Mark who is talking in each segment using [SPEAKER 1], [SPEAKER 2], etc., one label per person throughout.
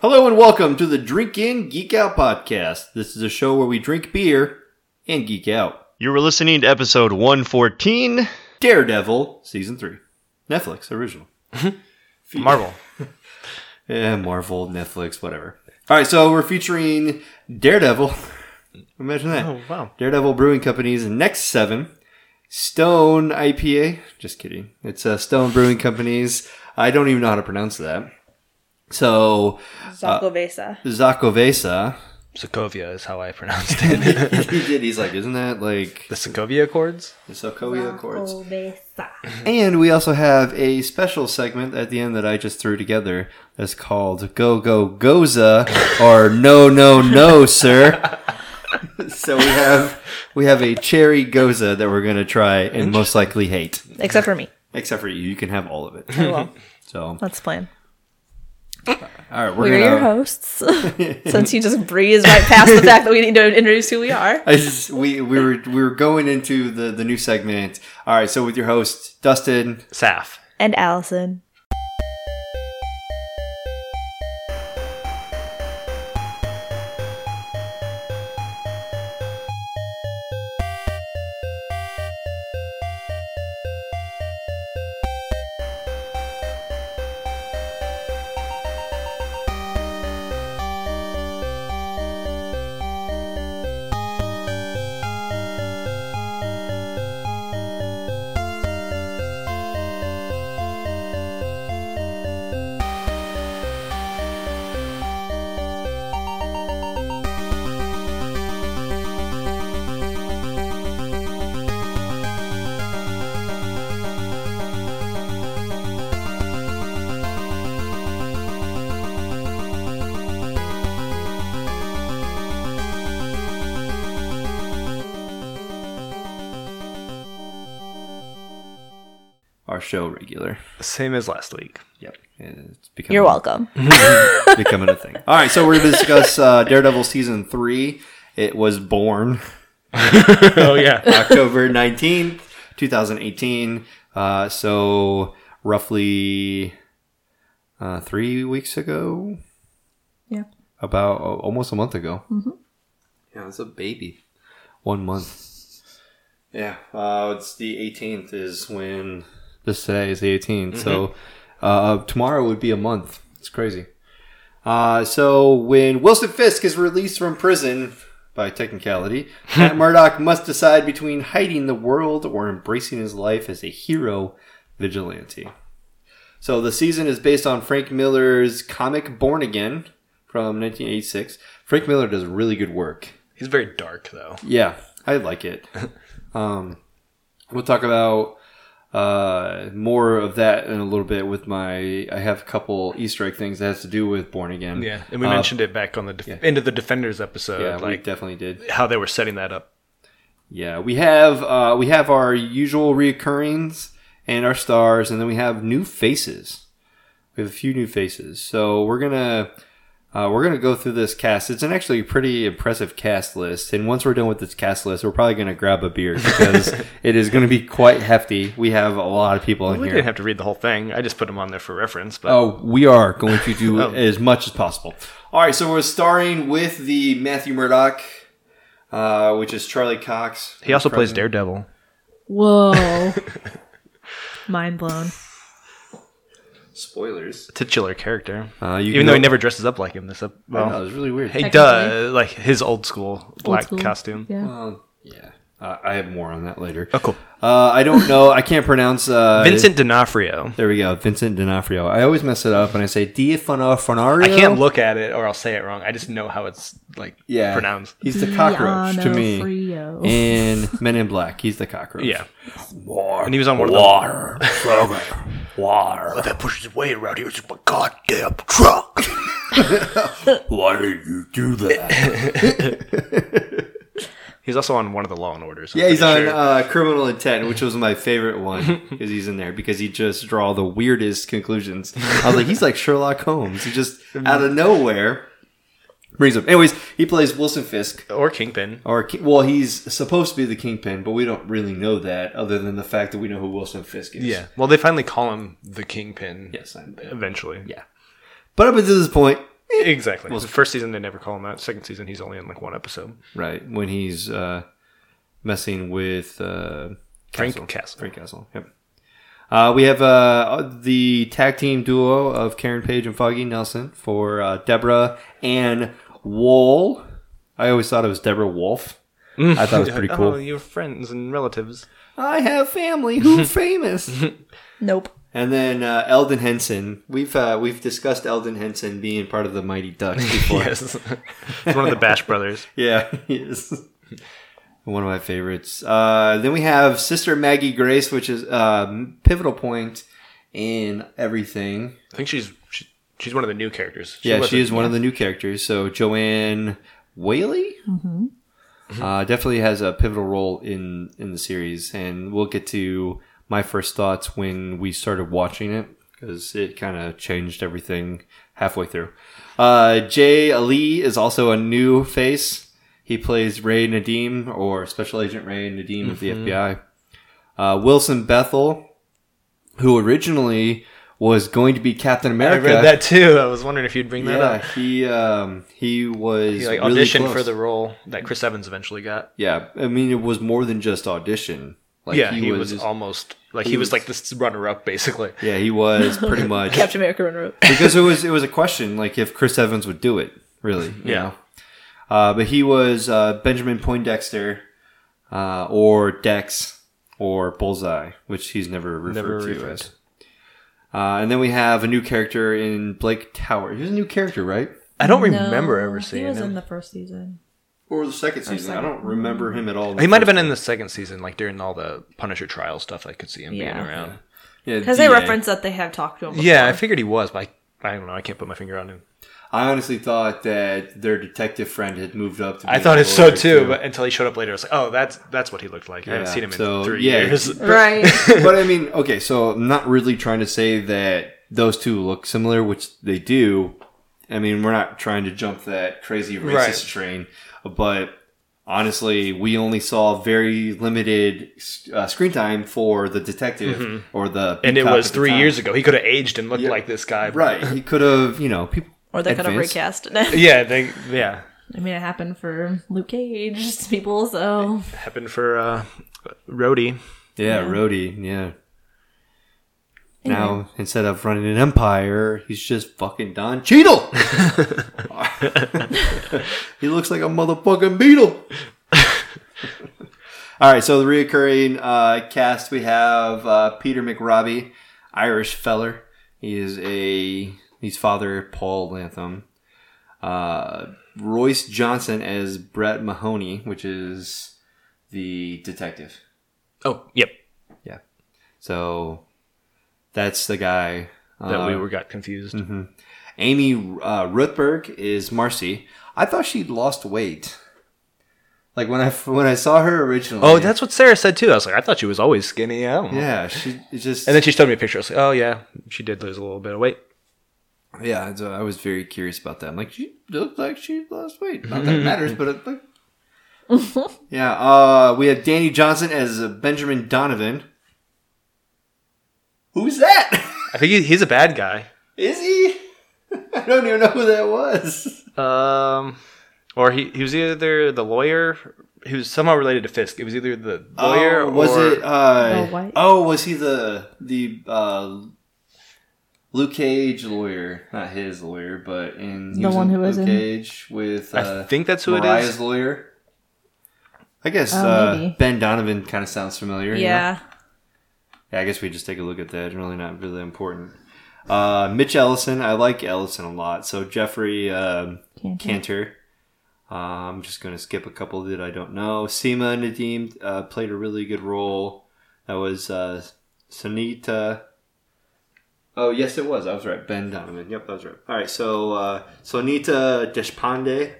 [SPEAKER 1] Hello and welcome to the Drink In Geek Out podcast. This is a show where we drink beer and geek out.
[SPEAKER 2] You were listening to episode 114.
[SPEAKER 1] Daredevil season three, Netflix original.
[SPEAKER 3] Marvel.
[SPEAKER 1] Yeah, Marvel, Netflix, whatever. All right, so we're featuring Daredevil. Imagine that.
[SPEAKER 3] Oh wow.
[SPEAKER 1] Daredevil Brewing Company's next seven. Stone IPA. Just kidding. It's uh, Stone Brewing Company's. I don't even know how to pronounce that. So
[SPEAKER 4] uh,
[SPEAKER 1] Xocoveza. Xocoveza.
[SPEAKER 3] Sokovia is how I pronounced it.
[SPEAKER 1] he did. He's like, isn't that like
[SPEAKER 3] the Sokovia Accords.
[SPEAKER 1] the Sokovia Accords?
[SPEAKER 4] Xocoveza.
[SPEAKER 1] And we also have a special segment at the end that I just threw together that's called Go Go Gose or No No No Sir. so we have we have a cherry gose that we're gonna try and most likely hate.
[SPEAKER 4] Except for me.
[SPEAKER 1] Except for you, you can have all of it.
[SPEAKER 4] Oh, well,
[SPEAKER 1] So
[SPEAKER 4] let's plan.
[SPEAKER 1] All right, we're,
[SPEAKER 4] We're
[SPEAKER 1] gonna.
[SPEAKER 4] your hosts. Since you just breezed right past the fact that we need to introduce who we are.
[SPEAKER 1] I just we we were we were going into the the new segment. All right, so with your host Dustin,
[SPEAKER 3] Saf.
[SPEAKER 4] And Allison.
[SPEAKER 3] Same as last week.
[SPEAKER 1] Yep, it's becoming
[SPEAKER 4] You're welcome.
[SPEAKER 1] becoming a thing. All right, so we're going to discuss uh, Daredevil season three. It was born
[SPEAKER 3] oh yeah.
[SPEAKER 1] October nineteenth, two thousand eighteen. Uh, so roughly uh, three weeks ago,
[SPEAKER 4] Yeah.
[SPEAKER 1] about uh, almost a month ago. Mm-hmm. Yeah, it's a baby. One month. Yeah, uh, it's the 18th is when this today is the 18th. So uh, tomorrow would be a month. It's crazy. Uh, so when Wilson Fisk is released from prison by technicality, Matt Murdock must decide between hiding the world or embracing his life as a hero vigilante. So the season is based on Frank Miller's comic Born Again from 1986. Frank Miller does really good work.
[SPEAKER 3] He's very dark though.
[SPEAKER 1] Yeah, I like it. um, we'll talk about uh, more of that in a little bit with my. I have a couple Easter egg things that has to do with Born Again.
[SPEAKER 3] Yeah, and we
[SPEAKER 1] Uh,
[SPEAKER 3] mentioned it back on the def- end of the Defenders episode,
[SPEAKER 1] Yeah, we
[SPEAKER 3] like
[SPEAKER 1] definitely did.
[SPEAKER 3] how they were setting that up.
[SPEAKER 1] Yeah, we have uh, we have our usual reoccurrings and our stars, and then we have new faces. We have a few new faces, so we're gonna uh, we're gonna go through this cast. It's an actually pretty impressive cast list, and once we're done with this cast list, we're probably gonna grab a beer because it is gonna be quite hefty. We have a lot of people in
[SPEAKER 3] We
[SPEAKER 1] here.
[SPEAKER 3] didn't have to read the whole thing. I just put them on there for reference. But
[SPEAKER 1] Oh, we are going to do
[SPEAKER 3] Oh.
[SPEAKER 1] as much as possible. All right, so we're starring with the Matthew Murdock, uh, which is Charlie Cox.
[SPEAKER 3] he also plays Daredevil.
[SPEAKER 4] Whoa. Mind blown.
[SPEAKER 1] Spoilers.
[SPEAKER 3] Titular character.
[SPEAKER 1] Uh, you
[SPEAKER 3] Even though he never dresses up like him. This up.
[SPEAKER 1] I know,
[SPEAKER 3] Well,
[SPEAKER 1] it was really weird.
[SPEAKER 3] he does like his old school black
[SPEAKER 4] school.
[SPEAKER 3] costume.
[SPEAKER 4] Yeah.
[SPEAKER 1] Well, yeah. Uh, I have more on that later.
[SPEAKER 3] Oh, cool.
[SPEAKER 1] Uh, I don't know. I can't pronounce. Uh,
[SPEAKER 3] Vincent D'Onofrio.
[SPEAKER 1] There we go. Vincent D'Onofrio. I always mess it up and I say D'Onofrio.
[SPEAKER 3] I can't look at it or I'll say it wrong. I just know how it's like
[SPEAKER 1] Yeah.
[SPEAKER 3] pronounced.
[SPEAKER 1] He's the cockroach to me.
[SPEAKER 4] Frio.
[SPEAKER 1] In Men in Black, he's the cockroach.
[SPEAKER 3] Yeah.
[SPEAKER 1] Water.
[SPEAKER 3] And he was on one of the-
[SPEAKER 1] water. water.
[SPEAKER 3] If that pushes his weight around here, it's my goddamn truck.
[SPEAKER 1] Why did you do that?
[SPEAKER 3] He's also on one of the Law and Orders. I'm
[SPEAKER 1] Yeah, he's on
[SPEAKER 3] sure.
[SPEAKER 1] uh, Criminal Intent, which was my favorite one because he's in there because he just draw the weirdest conclusions. I was like, he's like Sherlock Holmes. He just out of nowhere brings up. Anyways, he plays Wilson Fisk,
[SPEAKER 3] or Kingpin.
[SPEAKER 1] or well, he's supposed to be the Kingpin, but we don't really know that other than the fact that we know who Wilson Fisk is.
[SPEAKER 3] Yeah. Well, they finally call him the Kingpin.
[SPEAKER 1] Yes.
[SPEAKER 3] Eventually.
[SPEAKER 1] Yeah. But up until this point,
[SPEAKER 3] exactly. Well, the first season they never call him that. Second season he's only in like one episode.
[SPEAKER 1] Right when he's uh, messing with uh,
[SPEAKER 3] Frank
[SPEAKER 1] Castle.
[SPEAKER 3] Castle.
[SPEAKER 1] Frank Castle. Yep. Uh, we have uh, the tag team duo of Karen Page and Foggy Nelson for uh, Deborah Ann Woll. I always thought it was Deborah Wolf. I thought it was pretty cool.
[SPEAKER 3] Oh, your friends and relatives.
[SPEAKER 1] I have family who famous.
[SPEAKER 4] Nope.
[SPEAKER 1] And then uh, Elden Henson. We've uh, we've discussed Elden Henson being part of the Mighty Ducks before.
[SPEAKER 3] yes, he's one of the Bash brothers.
[SPEAKER 1] Yeah, he is. One of my favorites. Uh, then we have Sister Maggie Grace, which is uh, pivotal point in everything.
[SPEAKER 3] I think she's she, she's one of the new characters.
[SPEAKER 1] yeah, she is one of the new characters. So Joanne Whaley uh, definitely has a pivotal role in in the series, and we'll get to my first thoughts when we started watching it because it kind of changed everything halfway through. Uh, Jay Ali is also a new face. He plays Ray Nadim or Special Agent Ray Nadim of the FBI. Uh, Wilson Bethel, who originally was going to be Captain America.
[SPEAKER 3] I read that too. I was wondering if you'd bring that
[SPEAKER 1] Yeah,
[SPEAKER 3] up.
[SPEAKER 1] he um he was
[SPEAKER 3] He like
[SPEAKER 1] really
[SPEAKER 3] auditioned
[SPEAKER 1] close.
[SPEAKER 3] for the role that Chris Evans eventually got.
[SPEAKER 1] Yeah, I mean it was more than just audition. Like
[SPEAKER 3] yeah, he, was,
[SPEAKER 1] just-
[SPEAKER 3] almost like he,
[SPEAKER 1] he
[SPEAKER 3] was,
[SPEAKER 1] was-
[SPEAKER 3] like this runner-up basically.
[SPEAKER 1] yeah he was pretty much
[SPEAKER 4] Captain America runner up.
[SPEAKER 1] because it was it was a question like if Chris Evans would do it really. you
[SPEAKER 3] Yeah.
[SPEAKER 1] know? Uh, but he was uh, Benjamin Poindexter, uh, or Dex, or Bullseye, which he's never referred
[SPEAKER 3] Never
[SPEAKER 1] to
[SPEAKER 3] referred
[SPEAKER 1] as. Uh, and then we have a new character in Blake Tower. He's a new character, right?
[SPEAKER 3] I don't remember ever seeing He
[SPEAKER 4] was
[SPEAKER 3] him.
[SPEAKER 4] in the first season.
[SPEAKER 1] Or the second season. I
[SPEAKER 4] second.
[SPEAKER 1] don't remember him at all.
[SPEAKER 3] he might have been in the second season, like during all the Punisher trial stuff. I could see him
[SPEAKER 4] Yeah.
[SPEAKER 3] being around.
[SPEAKER 1] yeah,
[SPEAKER 4] Because they reference that they have talked to him.
[SPEAKER 3] Yeah, I figured he was, but I, I don't know. I can't put my finger on him.
[SPEAKER 1] I honestly thought that their detective friend had moved up to. Be
[SPEAKER 3] I thought
[SPEAKER 1] a
[SPEAKER 3] it so
[SPEAKER 1] lawyer,
[SPEAKER 3] too, but until he showed up later, I was like, oh, that's that's what he looked like. I haven't
[SPEAKER 1] Yeah,
[SPEAKER 3] seen him in
[SPEAKER 1] so,
[SPEAKER 3] three
[SPEAKER 1] yeah.
[SPEAKER 3] years.
[SPEAKER 4] right.
[SPEAKER 1] but I mean, okay, so I'm not really trying to say that those two look similar, which they do. I mean, we're not trying to jump that crazy racist
[SPEAKER 3] Right.
[SPEAKER 1] train, but honestly, we only saw very limited uh, screen time for the detective or the
[SPEAKER 3] Mm-hmm. and it
[SPEAKER 1] cop
[SPEAKER 3] was
[SPEAKER 1] at the
[SPEAKER 3] three
[SPEAKER 1] time.
[SPEAKER 3] years ago. He could have aged and looked
[SPEAKER 1] Yeah.
[SPEAKER 3] like this guy.
[SPEAKER 1] Right, he could have, you know, people.
[SPEAKER 4] Or they could have
[SPEAKER 1] advanced.
[SPEAKER 4] recast it.
[SPEAKER 3] Yeah, they yeah
[SPEAKER 4] I mean, it happened for Luke Cage people, so
[SPEAKER 3] happened for uh, Rhodey.
[SPEAKER 1] Yeah, Rhodey. Yeah. Now instead of running an empire, he's just fucking Don Cheadle. he looks like a motherfucking beetle. All right, so the reoccurring uh, cast we have uh, Peter McRobbie, Irish feller. He is a he's father Paul Lantom. Uh, Royce Johnson as Brett Mahoney, which is the detective.
[SPEAKER 3] Oh, yep. Yeah.
[SPEAKER 1] So that's the guy.
[SPEAKER 3] That
[SPEAKER 1] Uh,
[SPEAKER 3] we were got confused.
[SPEAKER 1] Amy uh, Rutberg is Marcy. I thought she'd lost weight. Like when I when I saw her originally.
[SPEAKER 3] Oh, that's what Sarah said too. I was like, I thought she was always skinny. I
[SPEAKER 1] yeah. She just
[SPEAKER 3] And then she showed me a picture. I was like, oh yeah, she did lose a little bit of weight.
[SPEAKER 1] Yeah. So I was very curious about that. I'm like, she looks like she lost weight. Not that it matters, but it, like, yeah. Uh, we have Danny Johnson as uh, Benjamin Donovan. Who's that?
[SPEAKER 3] I think he, he's a bad guy.
[SPEAKER 1] Is he? I don't even know who that was.
[SPEAKER 3] Um, or he he was either the lawyer. He was somehow related to Fisk. It was either the lawyer
[SPEAKER 1] Oh, was
[SPEAKER 3] or
[SPEAKER 1] it? Uh,
[SPEAKER 4] Oh,
[SPEAKER 1] oh, was he the the uh, Luke Cage lawyer? Not his lawyer, but in he
[SPEAKER 4] The one
[SPEAKER 1] in
[SPEAKER 4] who was
[SPEAKER 1] Luke
[SPEAKER 4] in-
[SPEAKER 1] Cage with.
[SPEAKER 3] I
[SPEAKER 1] Uh,
[SPEAKER 3] think that's who it
[SPEAKER 1] Mariah's
[SPEAKER 3] is.
[SPEAKER 1] lawyer. I guess
[SPEAKER 4] Oh,
[SPEAKER 1] uh. Ben Donovan kind of sounds familiar. you know?
[SPEAKER 4] yeah.
[SPEAKER 1] Yeah, I guess we just take a look at that. It's really not really important. Uh, Mitch Ellison, I like Ellison a lot. So Geoffrey um,
[SPEAKER 4] Cantor.
[SPEAKER 1] Cantor. Uh, I'm just going to skip a couple that I don't know. Seema Nadim uh, played a really good role. That was uh, Sunita. Oh, yes, it was. I was right. Ben Donovan. Yep, I was right. All right, so uh, Sunita Deshpande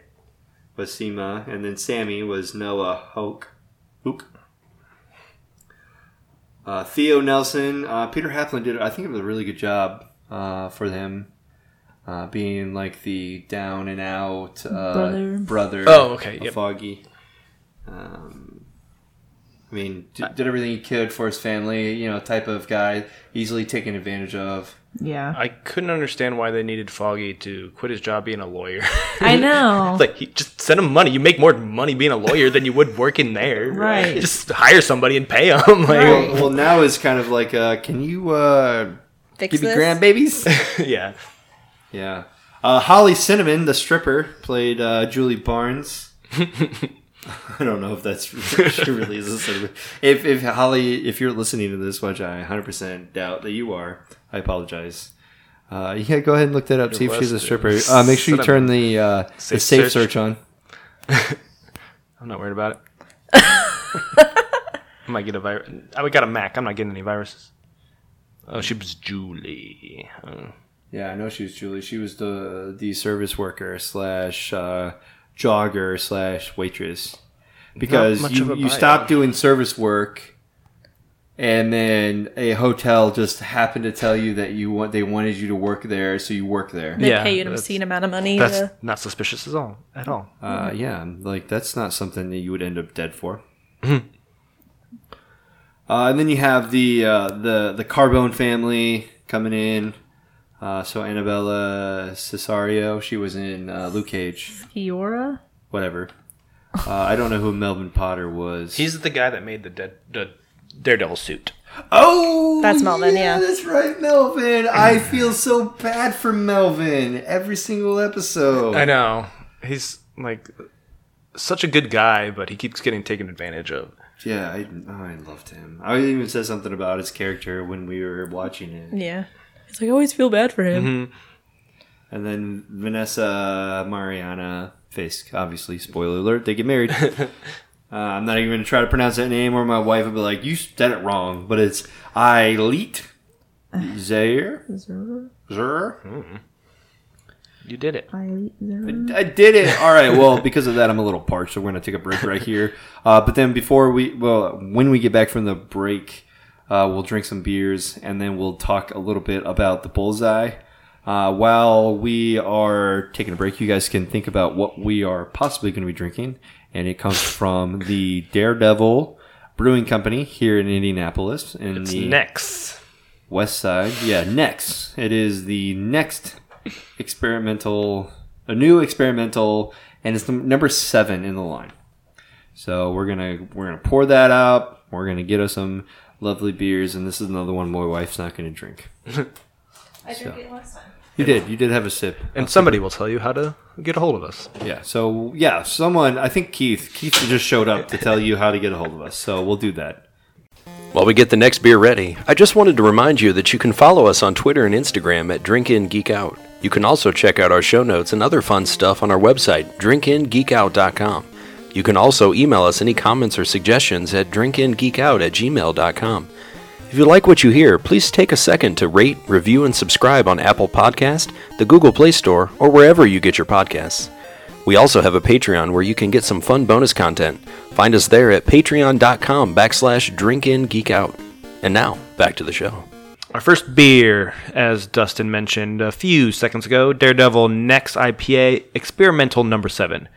[SPEAKER 1] was Seema, and then Sammy was Noah Hoke. Huq. Uh, Theo Nelson, uh, Peter Halpin did, I think, it was a really good job uh, for them, uh, being like the down and out uh,
[SPEAKER 4] Brother.
[SPEAKER 1] brother
[SPEAKER 3] Oh, okay, yep.
[SPEAKER 1] Foggy. Um, I mean, did, did everything he could for his family. You know, type of guy easily taken advantage of.
[SPEAKER 4] Yeah.
[SPEAKER 3] I couldn't understand why they needed Foggy to quit his job being a lawyer.
[SPEAKER 4] I know.
[SPEAKER 3] like, he, just send him money. You make more money being a lawyer than you would working there.
[SPEAKER 4] Right.
[SPEAKER 3] Just hire somebody and pay them. Like,
[SPEAKER 4] Right.
[SPEAKER 1] Well, now it's kind of like, uh, can you uh,
[SPEAKER 4] Fix
[SPEAKER 1] give me grandbabies?
[SPEAKER 3] yeah.
[SPEAKER 1] yeah. Uh, Holly Cinnamon, the stripper, played uh, Julie Barnes. I don't know if that's she really is a cinnamon. If if Holly, if you're listening to this, which I 100% doubt that you are, I apologize. Uh, yeah, go ahead and look that up. See if she's a stripper. Uh, make sure you turn the uh, the
[SPEAKER 3] Safe
[SPEAKER 1] safe
[SPEAKER 3] search.
[SPEAKER 1] search on.
[SPEAKER 3] I'm not worried about it. I might get a virus. I got a Mac. I'm not getting any viruses. Oh, she was Julie. Oh.
[SPEAKER 1] Yeah, I know she was Julie. She was the the service worker slash uh, jogger slash waitress. Because you, you
[SPEAKER 3] bio.
[SPEAKER 1] stopped doing service work, and then a hotel just happened to tell you that you want they wanted you to work there, so you work there.
[SPEAKER 4] They
[SPEAKER 3] Yeah,
[SPEAKER 4] pay you an
[SPEAKER 3] that's-
[SPEAKER 4] obscene amount of money.
[SPEAKER 3] That's
[SPEAKER 4] To,
[SPEAKER 3] not suspicious at all. At all.
[SPEAKER 1] Uh, yeah, like that's not something that you would end up dead for. uh, and then you have the uh, the the Carbone family coming in. Uh, so Annabella Cesario, she was in uh, Luke Cage.
[SPEAKER 4] Fiora?
[SPEAKER 1] whatever. Uh, I don't know who Melvin Potter was.
[SPEAKER 3] He's the guy that made the dead the Daredevil suit.
[SPEAKER 1] oh,
[SPEAKER 4] That's Melvin, yeah.
[SPEAKER 1] that's right, Melvin. I feel so bad for Melvin every single episode.
[SPEAKER 3] I know. He's like such a good guy, but he keeps getting taken advantage of.
[SPEAKER 1] Yeah, I, oh, I loved him. I even said something about his character when we were watching it.
[SPEAKER 4] Yeah. It's like, I always feel bad for him.
[SPEAKER 1] And then Vanessa Mariana Fisk, obviously, spoiler alert, they get married. uh, I'm not even going to try to pronounce that name, or my wife will be like, you said it wrong. But it's Ayelet Zurer. Zer?
[SPEAKER 3] You did it.
[SPEAKER 1] I did it. All right. Well, because of that, I'm a little parched, so we're gonna take a break right here. Uh, but then before we, well, when we get back from the break, uh, we'll drink some beers and then we'll talk a little bit about the bullseye. Uh, while we are taking a break, you guys can think about what we are possibly going to be drinking, and it comes from the Daredevil Brewing Company here in Indianapolis in
[SPEAKER 3] It's
[SPEAKER 1] the
[SPEAKER 3] next.
[SPEAKER 1] West Side. Yeah, next. It is the next experimental, a new experimental, and it's the number seven in the line. So we're gonna we're gonna pour that out. We're gonna get us some lovely beers, and this is another one my wife's not gonna drink.
[SPEAKER 4] I drank it last time.
[SPEAKER 1] You did. You did have a sip.
[SPEAKER 3] And somebody will tell you how to get a hold of us.
[SPEAKER 1] Yeah. So yeah, someone. I think Keith. Keith just showed up to tell you how to get a hold of us. So we'll do that.
[SPEAKER 5] While we get the next beer ready, I just wanted to remind you that you can follow us on Twitter and Instagram at DrinkInGeekOut. You can also check out our show notes and other fun stuff on our website, drinkingeekout.com. You can also email us any comments or suggestions at drinkingeekout at gmail.com. If you like what you hear, please take a second to rate, review, and subscribe on Apple Podcast, the Google Play Store, or wherever you get your podcasts. We also have a Patreon where you can get some fun bonus content. Find us there at patreon.com backslash drinkingeekout. And now, back to the show.
[SPEAKER 3] Our first beer, as Dustin mentioned a few seconds ago, Daredevil Next IPA Experimental Number 7.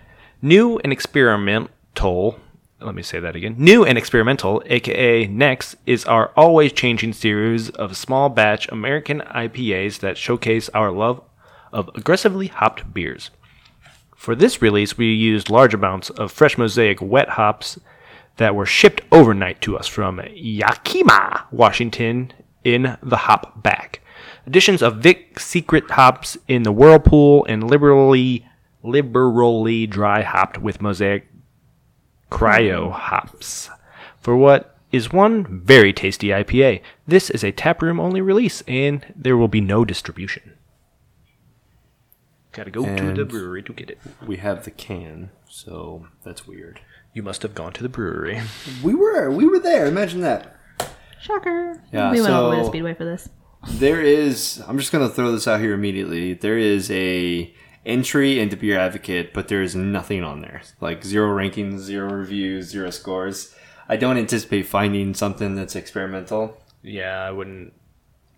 [SPEAKER 3] New and experimental, let me say that again. New and experimental, aka Next, is our always changing series of small batch American IPAs that showcase our love of aggressively hopped beers. For this release, we used large amounts of fresh mosaic wet hops that were shipped overnight to us from Yakima, Washington, in the hop bag. Additions of Vic Secret hops in the whirlpool and liberally liberally dry hopped with mosaic cryo hops. For what is one very tasty IPA. This is a taproom only release and there will be no distribution. Gotta go to the brewery to get it.
[SPEAKER 1] We have the can, so that's weird.
[SPEAKER 3] You must have gone to the brewery.
[SPEAKER 1] We were we were there. Imagine that.
[SPEAKER 4] Shocker.
[SPEAKER 1] Yeah,
[SPEAKER 4] we went all the way to Speedway for this.
[SPEAKER 1] There is. I'm just gonna throw this out here immediately. There is a entry into Beer Advocate, but there is nothing on there. Like zero rankings, zero reviews, zero scores. I don't anticipate finding something that's experimental.
[SPEAKER 3] Yeah, I wouldn't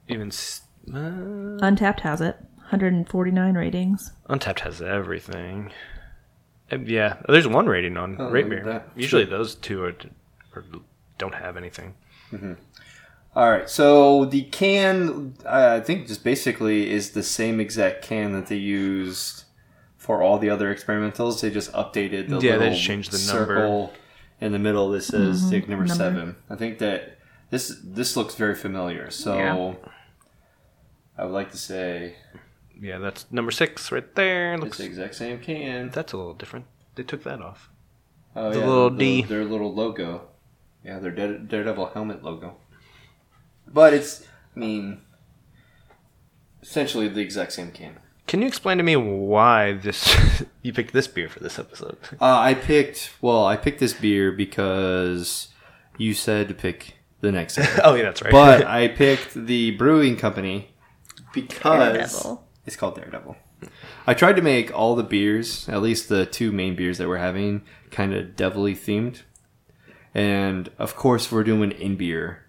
[SPEAKER 3] even. s- Uh,
[SPEAKER 4] Untappd has it. 149 ratings.
[SPEAKER 3] Untappd has everything. Um, yeah, there's one rating on
[SPEAKER 1] Oh,
[SPEAKER 3] Rate Beer.
[SPEAKER 1] that.
[SPEAKER 3] Usually those two are, are don't have anything.
[SPEAKER 1] All right, so the can, uh, I think, just basically is the same exact can that they used for all the other experimentals. They just updated the
[SPEAKER 3] Yeah, they just changed the number.
[SPEAKER 1] in the middle that says mm-hmm, take number,
[SPEAKER 4] number.
[SPEAKER 1] seven. I think that this this looks very familiar. So
[SPEAKER 4] Yeah.
[SPEAKER 1] I would like to say
[SPEAKER 3] Yeah, that's number six right there.
[SPEAKER 1] it's
[SPEAKER 3] Looks
[SPEAKER 1] the exact same can.
[SPEAKER 3] that's a little different. They took that off.
[SPEAKER 1] Oh,
[SPEAKER 3] The little D.
[SPEAKER 1] their little logo. Yeah, their Daredevil helmet logo. But it's, I mean, essentially the exact same can.
[SPEAKER 3] Can you explain to me why this you picked this beer for this episode?
[SPEAKER 1] Uh, I picked, well, I picked this beer because you said to pick the next
[SPEAKER 3] oh yeah, that's right.
[SPEAKER 1] but I picked the brewing company because
[SPEAKER 4] Daredevil.
[SPEAKER 1] it's called Daredevil. I tried to make all the beers, at least the two main beers that we're having, kind of devilly themed. And of course, we're doing in beer.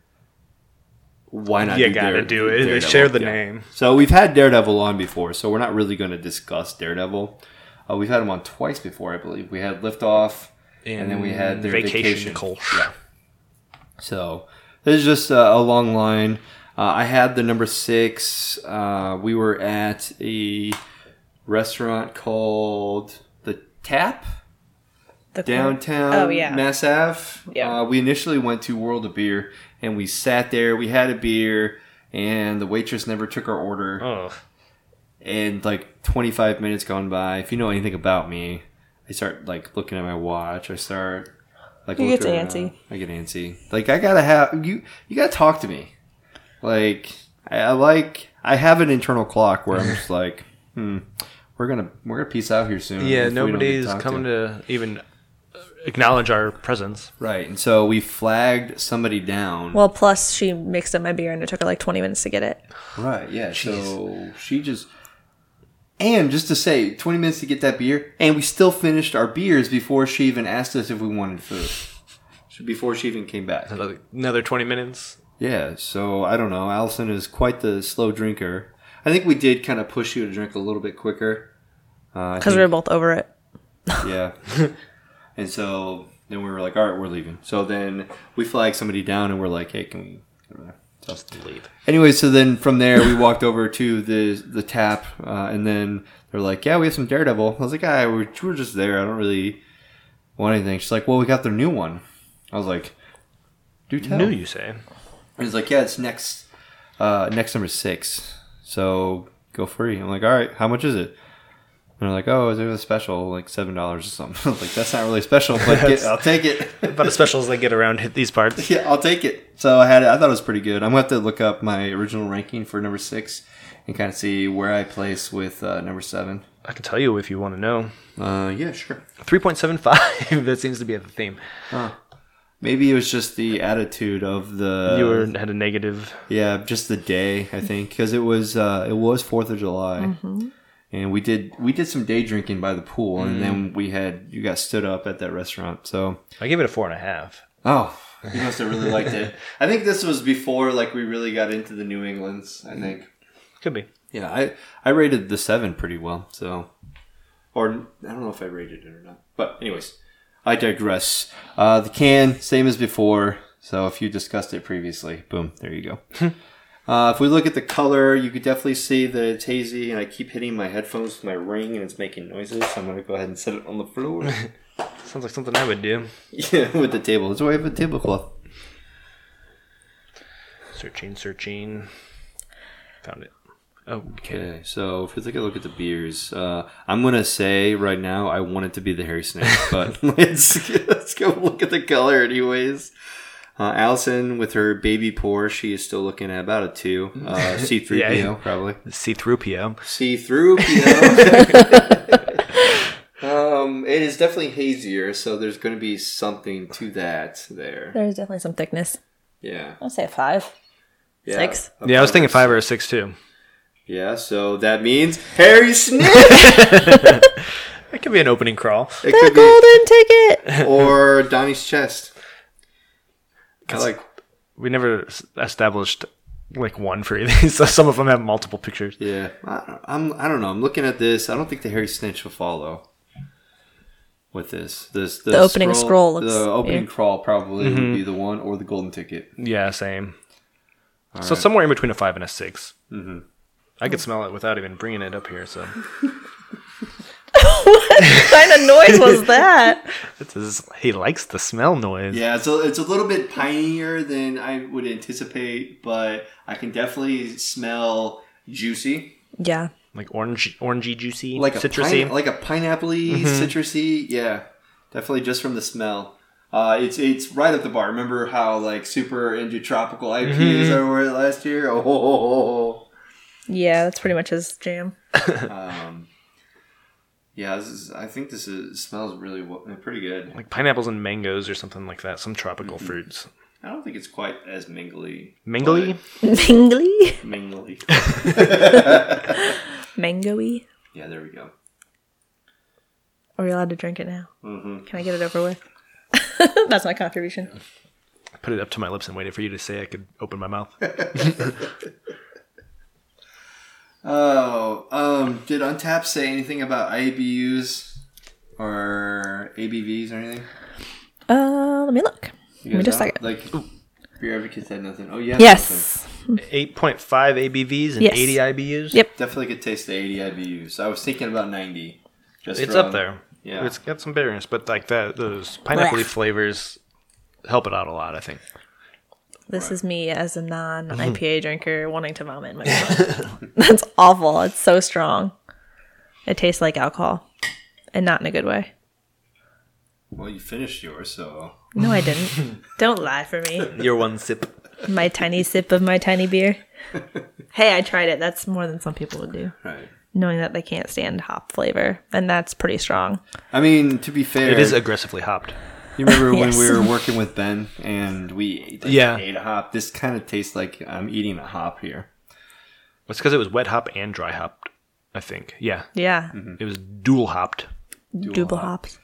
[SPEAKER 1] Why not?
[SPEAKER 3] you
[SPEAKER 1] do
[SPEAKER 3] gotta
[SPEAKER 1] Dare-
[SPEAKER 3] do it. They
[SPEAKER 1] Daredevil?
[SPEAKER 3] share the
[SPEAKER 1] Yeah.
[SPEAKER 3] name.
[SPEAKER 1] So we've had Daredevil on before, so we're not really going to discuss Daredevil. Uh, we've had him on twice before, I believe. We had Liftoff, and then we had their
[SPEAKER 3] Vacation
[SPEAKER 1] vacation.
[SPEAKER 3] Kolsch.
[SPEAKER 1] Yeah. So this is just a, a long line. Uh, I had the number six. Uh, we were at a restaurant called the Tap
[SPEAKER 4] The
[SPEAKER 1] downtown
[SPEAKER 4] Oh, yeah.
[SPEAKER 1] Mass Ave.
[SPEAKER 4] Yeah.
[SPEAKER 1] Uh, we initially went to World of Beer and we sat there. We had a beer, and the waitress never took our order.
[SPEAKER 3] Oh,
[SPEAKER 1] And like 25 minutes gone by. If you know anything about me, I start like looking at my watch. I start like
[SPEAKER 4] You get
[SPEAKER 1] around.
[SPEAKER 4] antsy.
[SPEAKER 1] I get antsy. Like I gotta have you. You gotta talk to me. Like I, I like. I have an internal clock where I'm just like, hmm, we're gonna we're gonna peace out here soon.
[SPEAKER 3] yeah.
[SPEAKER 1] if we
[SPEAKER 3] Nobody's
[SPEAKER 1] talked
[SPEAKER 3] coming to even acknowledge our presence.
[SPEAKER 1] Right, and so we flagged somebody down.
[SPEAKER 4] Well, plus she mixed up my beer and it took her like 20 minutes to get it.
[SPEAKER 1] right, yeah. So she just, and just to say, twenty minutes to get that beer, and we still finished our beers before she even asked us if we wanted food. So Before she even came back.
[SPEAKER 3] Another, another twenty minutes.
[SPEAKER 1] Yeah, so I don't know. Allison is quite the slow drinker. I think we did kind of push you to drink a little bit quicker. Uh,
[SPEAKER 4] Because
[SPEAKER 1] think-
[SPEAKER 4] we were both over it.
[SPEAKER 1] Yeah. and so then we were like, all right, we're leaving. So then we flagged somebody down and we're like, hey, can we go there? So,
[SPEAKER 3] Leave.
[SPEAKER 1] anyway, so then from there we walked over to the the tap, uh, and then they're like, yeah, we have some Daredevil. I was like, ah, we're, we're just there. I don't really want anything. She's like, well, we got their new one. I was like, do tell.
[SPEAKER 3] New, you say?
[SPEAKER 1] And he's like, yeah, it's next, uh, next number six. So go free. I'm like, all right, how much is it? And they're like, oh, is it a special, like seven dollars or something? Like, that's not really special, but get, I'll take it.
[SPEAKER 3] About as special as they get around hit these parts.
[SPEAKER 1] yeah, I'll take it. So I had it. I thought it was pretty good. I'm gonna have to look up my original ranking for number six and kind of see where I place with uh, number seven.
[SPEAKER 3] I can tell you if you want to know.
[SPEAKER 1] Uh, yeah, sure.
[SPEAKER 3] Three point seven five. that seems to be the theme. Huh.
[SPEAKER 1] Maybe it was just the attitude of the
[SPEAKER 3] you were had a negative.
[SPEAKER 1] Yeah, just the day I think because it was uh, it was Fourth of July, and we did we did some day drinking by the pool, and then we had you got stood up at that restaurant. So
[SPEAKER 3] I give it a four and a half.
[SPEAKER 1] oh, you must have really liked it. I think this was before like we really got into the New Englands. I think.
[SPEAKER 3] Could be.
[SPEAKER 1] Yeah, I I rated the seven pretty well. So, or I don't know if I rated it or not. But anyways, I digress. Uh, the can same as before. So if you discussed it previously, boom, there you go. uh, if we look at the color, you could definitely see that it's hazy, and I keep hitting my headphones with my ring, and it's making noises. So I'm gonna go ahead and set it on the floor.
[SPEAKER 3] Sounds like something I would do.
[SPEAKER 1] yeah, with the table. That's why I have a tablecloth.
[SPEAKER 3] Searching, searching. Found it. Okay.
[SPEAKER 1] Okay, so if we take a look at the beers, uh, I'm gonna say right now I want it to be the Harry Snake, but let's let's go look at the color anyways. Uh, Allison with her baby pour, she is still looking at about a two. Uh, C3PO
[SPEAKER 3] Yeah, yeah.
[SPEAKER 1] probably.
[SPEAKER 3] C through PO.
[SPEAKER 1] See through PO. um, it is definitely hazier, so there's going to be something to that there.
[SPEAKER 4] There's definitely some thickness.
[SPEAKER 1] Yeah.
[SPEAKER 4] I'll say a five.
[SPEAKER 1] yeah.
[SPEAKER 4] Six?
[SPEAKER 3] Yeah, I was thinking five or a six too.
[SPEAKER 1] Yeah, so that means Harry Snake.
[SPEAKER 3] It could be an opening crawl.
[SPEAKER 1] It
[SPEAKER 4] The
[SPEAKER 1] could be
[SPEAKER 4] golden ticket!
[SPEAKER 1] or Donnie's chest. I like
[SPEAKER 3] We never established like one for either. so some of them have multiple pictures.
[SPEAKER 1] yeah. I, I'm I don't know. I'm looking at this. I don't think the Harry Snitch will follow. with this. This
[SPEAKER 4] The opening scroll looks-
[SPEAKER 1] the opening
[SPEAKER 4] yeah.
[SPEAKER 1] crawl probably
[SPEAKER 3] Mm-hmm.
[SPEAKER 1] would be the one or the golden ticket.
[SPEAKER 3] Yeah, same. so somewhere in between a five and a 6 Mm-hmm. I could smell it without even bringing it up here. So
[SPEAKER 4] What kind of noise was that?
[SPEAKER 3] this is, he likes the smell noise.
[SPEAKER 1] Yeah, it's a, it's a little bit pinier than I would anticipate, but I can definitely smell juicy,
[SPEAKER 4] Yeah.
[SPEAKER 3] Like orange, orangey, juicy,
[SPEAKER 1] like a
[SPEAKER 3] citrusy.
[SPEAKER 1] pine, like a pineappley, citrusy. Yeah, definitely just from the smell. Uh, it's it's right up the bar. Remember how like super into tropical IPAs I were last year? Oh,
[SPEAKER 4] Yeah, that's pretty much his jam.
[SPEAKER 1] um, yeah. This is, I think this is smells really well, pretty good.
[SPEAKER 3] like pineapples and mangoes or something like that. Some tropical fruits.
[SPEAKER 1] I don't think it's quite as mingly.
[SPEAKER 3] Mingly?
[SPEAKER 4] Mingly?
[SPEAKER 1] but Mingly.
[SPEAKER 4] Mangoey?
[SPEAKER 1] yeah, there we go.
[SPEAKER 4] Are we allowed to drink it now?
[SPEAKER 1] Mm-hmm.
[SPEAKER 4] Can I get it over with? that's my contribution.
[SPEAKER 3] I put it up to my lips and waited for you to say I could open my mouth.
[SPEAKER 1] Oh, um, did Untap say anything about IBUs or ABVs or anything?
[SPEAKER 4] Uh, let me look.
[SPEAKER 1] You
[SPEAKER 4] Give me just a
[SPEAKER 1] know?
[SPEAKER 4] second.
[SPEAKER 1] Like, Beer Advocates had nothing. Oh, yeah.
[SPEAKER 4] Yes.
[SPEAKER 3] 8.5 ABVs and
[SPEAKER 4] Yes.
[SPEAKER 3] 80 IBUs?
[SPEAKER 4] Yep.
[SPEAKER 1] Definitely could taste the 80 IBUs. I was thinking about 90. Just
[SPEAKER 3] It's
[SPEAKER 1] from-
[SPEAKER 3] up there.
[SPEAKER 1] Yeah.
[SPEAKER 3] It's got some bitterness, but like that, those pineapple
[SPEAKER 4] Blech.
[SPEAKER 3] flavors help it out a lot, I think.
[SPEAKER 4] This is me as a non IPA mm-hmm. drinker wanting to vomit in my mouth. That's awful. It's so strong. It tastes like alcohol, and not in a good way.
[SPEAKER 1] Well, you finished yours, so.
[SPEAKER 4] No, I didn't. Don't lie for me.
[SPEAKER 3] Your one sip.
[SPEAKER 4] My tiny sip of my tiny beer. Hey, I tried it. That's more than some people would do,
[SPEAKER 1] Right.
[SPEAKER 4] knowing that they can't stand hop flavor, and that's pretty strong.
[SPEAKER 1] I mean, to be fair,
[SPEAKER 3] It is aggressively hopped.
[SPEAKER 1] You remember when we were working with Ben and we ate, like,
[SPEAKER 3] Yeah.
[SPEAKER 1] ate a hop? This kind of tastes like I'm eating a hop here.
[SPEAKER 3] It's because it was wet hop and dry hopped, I think. Yeah.
[SPEAKER 4] Yeah,
[SPEAKER 3] It was dual hopped.
[SPEAKER 4] double hops.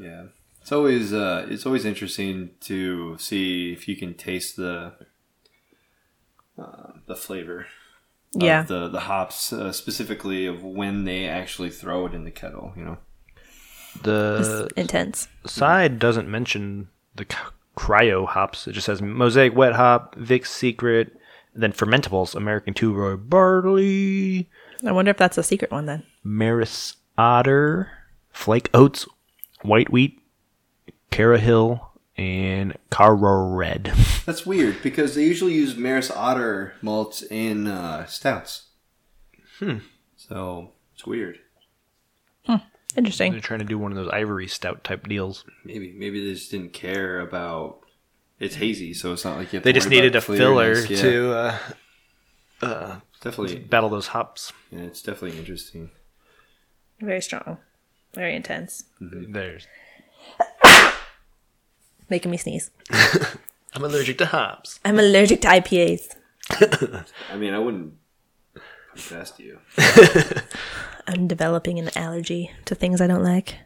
[SPEAKER 1] Yeah, it's always uh, it's always interesting to see if you can taste the uh, the flavor. of
[SPEAKER 4] Yeah,
[SPEAKER 1] the the hops uh, specifically of when they actually throw it in the kettle. You know.
[SPEAKER 3] The
[SPEAKER 4] it's intense.
[SPEAKER 3] side doesn't mention the cryo hops. It just says Mosaic Wet Hop, Vic's Secret, and then fermentables, American Two Row Barley,
[SPEAKER 4] I wonder if that's a secret one then.
[SPEAKER 3] Maris Otter, Flake Oats, White Wheat, CaraHell, and CaraRed.
[SPEAKER 1] That's weird because they usually use Maris Otter malts in uh, stouts. Hmm. So it's weird.
[SPEAKER 4] Interesting.
[SPEAKER 3] They're trying to do one of those ivory stout type deals.
[SPEAKER 1] Maybe maybe they just didn't care about. It's hazy, so it's not like you have
[SPEAKER 3] They
[SPEAKER 1] to
[SPEAKER 3] just needed a filler.
[SPEAKER 1] Yeah,
[SPEAKER 3] to uh,
[SPEAKER 1] definitely.
[SPEAKER 3] battle those hops.
[SPEAKER 1] Yeah, it's definitely interesting.
[SPEAKER 4] Very strong. Very intense.
[SPEAKER 3] There's.
[SPEAKER 4] Making me sneeze.
[SPEAKER 3] I'm allergic to hops.
[SPEAKER 4] I'm allergic to IPAs.
[SPEAKER 1] I mean, I wouldn't put it past you.
[SPEAKER 4] I'm developing an allergy to things I don't like.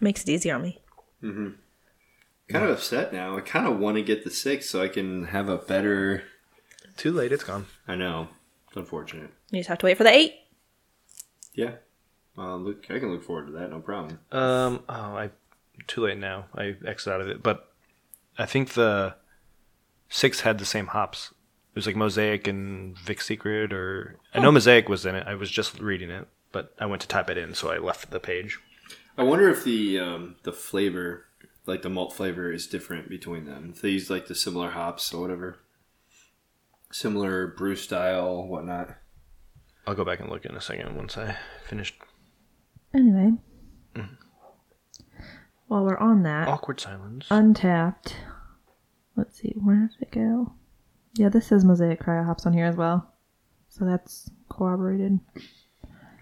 [SPEAKER 4] makes it easier on me.
[SPEAKER 1] Kind of upset now. I kind of want to get the six so I can have a better.
[SPEAKER 3] Too late. It's gone.
[SPEAKER 1] I know. It's unfortunate.
[SPEAKER 4] You just have to wait for the eight.
[SPEAKER 1] Yeah. Uh, look, I can look forward to that. No problem.
[SPEAKER 3] Um. Oh, I. Too late now. I exit out of it, but I think the six had the same hops. It was like Mosaic and Vic Secret, or I know Mosaic was in it. I was just reading it, but I went to type it in, so I left the page.
[SPEAKER 1] I wonder if the um, the flavor, like the malt flavor, is different between them. If they use like the similar hops or whatever, similar brew style, whatnot.
[SPEAKER 3] I'll go back and look in a second once I finished.
[SPEAKER 4] Anyway. While we're on that,
[SPEAKER 3] Awkward silence.
[SPEAKER 4] Untappd. Let's see, where did it go? Yeah, this says Mosaic Cryo Hops on here as well. So that's corroborated.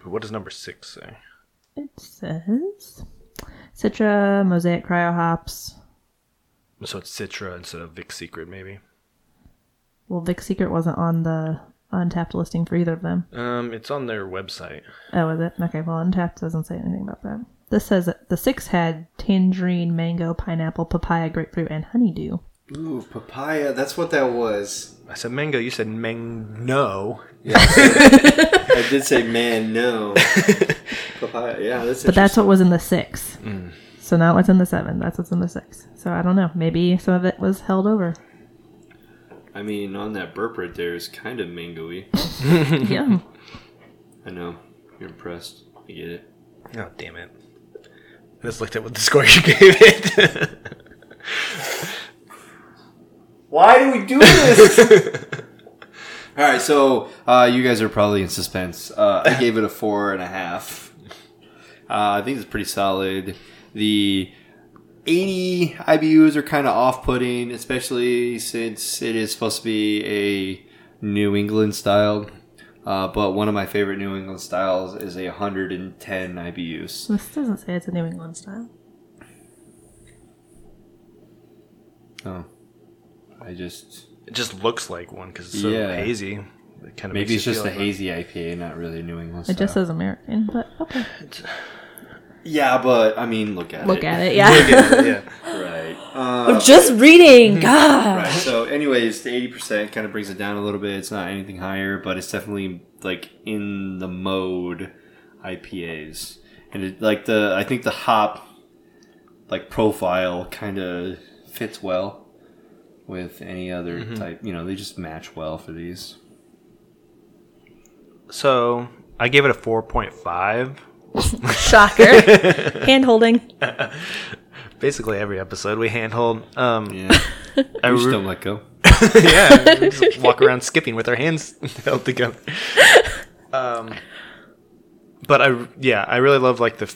[SPEAKER 3] What does number six say?
[SPEAKER 4] It says Citra, Mosaic Cryo Hops.
[SPEAKER 3] So it's Citra instead of Vic Secret, maybe.
[SPEAKER 4] Well, Vic Secret wasn't on the Untappd listing for either of them.
[SPEAKER 3] Um, it's on their website.
[SPEAKER 4] Oh, is it? Okay, well, Untappd doesn't say anything about that. This says that the six had tangerine, mango, pineapple, papaya, grapefruit, and honeydew.
[SPEAKER 1] Ooh, papaya. That's what that was.
[SPEAKER 3] I said mango. You said mang no.
[SPEAKER 1] I did say, man, no. Papaya. Uh, yeah, that's
[SPEAKER 6] But that's what was in the six. Mm. So now what's in the seven? That's what's in the six. So I don't know. Maybe some of it was held over.
[SPEAKER 1] I mean, on that burp right there is kind of mangoey.
[SPEAKER 6] yeah.
[SPEAKER 1] I know. You're impressed. I get it.
[SPEAKER 3] Oh damn it! I just looked at what the score you gave it.
[SPEAKER 1] Why do we do this? All right, so uh, you guys are probably in suspense. Uh, I gave it a four and a half. Uh, I think it's pretty solid. The 80 IBUs are kind of off-putting, especially since it is supposed to be a New England style. Uh, but one of my favorite New England styles is a 110 IBUs.
[SPEAKER 6] This doesn't say it's a New England style.
[SPEAKER 1] Oh, I just
[SPEAKER 3] it just looks like one because it's so
[SPEAKER 1] Yeah.
[SPEAKER 3] hazy. It kind of
[SPEAKER 1] maybe it's just a hazy IPA, not really a New England style.
[SPEAKER 6] It just says American, but okay.
[SPEAKER 1] yeah, but I mean, look at it.
[SPEAKER 6] Look
[SPEAKER 1] it.
[SPEAKER 6] at it. Yeah.
[SPEAKER 3] yeah.
[SPEAKER 1] Right. Uh,
[SPEAKER 4] I'm just reading. God.
[SPEAKER 1] right. So, anyways, the eighty percent kind of brings it down a little bit. It's not anything higher, but it's definitely like in the mode IPAs, and it, like the I think the hop like profile kind of fits well with any other type. You know, they just match well for these.
[SPEAKER 3] So I gave it a four point five.
[SPEAKER 4] Shocker. Hand holding.
[SPEAKER 3] Basically every episode we handhold. Um,
[SPEAKER 1] Yeah,
[SPEAKER 3] I
[SPEAKER 1] we just
[SPEAKER 3] re-
[SPEAKER 1] don't let go.
[SPEAKER 3] yeah, we just walk around skipping with our hands held together. Um, but I yeah, I really love like the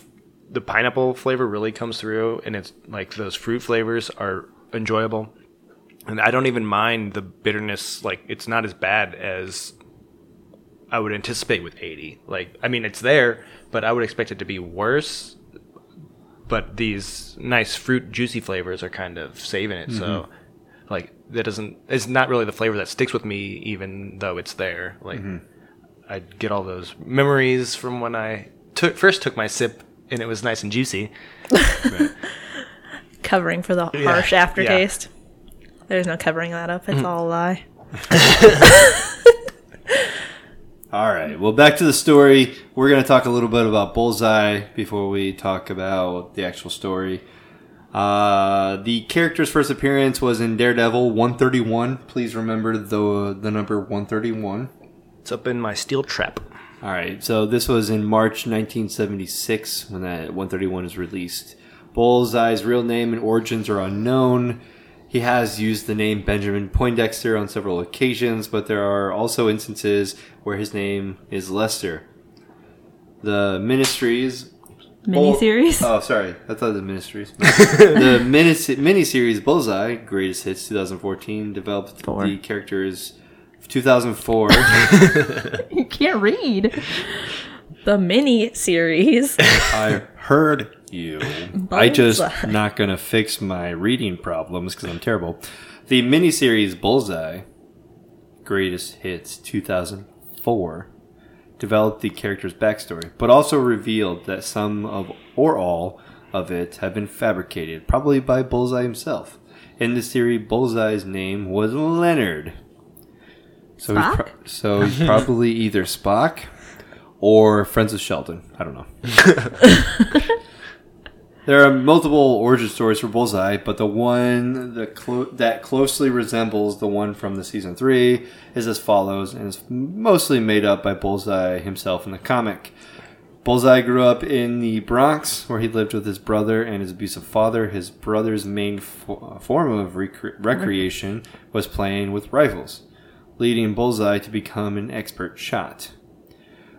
[SPEAKER 3] the pineapple flavor really comes through, and it's like those fruit flavors are enjoyable, and I don't even mind the bitterness. Like it's not as bad as I would anticipate with eighty. Like I mean, it's there, but I would expect it to be worse. But these nice fruit juicy flavors are kind of saving it. So mm-hmm. like that doesn't it's not really the flavor that sticks with me even though it's there like mm-hmm. i get all those memories from when i took first took my sip and it was nice and juicy
[SPEAKER 4] Covering for the harsh
[SPEAKER 3] Yeah.
[SPEAKER 4] aftertaste. There's no covering that up. It's all a lie.
[SPEAKER 1] All right. Well, back to the story. We're going to talk a little bit about Bullseye before we talk about the actual story. Uh, the character's first appearance was in Daredevil 131. Please remember the the number 131.
[SPEAKER 3] it's up in my steel trap
[SPEAKER 1] All right. So this was in March 1976 when that 131 is released. Bullseye's real name and origins are unknown. He has used the name Benjamin Poindexter on several occasions, but there are also instances where his name is Lester. The Ministries
[SPEAKER 6] Miniseries.
[SPEAKER 1] Oh, sorry. I thought the Ministries. the mini miniseries Bullseye, Greatest Hits 2014, developed
[SPEAKER 6] Four.
[SPEAKER 1] the characters 2004.
[SPEAKER 6] you can't read.
[SPEAKER 4] The mini series.
[SPEAKER 1] I heard you. I just not gonna fix my reading problems because I'm terrible. The miniseries Bullseye, Greatest Hits 2004, developed the character's backstory, but also revealed that some of or all of it had been fabricated, probably by Bullseye himself. In the series, Bullseye's name was Leonard. So he's, pro- so he's probably either Spock or Friends of Sheldon. I don't know. There are multiple origin stories for Bullseye, but the one clo- that closely resembles the one from the season three is as follows, and is mostly made up by Bullseye himself in the comic. Bullseye grew up in the Bronx, where he lived with his brother and his abusive father. His brother's main fo- form of recre- recreation was playing with rifles, leading Bullseye to become an expert shot.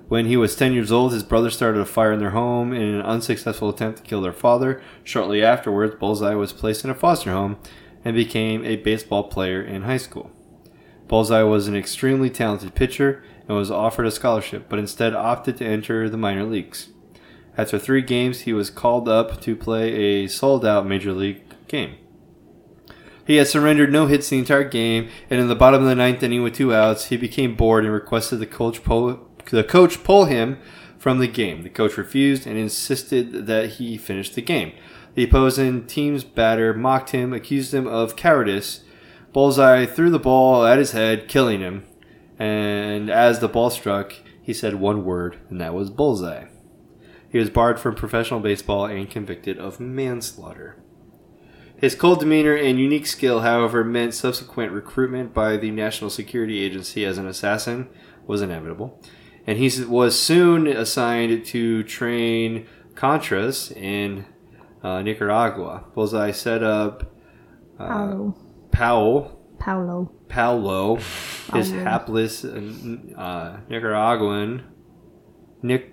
[SPEAKER 1] When he was 10 years old, his brother started a fire in their home in an unsuccessful attempt to kill their father. Shortly afterwards, Bullseye was placed in a foster home and became a baseball player in high school. Bullseye was an extremely talented pitcher and was offered a scholarship, but instead opted to enter the minor leagues. After three games, he was called up to play a sold out major league game. He had surrendered no hits the entire game, and in the bottom of the ninth inning with two outs, he became bored and requested the coach pull, the coach pull him from the game. The coach refused and insisted that he finish the game. The opposing team's batter mocked him, accused him of cowardice. Bullseye threw the ball at his head, killing him. And as the ball struck, he said one word, and that was bullseye. He was barred from professional baseball and convicted of manslaughter. His cold demeanor and unique skill, however, meant subsequent recruitment by the National Security Agency as an assassin was inevitable, and he was soon assigned to train Contras in uh, Nicaragua. Bullseye set up uh,
[SPEAKER 6] Paulo.
[SPEAKER 1] Powell,
[SPEAKER 6] Paulo.
[SPEAKER 1] Paulo, his hapless uh, Nicaraguan, Nic-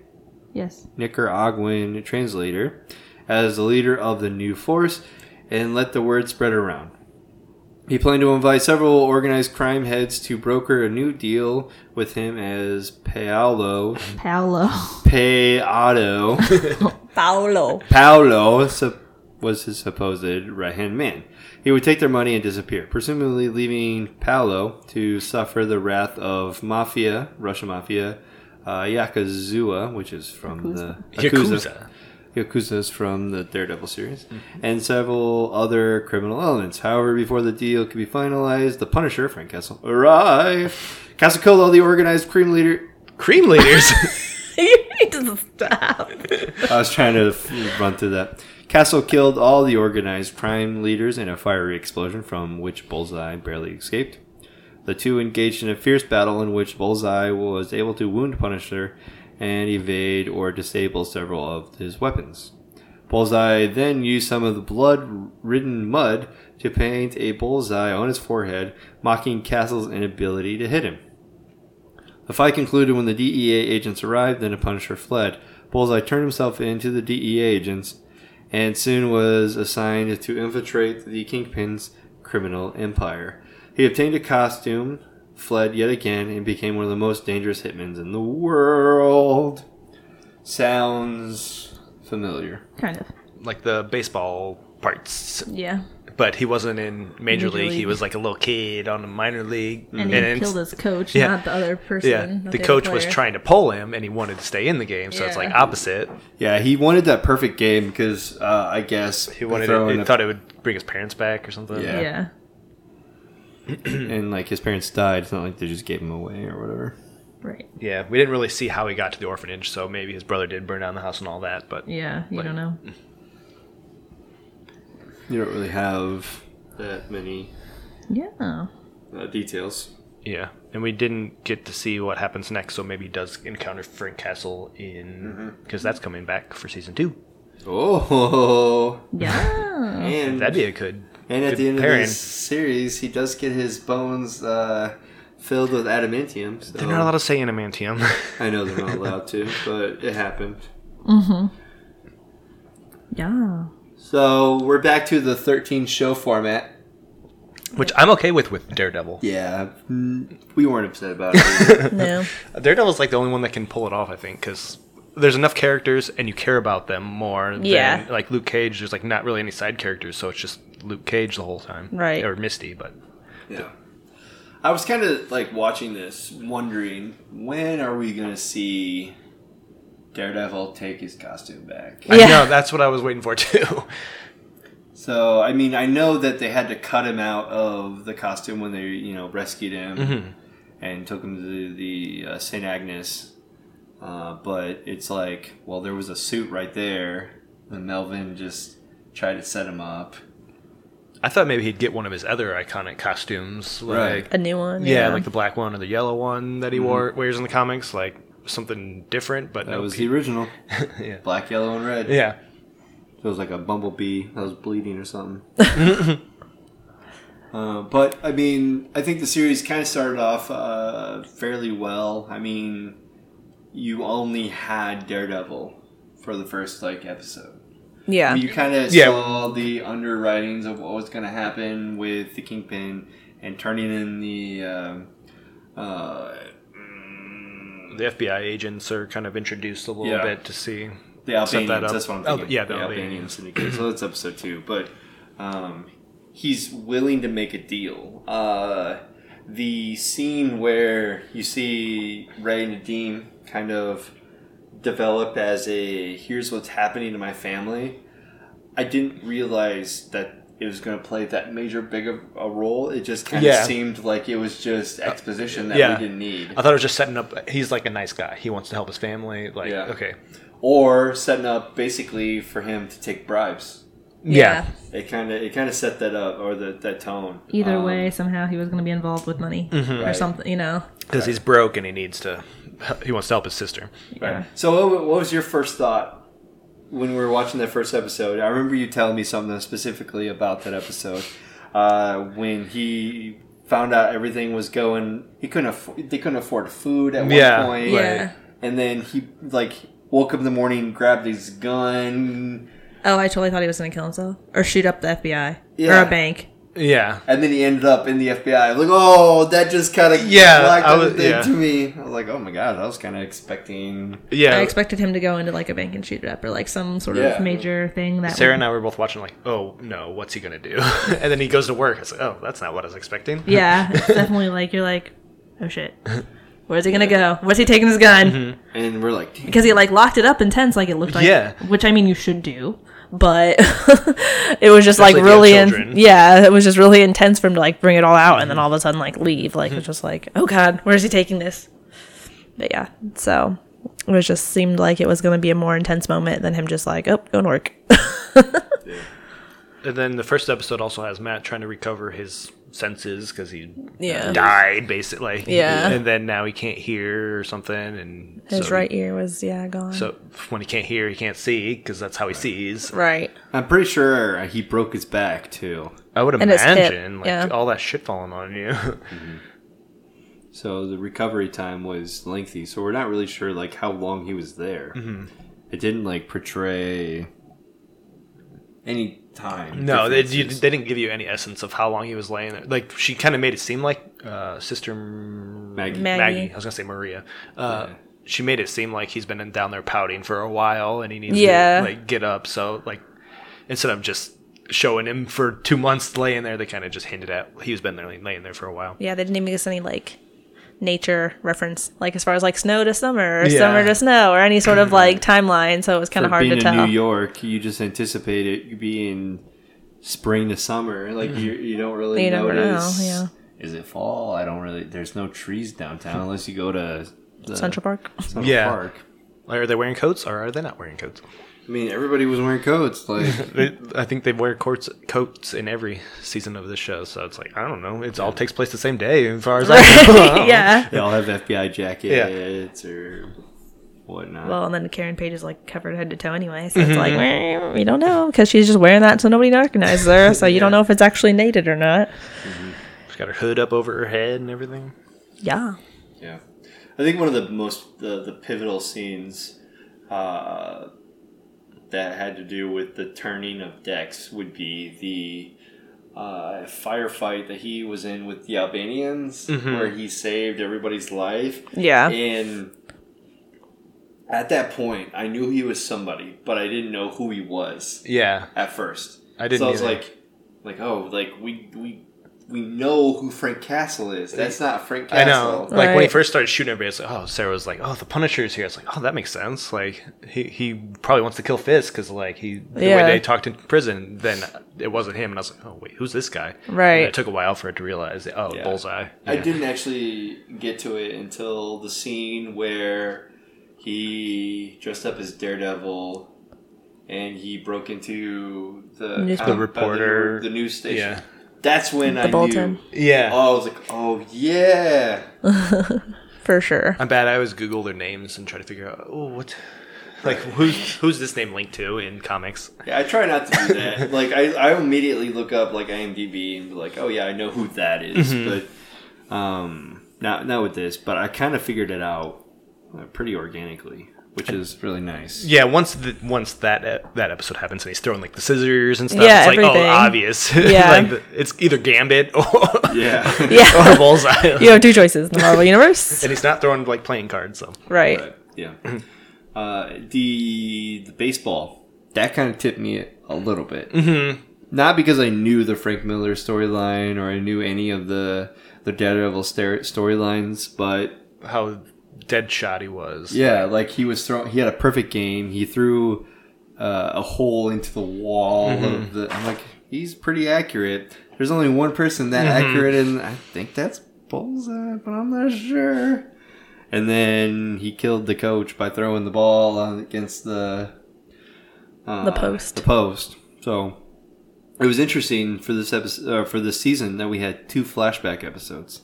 [SPEAKER 6] Yes.
[SPEAKER 1] Nicaraguan translator, as the leader of the new force, and let the word spread around. He planned to invite several organized crime heads to broker a new deal with him as Paolo
[SPEAKER 6] Paolo.
[SPEAKER 1] Peado.
[SPEAKER 4] Paulo.
[SPEAKER 1] Paolo su- was his supposed right hand man. He would take their money and disappear, presumably leaving Paolo to suffer the wrath of mafia, Russian mafia, uh, Yakuza, which is from the
[SPEAKER 3] Yakuza.
[SPEAKER 1] Yakuza is from the Daredevil series, mm-hmm. and several other criminal elements. However, before the deal could be finalized, the Punisher, Frank Castle, arrived. Castle killed all the organized crime leader.
[SPEAKER 3] Cream leaders.
[SPEAKER 4] you need to stop.
[SPEAKER 1] I was trying to run through that. Castle killed all the organized crime leaders in a fiery explosion from which Bullseye barely escaped. The two engaged in a fierce battle in which Bullseye was able to wound Punisher and evade or disable several of his weapons. Bullseye then used some of the blood ridden mud to paint a bullseye on his forehead, mocking Castle's inability to hit him. The fight concluded when the DEA agents arrived and the Punisher fled. Bullseye turned himself in to the DEA agents and soon was assigned to infiltrate the Kingpin's criminal empire. He obtained a costume, fled yet again, and became one of the most dangerous hitmen in the world. Sounds familiar.
[SPEAKER 6] Kind of.
[SPEAKER 3] like the baseball parts.
[SPEAKER 6] Yeah.
[SPEAKER 3] But he wasn't in Major,
[SPEAKER 6] Major
[SPEAKER 3] league. He was like a little kid on a minor league.
[SPEAKER 6] And he
[SPEAKER 3] it's-
[SPEAKER 6] killed his coach,
[SPEAKER 3] yeah.
[SPEAKER 6] not the other person.
[SPEAKER 3] Yeah,
[SPEAKER 6] not
[SPEAKER 3] the
[SPEAKER 6] other
[SPEAKER 3] coach was trying to pull him, and he wanted to stay in the game. So it's like opposite.
[SPEAKER 1] Yeah, he wanted that perfect game because uh, I guess
[SPEAKER 3] He wanted.
[SPEAKER 1] throw
[SPEAKER 3] It, he
[SPEAKER 1] a-
[SPEAKER 3] thought it would bring his parents back or something.
[SPEAKER 1] Yeah.
[SPEAKER 6] Yeah.
[SPEAKER 1] and like his parents died. It's not like they just gave him away or whatever.
[SPEAKER 6] Right.
[SPEAKER 3] Yeah, we didn't really see how he got to the orphanage, so maybe his brother did burn down the house and all that. But
[SPEAKER 6] Yeah. You don't know.
[SPEAKER 1] You don't really have that many
[SPEAKER 6] Yeah.
[SPEAKER 1] uh, details.
[SPEAKER 3] yeah, and we didn't get to see what happens next. So maybe he does encounter Frank Castle in because that's coming back for season two.
[SPEAKER 1] Oh,
[SPEAKER 6] Yeah.
[SPEAKER 1] and
[SPEAKER 3] That'd be a good.
[SPEAKER 1] And at the end
[SPEAKER 3] pairing.
[SPEAKER 1] of this series, he does get his bones uh, filled with adamantium. So
[SPEAKER 3] They're not allowed to say adamantium.
[SPEAKER 1] I know they're not allowed to, but it happened.
[SPEAKER 6] Yeah.
[SPEAKER 1] So we're back to the 13 show format.
[SPEAKER 3] which I'm okay with with Daredevil.
[SPEAKER 1] Yeah, we weren't upset about it.
[SPEAKER 4] No.
[SPEAKER 3] Daredevil's like the only one that can pull it off, I think, because there's enough characters and you care about them more.
[SPEAKER 4] Yeah.
[SPEAKER 3] Than, like Luke Cage, there's like not really any side characters, so it's just Luke Cage the whole time.
[SPEAKER 4] Right.
[SPEAKER 3] Or Misty, but
[SPEAKER 1] Yeah. I was kind of like watching this, wondering when are we going to see Daredevil take his costume back?
[SPEAKER 3] I know that's what I was waiting for too.
[SPEAKER 1] So, I mean, I know that they had to cut him out of the costume when they, you know, rescued him and took him to the, the uh, St. Agnes. Uh, but it's like, well, there was a suit right there, and Melvin just tried to set him up.
[SPEAKER 3] I thought maybe he'd get one of his other iconic costumes, like
[SPEAKER 1] Right.
[SPEAKER 4] A new one.
[SPEAKER 3] yeah,
[SPEAKER 4] Yeah.
[SPEAKER 3] like the black one or the yellow one that he wore wears in the comics, like something different. But
[SPEAKER 1] That
[SPEAKER 3] no,
[SPEAKER 1] was
[SPEAKER 3] he-
[SPEAKER 1] the original.
[SPEAKER 3] yeah.
[SPEAKER 1] Black, yellow, and red.
[SPEAKER 3] yeah.
[SPEAKER 1] So it was like a bumblebee that was bleeding or something. uh, but I mean, I think the series kind of started off uh, fairly well. I mean, you only had Daredevil for the first like episode.
[SPEAKER 4] Yeah.
[SPEAKER 1] You kind of
[SPEAKER 3] Yeah.
[SPEAKER 1] saw the underwritings of what was going to happen with the Kingpin and turning in the. Um, uh,
[SPEAKER 3] The FBI agents are kind of introduced a little
[SPEAKER 1] Yeah.
[SPEAKER 3] bit to see.
[SPEAKER 1] The
[SPEAKER 3] Set that up.
[SPEAKER 1] That's what I'm
[SPEAKER 3] Oh,
[SPEAKER 1] thinking.
[SPEAKER 3] yeah,
[SPEAKER 1] the,
[SPEAKER 3] the
[SPEAKER 1] Albanian
[SPEAKER 3] Albanians.
[SPEAKER 1] syndicate. So that's episode two. But um, he's willing to make a deal. Uh, the scene where you see Ray and Nadeem kind of develop as a here's what's happening to my family. I didn't realize that it was going to play that major big of a role. It just kind of
[SPEAKER 3] Yeah.
[SPEAKER 1] seemed like it was just exposition that
[SPEAKER 3] yeah.
[SPEAKER 1] we didn't need.
[SPEAKER 3] I thought it was just setting up. He's like a nice guy. He wants to help his family. Like
[SPEAKER 1] Yeah.
[SPEAKER 3] okay,
[SPEAKER 1] or setting up basically for him to take bribes.
[SPEAKER 3] Yeah.
[SPEAKER 1] It kind of it kind of set that up or the, that tone.
[SPEAKER 6] Either
[SPEAKER 1] Um,
[SPEAKER 6] way, somehow he was going to be involved with money or
[SPEAKER 1] Right.
[SPEAKER 6] something. You know.
[SPEAKER 3] Because he's broke and he needs to. He wants to help his sister.
[SPEAKER 1] Right. So, what, what was your first thought when we were watching that first episode? I remember you telling me something specifically about that episode uh, when he found out everything was going. He couldn't. Afford, they couldn't afford food at one
[SPEAKER 3] Yeah.
[SPEAKER 1] point.
[SPEAKER 4] Yeah.
[SPEAKER 1] And then he like woke up in the morning, grabbed his gun,
[SPEAKER 4] Oh, I totally thought he was going to kill himself or shoot up the FBI
[SPEAKER 1] Yeah.
[SPEAKER 4] or a bank.
[SPEAKER 3] Yeah.
[SPEAKER 1] and then he ended up in the FBI. I was like, oh, that just kind of
[SPEAKER 3] Yeah,
[SPEAKER 1] blacked
[SPEAKER 3] I was-
[SPEAKER 1] everything
[SPEAKER 3] yeah.
[SPEAKER 1] to me. I was like, oh my god, I was kind of expecting.
[SPEAKER 3] Yeah.
[SPEAKER 4] I expected him to go into like a bank and shoot it up or like some sort
[SPEAKER 1] Yeah.
[SPEAKER 4] of
[SPEAKER 6] Major thing that
[SPEAKER 3] Sarah
[SPEAKER 6] would-
[SPEAKER 3] and I were both watching, like, oh no, what's he gonna do? and then he goes to work. I was like, oh, that's not what I was expecting.
[SPEAKER 6] Yeah, it's definitely like you're like, oh shit, where's he gonna go? Where's he taking his gun?
[SPEAKER 3] Mm-hmm.
[SPEAKER 1] And we're like, damn.
[SPEAKER 6] Because he like locked it up in tense, like it looked like.
[SPEAKER 3] Yeah.
[SPEAKER 6] Which I mean, you should do.
[SPEAKER 4] But it was just
[SPEAKER 3] Especially
[SPEAKER 4] like
[SPEAKER 3] if you have
[SPEAKER 4] really in, yeah it was just really intense for him to like bring it all out and then mm-hmm. all of a sudden like leave like it's mm-hmm. just like oh god where's he taking this? But yeah so it was just seemed like it was going to be a more intense moment than him just like oh going to work.
[SPEAKER 3] And then the first episode also has Matt trying to recover his senses because he
[SPEAKER 4] Yeah.
[SPEAKER 3] died basically.
[SPEAKER 4] Yeah.
[SPEAKER 3] And then now he can't hear or something, and
[SPEAKER 4] his
[SPEAKER 3] so,
[SPEAKER 4] right ear was yeah gone
[SPEAKER 3] So when he can't hear, he can't see because that's how he sees.
[SPEAKER 4] right
[SPEAKER 1] I'm pretty sure he broke his back too.
[SPEAKER 3] I would
[SPEAKER 4] And
[SPEAKER 3] imagine like
[SPEAKER 4] yeah.
[SPEAKER 3] all that shit falling on you.
[SPEAKER 1] So the recovery time was lengthy. So we're not really sure like how long he was there.
[SPEAKER 3] Mm-hmm.
[SPEAKER 1] It didn't like portray any time.
[SPEAKER 3] no, they, you, they didn't give you any essence of how long he was laying there. Like she kind of made it seem like uh, Sister
[SPEAKER 1] Maggie.
[SPEAKER 4] Maggie.
[SPEAKER 3] Maggie. I was gonna say Maria. Uh,
[SPEAKER 1] Yeah.
[SPEAKER 3] She made it seem like he's been in- down there pouting for a while, and he needs
[SPEAKER 4] Yeah.
[SPEAKER 3] to like get up. So like instead of just showing him for two months laying there, they kind of just hinted at he's been there laying there for a while.
[SPEAKER 4] yeah they didn't even give us any like nature reference like as far as like snow to summer or
[SPEAKER 3] Yeah.
[SPEAKER 4] summer to snow or any sort of like timeline so it was kind of hard
[SPEAKER 1] being
[SPEAKER 4] to
[SPEAKER 1] in
[SPEAKER 4] tell
[SPEAKER 1] New York, you just anticipate it being spring to summer. Like mm-hmm. you, you don't really
[SPEAKER 4] You never know,
[SPEAKER 1] notice.
[SPEAKER 4] yeah.
[SPEAKER 1] Is it fall? I don't really. There's no trees downtown unless you go to the
[SPEAKER 4] central park
[SPEAKER 1] Central
[SPEAKER 3] Yeah.
[SPEAKER 1] Park.
[SPEAKER 3] Like, are they wearing coats or are they not wearing coats?
[SPEAKER 1] I mean, everybody was wearing coats. Like
[SPEAKER 3] They, I think they wear coats coats in every season of the show, so it's like I don't know. It all takes place the same day, as far as I know.
[SPEAKER 4] yeah
[SPEAKER 1] they all have FBI jackets yeah. or whatnot.
[SPEAKER 4] Well, and then Karen Page is like covered head to toe anyway, so it's like we don't know because she's just wearing that so nobody recognizes her. So you don't know if it's actually nated or not.
[SPEAKER 3] She's got her hood up over her head and everything.
[SPEAKER 4] Yeah,
[SPEAKER 1] Yeah, I think one of the most the, the pivotal scenes uh, that had to do with the turning of decks would be the uh, firefight that he was in with the Albanians, where he saved everybody's life.
[SPEAKER 4] yeah,
[SPEAKER 1] And at that point, I knew he was somebody, but I didn't know who he was
[SPEAKER 3] Yeah,
[SPEAKER 1] at first.
[SPEAKER 3] I didn't
[SPEAKER 1] So I was
[SPEAKER 3] either.
[SPEAKER 1] like, like oh, like we we we know who Frank Castle is. That's not Frank Castle.
[SPEAKER 3] I know. Like when he first started shooting everybody, it's like, oh, Sarah was like, oh, the Punisher's here. It's like, oh, that makes sense. Like he, he probably wants to kill Fisk because like he the way they talked in prison, then it wasn't him, and I was like, oh wait, who's this guy?
[SPEAKER 4] Right.
[SPEAKER 3] And it took a while for it to realize, that, oh,
[SPEAKER 1] Yeah.
[SPEAKER 3] bullseye.
[SPEAKER 1] I didn't actually get to it until the scene where he dressed up as Daredevil and he broke into the
[SPEAKER 4] Newspaper.
[SPEAKER 1] uh,
[SPEAKER 3] The reporter.
[SPEAKER 1] the, news station.
[SPEAKER 3] Yeah.
[SPEAKER 1] That's when I
[SPEAKER 4] bulletin.
[SPEAKER 1] knew.
[SPEAKER 3] Yeah.
[SPEAKER 1] Oh, I was like, oh yeah.
[SPEAKER 4] for sure.
[SPEAKER 3] I'm bad. I always Google their names and try to figure out, oh, what, like who's who's this name linked to in comics?
[SPEAKER 1] Yeah, I try not to do that. like I, I immediately look up like IMDb and be like, oh yeah, I know who that is.
[SPEAKER 3] Mm-hmm.
[SPEAKER 1] But um, not not with this. But I kind of figured it out uh, pretty organically, which is really nice.
[SPEAKER 3] Yeah, once the, once that uh, that episode happens and he's throwing like the scissors and stuff,
[SPEAKER 4] Yeah,
[SPEAKER 3] it's like oh obvious.
[SPEAKER 4] Yeah.
[SPEAKER 3] like the, it's either Gambit or
[SPEAKER 1] Yeah.
[SPEAKER 4] Yeah,
[SPEAKER 3] or Bullseye.
[SPEAKER 4] you have two choices in the Marvel universe,
[SPEAKER 3] and he's not throwing like playing cards, so
[SPEAKER 4] right?
[SPEAKER 1] But, yeah. Uh, the the baseball that kind of tipped me a little bit. Mm-hmm. Not because I knew the Frank Miller storyline or I knew any of the the Daredevil star- storylines, but
[SPEAKER 3] how dead shot he was.
[SPEAKER 1] yeah, like he was throwing. He had a perfect game. He threw uh, a hole into the wall of the. I'm like, he's pretty accurate. There's only one person that accurate, and I think that's Bullseye, but I'm not sure. and then he killed the coach by throwing the ball against the uh,
[SPEAKER 4] The post.
[SPEAKER 1] The post. So it was interesting for this episode uh, for this season that we had two flashback episodes.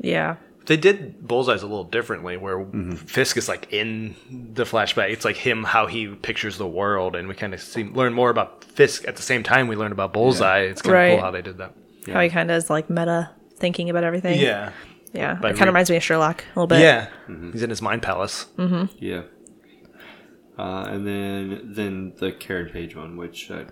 [SPEAKER 4] Yeah.
[SPEAKER 3] They did Bullseye's a little differently, where Fisk is like in the flashback. It's like him, how he pictures the world, and we kind of see learn more about Fisk at the same time we learn about Bullseye. It's kind of
[SPEAKER 4] Right.
[SPEAKER 3] cool how they did that.
[SPEAKER 4] How he kind of is like meta thinking about everything.
[SPEAKER 3] Yeah,
[SPEAKER 4] Yeah.
[SPEAKER 3] By
[SPEAKER 4] it kind
[SPEAKER 3] re-
[SPEAKER 4] of reminds me of Sherlock a little bit.
[SPEAKER 3] yeah. He's in his mind palace.
[SPEAKER 1] Yeah. Uh, and then then the Karen Page one, which uh, I,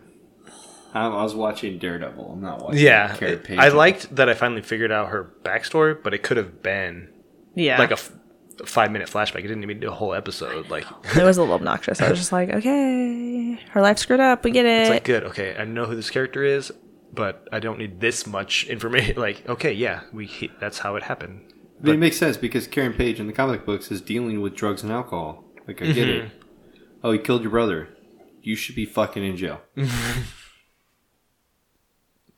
[SPEAKER 1] I was watching Daredevil. I'm not watching.
[SPEAKER 3] Yeah,
[SPEAKER 1] Karen Page.
[SPEAKER 3] I liked that I finally figured out her backstory, but it could have been
[SPEAKER 4] Yeah.
[SPEAKER 3] like a, f- a five minute flashback. It didn't even do a whole episode. Like
[SPEAKER 4] it was a little obnoxious. I was just like, okay, her life screwed up. We get it.
[SPEAKER 3] it's like good. Okay, I know who this character is, but I don't need this much information. Like okay, yeah, we that's how it happened.
[SPEAKER 1] I mean, it makes sense because Karen Page in the comic books is dealing with drugs and alcohol. Like, I get
[SPEAKER 3] Mm-hmm.
[SPEAKER 1] it. Oh, he killed your brother. You should be fucking in jail.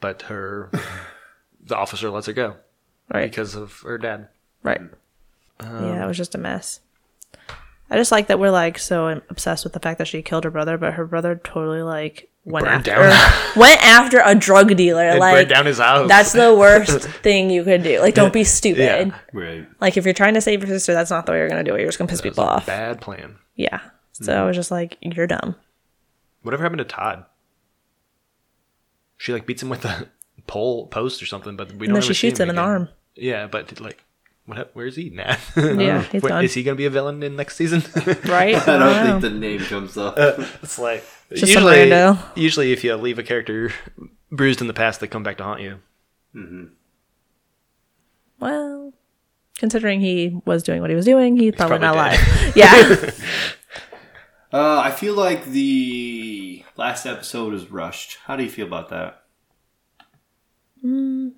[SPEAKER 3] But her, the officer lets her go
[SPEAKER 4] right.
[SPEAKER 3] because of her dad.
[SPEAKER 4] Right. Um, yeah, it was just a mess. I just like that we're like so obsessed with the fact that she killed her brother, but her brother totally like went after
[SPEAKER 3] down.
[SPEAKER 4] went after a drug dealer.
[SPEAKER 3] And
[SPEAKER 4] like
[SPEAKER 3] burned down his house.
[SPEAKER 4] that's the worst thing you could do. Like, don't be stupid.
[SPEAKER 3] Yeah.
[SPEAKER 1] Right.
[SPEAKER 4] Like, if you're trying to save your sister, that's not the way you're gonna do it. You're just gonna piss people off.
[SPEAKER 3] bad plan.
[SPEAKER 4] Yeah. So mm-hmm. I was just like, you're dumb.
[SPEAKER 3] Whatever happened to Todd? She like beats him with a pole post or something, but we don't.
[SPEAKER 4] And then
[SPEAKER 3] ever
[SPEAKER 4] she shoots him in the arm.
[SPEAKER 3] Yeah, but like, what? Where's he now?
[SPEAKER 4] Yeah, he's
[SPEAKER 3] Wait,
[SPEAKER 4] gone.
[SPEAKER 3] is he gonna be a villain in next season?
[SPEAKER 4] Right?
[SPEAKER 1] I don't
[SPEAKER 4] know.
[SPEAKER 1] think the name comes up.
[SPEAKER 3] it's like
[SPEAKER 4] Just
[SPEAKER 3] usually,
[SPEAKER 4] rando.
[SPEAKER 3] usually if you leave a character bruised in the past, they come back to haunt you. Mm-hmm.
[SPEAKER 4] Well, considering he was doing what he was doing, he's probably,
[SPEAKER 3] probably
[SPEAKER 4] not
[SPEAKER 3] dead.
[SPEAKER 4] alive. yeah.
[SPEAKER 1] Uh, I feel like the last episode is rushed. How do you feel about that?
[SPEAKER 4] Mm.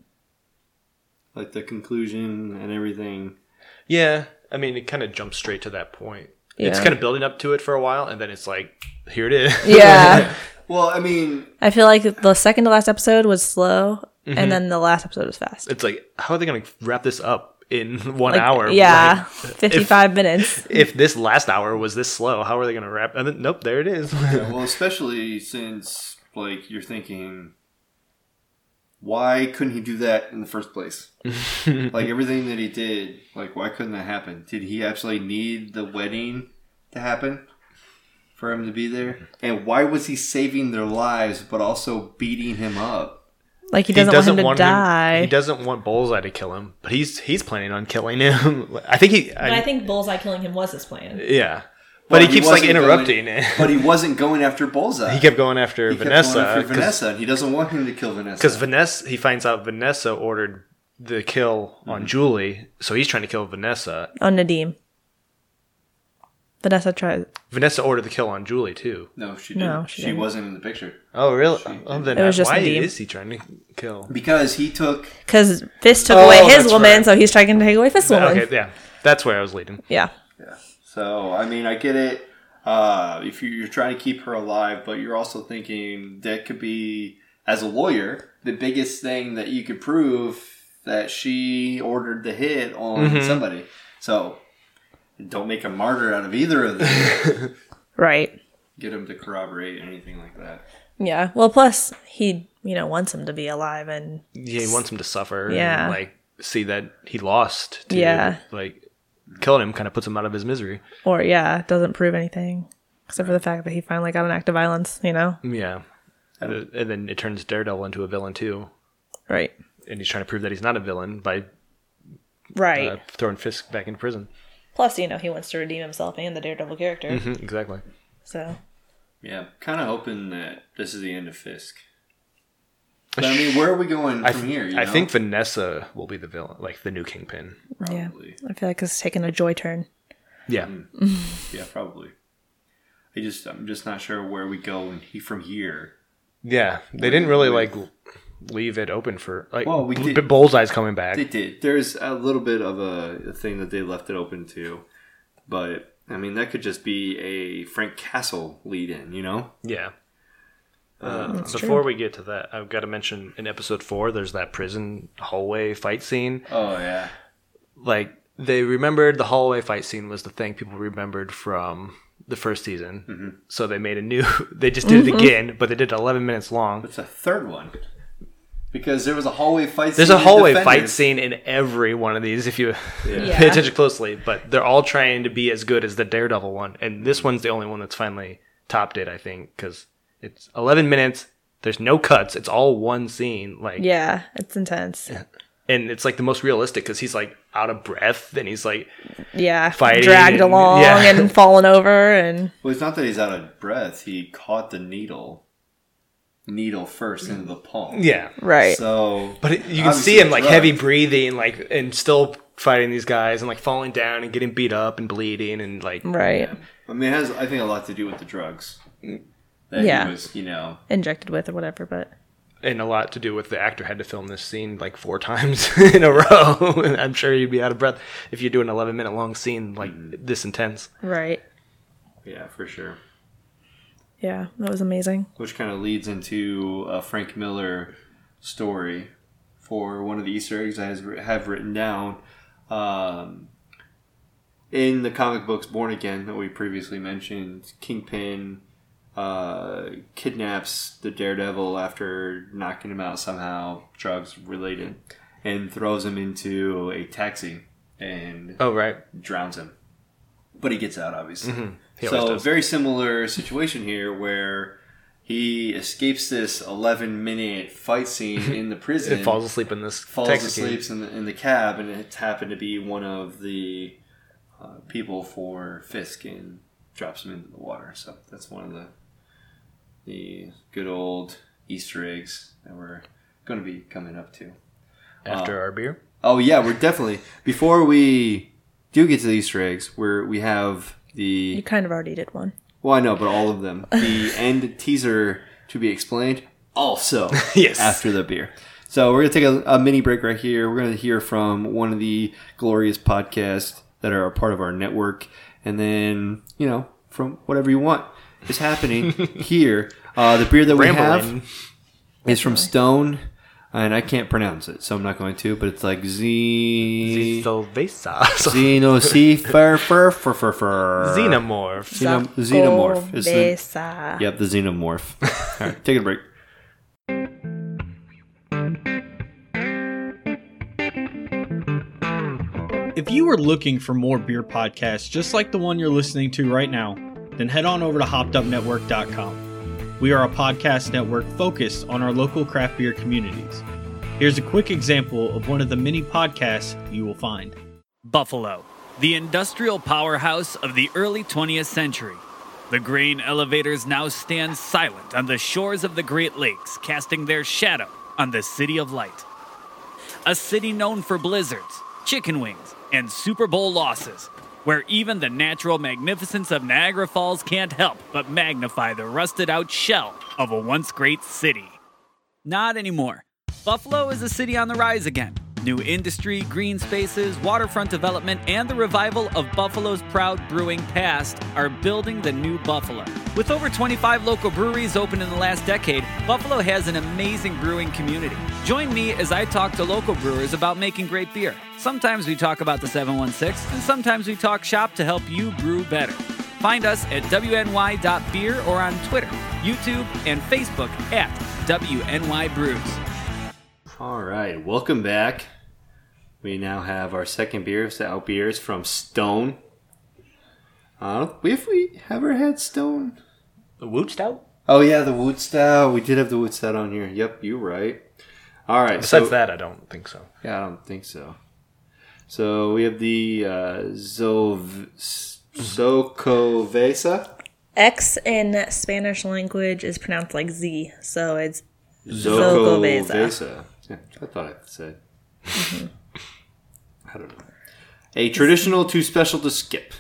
[SPEAKER 1] Like the conclusion and everything.
[SPEAKER 3] Yeah, I mean, it kind of jumps straight to that point.
[SPEAKER 4] Yeah.
[SPEAKER 3] It's kind of building up to it for a while, and then it's like, here it is.
[SPEAKER 4] yeah.
[SPEAKER 1] Well, I mean,
[SPEAKER 4] I feel like the second to last episode was slow, and then the last episode was fast.
[SPEAKER 3] it's like, how are they going to wrap this up in one
[SPEAKER 4] Like,
[SPEAKER 3] hour?
[SPEAKER 4] Yeah.
[SPEAKER 3] Like,
[SPEAKER 4] 55 minutes.
[SPEAKER 3] if, if this last hour was this slow, how are they going to wrap? And then, nope, there it is.
[SPEAKER 1] yeah, well, especially since like you're thinking, why couldn't he do that in the first place? like everything that he did, like why couldn't that happen? Did he actually need the wedding to happen for him to be there? And why was he saving their lives but also beating him up?
[SPEAKER 4] Like he doesn't, want him to die.
[SPEAKER 3] he doesn't want Bullseye to kill him, but he's he's planning on killing him. I think he.
[SPEAKER 4] but I think Bullseye killing him was his plan.
[SPEAKER 3] yeah, but
[SPEAKER 1] Well,
[SPEAKER 3] he
[SPEAKER 1] he
[SPEAKER 3] keeps like interrupting
[SPEAKER 1] going-
[SPEAKER 3] it.
[SPEAKER 1] But he wasn't going after Bullseye.
[SPEAKER 3] He kept going after
[SPEAKER 1] He kept
[SPEAKER 3] Vanessa
[SPEAKER 1] going after
[SPEAKER 3] 'cause-
[SPEAKER 1] Vanessa, and he doesn't want him to kill Vanessa.
[SPEAKER 3] Because Vanessa, he finds out Vanessa ordered the kill
[SPEAKER 1] Mm-hmm.
[SPEAKER 3] on Julie, so he's trying to kill Vanessa.
[SPEAKER 4] On Nadeem. Vanessa tried.
[SPEAKER 3] Vanessa ordered the kill on Julie too.
[SPEAKER 1] no, she didn't.
[SPEAKER 4] No, she
[SPEAKER 1] she
[SPEAKER 4] didn't.
[SPEAKER 1] wasn't in the picture
[SPEAKER 3] Oh, really? Oh, then
[SPEAKER 4] It was just
[SPEAKER 3] why
[SPEAKER 4] Nadeem.
[SPEAKER 3] is he trying to kill?
[SPEAKER 1] because he took.
[SPEAKER 4] Because Fisk took
[SPEAKER 3] Oh,
[SPEAKER 4] away his woman,
[SPEAKER 3] right.
[SPEAKER 4] so he's trying to take away Fisk's woman.
[SPEAKER 3] Okay, yeah, that's where I was leading.
[SPEAKER 4] Yeah. Yeah.
[SPEAKER 1] So I mean, I get it. Uh, if you- you're trying to keep her alive, but you're also thinking that could be, as a lawyer, the biggest thing that you could prove that she ordered the hit on
[SPEAKER 3] Mm-hmm.
[SPEAKER 1] somebody. So don't make a martyr out of either of them.
[SPEAKER 4] Right.
[SPEAKER 1] Get him to corroborate anything like that.
[SPEAKER 4] Yeah. Well, plus, he, you know, wants him to be alive and.
[SPEAKER 3] Yeah, he wants him to suffer.
[SPEAKER 4] Yeah.
[SPEAKER 3] and, like see that he lost. To,
[SPEAKER 4] Yeah.
[SPEAKER 3] like killing him kind of puts him out of his misery.
[SPEAKER 4] Or, yeah, doesn't prove anything. Except for the fact that he finally got an act of violence, you know?
[SPEAKER 3] Yeah, and, and then it turns Daredevil into a villain too,
[SPEAKER 4] Right.
[SPEAKER 3] and he's trying to prove that he's not a villain by
[SPEAKER 4] Right.
[SPEAKER 3] uh, throwing Fisk back in prison.
[SPEAKER 4] Plus, you know, he wants to redeem himself and the Daredevil character.
[SPEAKER 3] Mhm, exactly.
[SPEAKER 4] So.
[SPEAKER 1] Yeah, kind of hoping that this is the end of Fisk. But, I mean, where are we going
[SPEAKER 3] I,
[SPEAKER 1] from
[SPEAKER 3] th-
[SPEAKER 1] here? You
[SPEAKER 3] I
[SPEAKER 1] know?
[SPEAKER 3] think Vanessa will be the villain, like the new Kingpin.
[SPEAKER 4] Yeah. I feel like it's taking a joy turn.
[SPEAKER 3] Yeah,
[SPEAKER 1] Yeah, probably. I just, I'm just not sure where we go from here.
[SPEAKER 3] yeah. They didn't really like l- leave it open for like.
[SPEAKER 1] Well, we
[SPEAKER 3] B-
[SPEAKER 1] did-
[SPEAKER 3] Bullseye's coming back.
[SPEAKER 1] They did. There's a little bit of a, a thing that they left it open to, but I mean that could just be a Frank Castle lead in, you know?
[SPEAKER 3] Yeah. Uh, before
[SPEAKER 4] true.
[SPEAKER 3] we get to that, I've got to mention in episode four, there's that prison hallway fight scene.
[SPEAKER 1] Oh yeah.
[SPEAKER 3] Like they remembered the hallway fight scene was the thing people remembered from the first season.
[SPEAKER 1] Mm-hmm.
[SPEAKER 3] So they made a new. They just did it again, but they did it 11 minutes long.
[SPEAKER 1] It's a third one because there was a hallway fight.
[SPEAKER 3] There's
[SPEAKER 1] scene
[SPEAKER 3] a hallway fight scene in every one of these if you
[SPEAKER 4] Yeah.
[SPEAKER 3] pay attention closely. But they're all trying to be as good as the Daredevil one, and this one's the only one that's finally topped it. I think because it's 11 minutes. There's no cuts. It's all one scene. Like
[SPEAKER 4] Yeah, it's intense.
[SPEAKER 3] and it's like the most realistic because he's like out of breath and he's like
[SPEAKER 4] Yeah,
[SPEAKER 3] Fighting
[SPEAKER 4] dragged
[SPEAKER 3] and-
[SPEAKER 4] along
[SPEAKER 3] yeah.
[SPEAKER 4] and falling over, and
[SPEAKER 1] Well, it's not that he's out of breath. He caught the needle, needle first into the palm.
[SPEAKER 3] yeah.
[SPEAKER 4] right.
[SPEAKER 1] So,
[SPEAKER 3] But it, you can see him like
[SPEAKER 1] drugged.
[SPEAKER 3] heavy breathing, like and still fighting these guys and like falling down and getting beat up and bleeding and like
[SPEAKER 4] right.
[SPEAKER 1] I mean, it has I think a lot to do with the drugs. That
[SPEAKER 4] Yeah.
[SPEAKER 1] he was, you know,
[SPEAKER 4] Injected with or whatever, but
[SPEAKER 3] and a lot to do with the actor had to film this scene like four times in a row. And I'm sure you'd be out of breath if you do an 11 minute long scene like mm-hmm. this intense.
[SPEAKER 4] right.
[SPEAKER 1] yeah, for sure.
[SPEAKER 4] Yeah, that was amazing.
[SPEAKER 1] Which kind of leads into a Frank Miller story for one of the Easter eggs I have written down. Um, in the comic books Born Again that we previously mentioned, Kingpin uh, kidnaps the Daredevil after knocking him out somehow, drugs related, and throws him into a taxi and
[SPEAKER 3] Oh right,
[SPEAKER 1] drowns him. But he gets out, obviously.
[SPEAKER 3] Mm-hmm. He
[SPEAKER 1] so,
[SPEAKER 3] does.
[SPEAKER 1] very similar situation here where he escapes this 11 minute fight scene in the prison.
[SPEAKER 3] it falls asleep in this
[SPEAKER 1] falls asleep in the, in the cab, and it happened to be one of the uh, people for Fisk and drops him into the water. So that's one of the the good old Easter eggs that we're going to be coming up to.
[SPEAKER 3] after our beer.
[SPEAKER 1] Oh yeah, we're definitely before we do get to the Easter eggs, where we have
[SPEAKER 4] You kind of already did one.
[SPEAKER 1] well, I know, but all of them. The end teaser to be explained also
[SPEAKER 3] Yes.
[SPEAKER 1] after the beer. So we're gonna take a, a mini break right here. We're gonna hear from one of the glorious podcasts that are a part of our network, and then you know from whatever you want is happening here. Uh, the beer that we have is from Stone, and I can't pronounce it, so I'm not going to. But it's like Z
[SPEAKER 3] Silvesa.
[SPEAKER 1] Xenocifer fur fur fur fur
[SPEAKER 3] Xenomorph.
[SPEAKER 1] Xenom- Xenomorph is the Yep, the xenomorph. All right, take a break.
[SPEAKER 7] If you are looking for more beer podcasts just like the one you're listening to right now, then head on over to hoppedupnetwork.com. We are a podcast network focused on our local craft beer communities. Here's a quick example of one of the many podcasts you will find.
[SPEAKER 8] Buffalo, the industrial powerhouse of the early 20th century. The grain elevators now stand silent on the shores of the Great Lakes, casting their shadow on the City of Light. A city known for blizzards, chicken wings, and Super Bowl losses, where even the natural magnificence of Niagara Falls can't help but magnify the rusted out shell of a once great city. Not anymore. Buffalo is a city on the rise again. New industry, green spaces, waterfront development, and the revival of Buffalo's proud brewing past are building the new Buffalo. With over 25 local breweries open in the last decade, Buffalo has an amazing brewing community. Join me as I talk to local brewers about making great beer. Sometimes we talk about the 716, and sometimes we talk shop to help you brew better. Find us at WNY.beer or on Twitter, YouTube, and Facebook at WNY Brews.
[SPEAKER 1] All right, welcome back. We now have our second beer, stout beers from Stone. Uh, if we ever had Stone.
[SPEAKER 3] The Woot Stout?
[SPEAKER 1] Oh yeah, the Wood Stout. We did have the Wood Stout on here. Yep, you're right. All right.
[SPEAKER 3] Besides
[SPEAKER 1] so,
[SPEAKER 3] that, I don't think so.
[SPEAKER 1] Yeah, I don't think so. So we have the uh, Zov Xocoveza.
[SPEAKER 4] X in Spanish language is pronounced like Z, so it's
[SPEAKER 1] Xocoveza. Yeah, I thought I said. I don't know. A traditional too special to skip.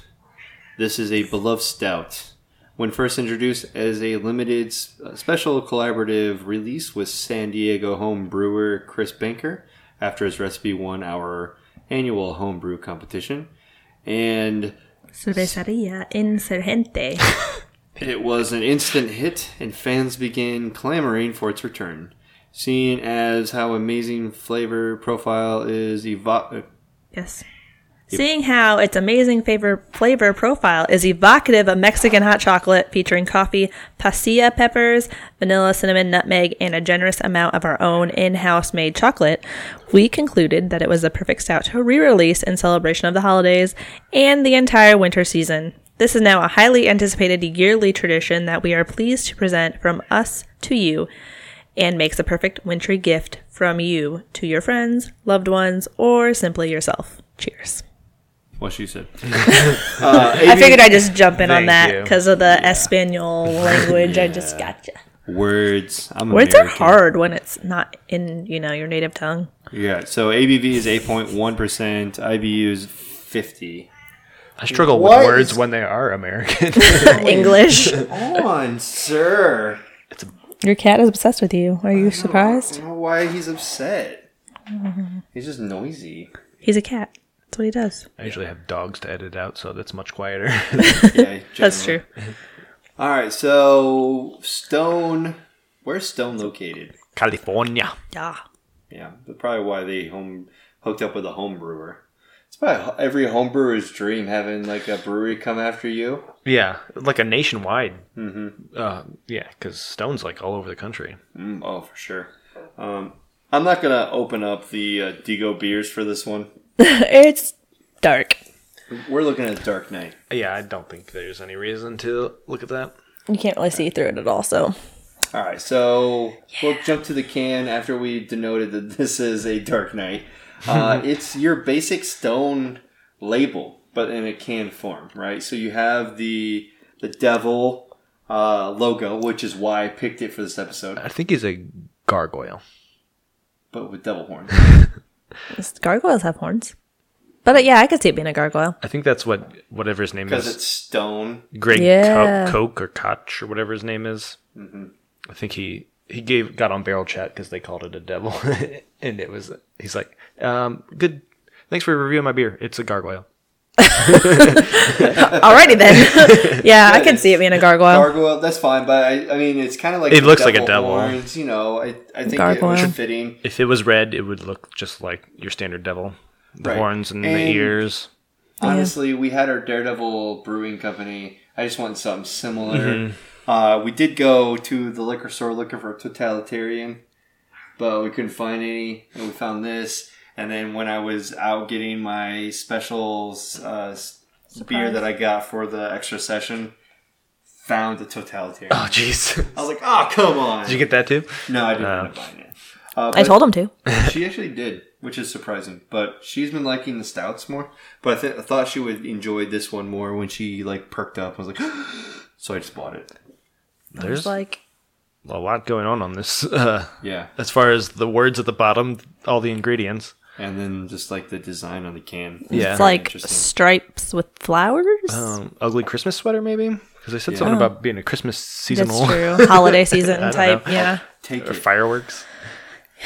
[SPEAKER 1] This is a beloved stout. When first introduced as a limited uh, special collaborative release with San Diego home brewer Chris Banker after his recipe won our annual homebrew competition. And
[SPEAKER 4] Cervecería Insurgente.
[SPEAKER 1] it was an instant hit, and fans began clamoring for its return. Seeing as how amazing flavor profile is evo- uh,
[SPEAKER 4] yes. Seeing how its amazing flavor, flavor profile is evocative of Mexican hot chocolate featuring coffee, pasilla peppers, vanilla, cinnamon, nutmeg, and a generous amount of our own in house made chocolate, we concluded that it was the perfect stout to re release in celebration of the holidays and the entire winter season. This is now a highly anticipated yearly tradition that we are pleased to present from us to you and makes a perfect wintry gift from you to your friends, loved ones, or simply yourself. Cheers.
[SPEAKER 1] What she said.
[SPEAKER 4] Uh, I figured I'd just jump in on that because of the Espanol language. I just gotcha.
[SPEAKER 1] Words. I'm
[SPEAKER 4] Words are hard when it's not in, you know, your native tongue.
[SPEAKER 1] Yeah. So ABV is 8.1 percent. IBU is 50.
[SPEAKER 3] I struggle
[SPEAKER 1] What
[SPEAKER 3] with words when they are American.
[SPEAKER 4] English.
[SPEAKER 1] on, sir.
[SPEAKER 4] Your cat is obsessed with you. Are you surprised?
[SPEAKER 1] I don't know why he's upset. He's just noisy.
[SPEAKER 4] He's a cat. That's what he does.
[SPEAKER 3] I usually have dogs to edit out, so that's much quieter.
[SPEAKER 1] Yeah,
[SPEAKER 4] That's true.
[SPEAKER 1] All right. So Stone. Where's Stone located?
[SPEAKER 3] California.
[SPEAKER 4] Yeah.
[SPEAKER 1] Yeah, that's probably why they home hooked up with a home brewer. It's every homebrewer's dream having like a brewery come after you.
[SPEAKER 3] Yeah, like a nationwide. Mm-hmm. Uh, yeah, because Stone's like all over the country.
[SPEAKER 1] Mm, oh, for sure. Um, I'm not gonna open up the uh, Digo beers for this one.
[SPEAKER 4] it's dark.
[SPEAKER 1] We're looking at Dark Knight.
[SPEAKER 3] Yeah, I don't think there's any reason to look at that.
[SPEAKER 4] You can't really see through it at all, so.
[SPEAKER 1] All right, so we'll jump to the can after we denoted that this is a Dark Knight. Uh, it's your basic Stone label, but in a can form, right? So you have the the devil uh, logo, which is why I picked it for this episode,
[SPEAKER 3] I think he's a gargoyle.
[SPEAKER 1] but with devil horns.
[SPEAKER 4] Gargoyles have horns. But uh, yeah, I could see it being a gargoyle.
[SPEAKER 3] I think that's what whatever his name is.
[SPEAKER 1] Because it's stone.
[SPEAKER 3] Greg
[SPEAKER 4] Yeah.
[SPEAKER 3] Co- Koch or Koch or whatever his name is. I think he he gave got on Barrel Chat because they called it a devil, and it was he's like, um, good. Thanks for reviewing my beer. It's a gargoyle.
[SPEAKER 4] Alrighty then. yeah, I can see it being a gargoyle.
[SPEAKER 1] Gargoyle, that's fine, but I, I mean, it's kind of like
[SPEAKER 3] It
[SPEAKER 1] the
[SPEAKER 3] looks like a devil.
[SPEAKER 1] Horns, you know, I, I think it
[SPEAKER 4] Gargoyle.
[SPEAKER 1] was fitting.
[SPEAKER 3] If it was red, it would look just like your standard devil. The
[SPEAKER 1] Right.
[SPEAKER 3] horns and, the ears.
[SPEAKER 1] Honestly, we had our Daredevil Brewing Company. I just wanted something similar.
[SPEAKER 3] Mm-hmm.
[SPEAKER 1] Uh, we did go to the liquor store looking for a totalitarian, but we couldn't find any, and we found this. And then when I was out getting my specials uh, beer that I got for the extra session, found the totalitarian.
[SPEAKER 3] Oh, jeez.
[SPEAKER 1] I was like, "Oh, come on!"
[SPEAKER 3] Did you get that too?
[SPEAKER 1] no, I didn't
[SPEAKER 3] Oh.
[SPEAKER 1] end up buying it. Uh,
[SPEAKER 4] I told him to.
[SPEAKER 1] she actually did, which is surprising. But she's been liking the stouts more. But I, th- I thought she would enjoy this one more when she like perked up. I was like, so I just bought it.
[SPEAKER 3] There's
[SPEAKER 4] like
[SPEAKER 3] a lot going on on this. Uh,
[SPEAKER 1] Yeah,
[SPEAKER 3] as far as the words at the bottom, all the ingredients.
[SPEAKER 1] and then just like the design on the can.
[SPEAKER 3] Yeah.
[SPEAKER 4] it's like stripes with flowers.
[SPEAKER 3] Um, ugly Christmas sweater, maybe? Because they said something about being a Christmas
[SPEAKER 4] That's
[SPEAKER 3] seasonal
[SPEAKER 4] true. Holiday season type.
[SPEAKER 3] know.
[SPEAKER 4] Yeah.
[SPEAKER 1] take
[SPEAKER 3] or
[SPEAKER 1] it.
[SPEAKER 3] fireworks.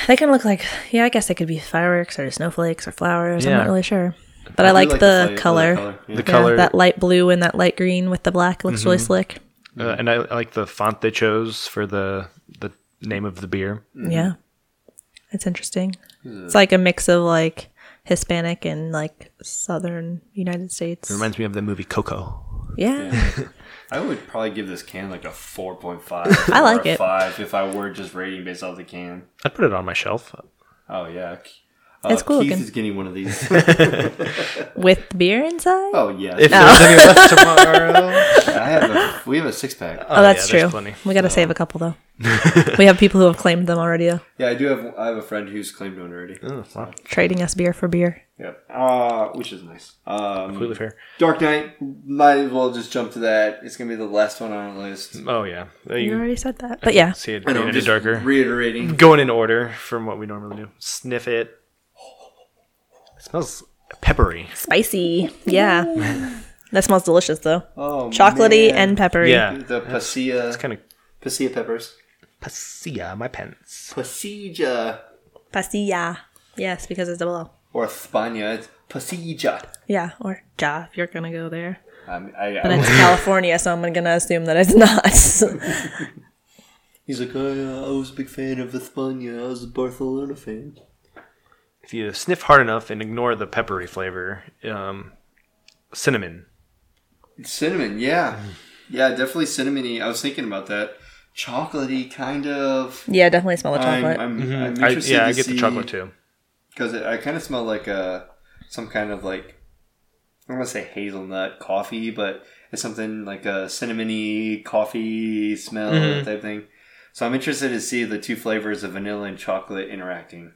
[SPEAKER 4] They can look like, yeah, I guess they could be fireworks or snowflakes or flowers. I'm not really sure. But I,
[SPEAKER 1] do
[SPEAKER 4] like, the,
[SPEAKER 1] fla-
[SPEAKER 4] color.
[SPEAKER 1] yeah.
[SPEAKER 3] The
[SPEAKER 4] Yeah,
[SPEAKER 3] color,
[SPEAKER 4] that light blue and that light green with the black looks really slick.
[SPEAKER 3] Uh, mm-hmm. and I, I like the font they chose for the the name of the beer. Mm-hmm.
[SPEAKER 4] Yeah. It's interesting. Hmm. It's like a mix of like Hispanic and like southern United States.
[SPEAKER 3] It reminds me of the movie Coco.
[SPEAKER 4] yeah.
[SPEAKER 1] I would probably give this can like a four point five.
[SPEAKER 4] I like it.
[SPEAKER 1] Five if I were just rating based off the can.
[SPEAKER 3] I'd put it on my shelf.
[SPEAKER 1] Oh yeah. Uh,
[SPEAKER 4] It's cool
[SPEAKER 1] Keith
[SPEAKER 4] looking.
[SPEAKER 1] is getting one of these.
[SPEAKER 4] With beer inside?
[SPEAKER 1] oh yeah.
[SPEAKER 3] If there's any left tomorrow.
[SPEAKER 1] I have a, we have a six pack.
[SPEAKER 4] Oh, that's
[SPEAKER 3] yeah,
[SPEAKER 4] true.
[SPEAKER 3] plenty.
[SPEAKER 4] We got to save a couple though. we have people who have claimed them already, though,
[SPEAKER 1] Yeah, I do have. I have a friend who's claimed one already.
[SPEAKER 3] Oh, wow.
[SPEAKER 4] trading us beer for beer.
[SPEAKER 1] Yep. Uh, which is nice. Um,
[SPEAKER 3] Completely fair.
[SPEAKER 1] Dark Knight. Might as well just jump to that. It's gonna be the last one on the list.
[SPEAKER 3] Oh, yeah.
[SPEAKER 4] You
[SPEAKER 3] You
[SPEAKER 4] already said that, but yeah,
[SPEAKER 3] see it
[SPEAKER 1] I know, just
[SPEAKER 3] darker.
[SPEAKER 1] Reiterating.
[SPEAKER 3] Going in order from what we normally do. Sniff it. It smells peppery.
[SPEAKER 4] spicy. Yeah, that smells delicious though.
[SPEAKER 1] Oh,
[SPEAKER 4] Chocolatey
[SPEAKER 1] man.
[SPEAKER 4] and peppery.
[SPEAKER 3] Yeah.
[SPEAKER 1] The pasilla.
[SPEAKER 3] It's kind of
[SPEAKER 1] pasilla peppers.
[SPEAKER 3] pasilla, my pants.
[SPEAKER 1] Pasilla
[SPEAKER 4] Pastilla. Yes, because it's double O.
[SPEAKER 1] or España. It's pasilla.
[SPEAKER 4] Yeah, or ja if you're gonna go there.
[SPEAKER 1] Um, I,
[SPEAKER 4] But it's California, so I'm gonna assume that it's not.
[SPEAKER 1] he's like, oh, yeah, I was a big fan of the España. I was a Barcelona fan.
[SPEAKER 3] If you sniff hard enough and ignore the peppery flavor, um, cinnamon.
[SPEAKER 1] Cinnamon, yeah, yeah, definitely cinnamony. I was thinking about that. Chocolatey, kind of.
[SPEAKER 4] Yeah, definitely smell the chocolate.
[SPEAKER 1] I'm, I'm,
[SPEAKER 3] Mhm.
[SPEAKER 1] I'm
[SPEAKER 3] I- yeah,
[SPEAKER 1] to
[SPEAKER 3] I get the chocolate too.
[SPEAKER 1] because I kind of smell like a some kind of like I don't want to say hazelnut coffee, but it's something like a cinnamony coffee smell
[SPEAKER 3] Mhm.
[SPEAKER 1] type thing. So I'm interested to see the two flavors of vanilla and chocolate interacting.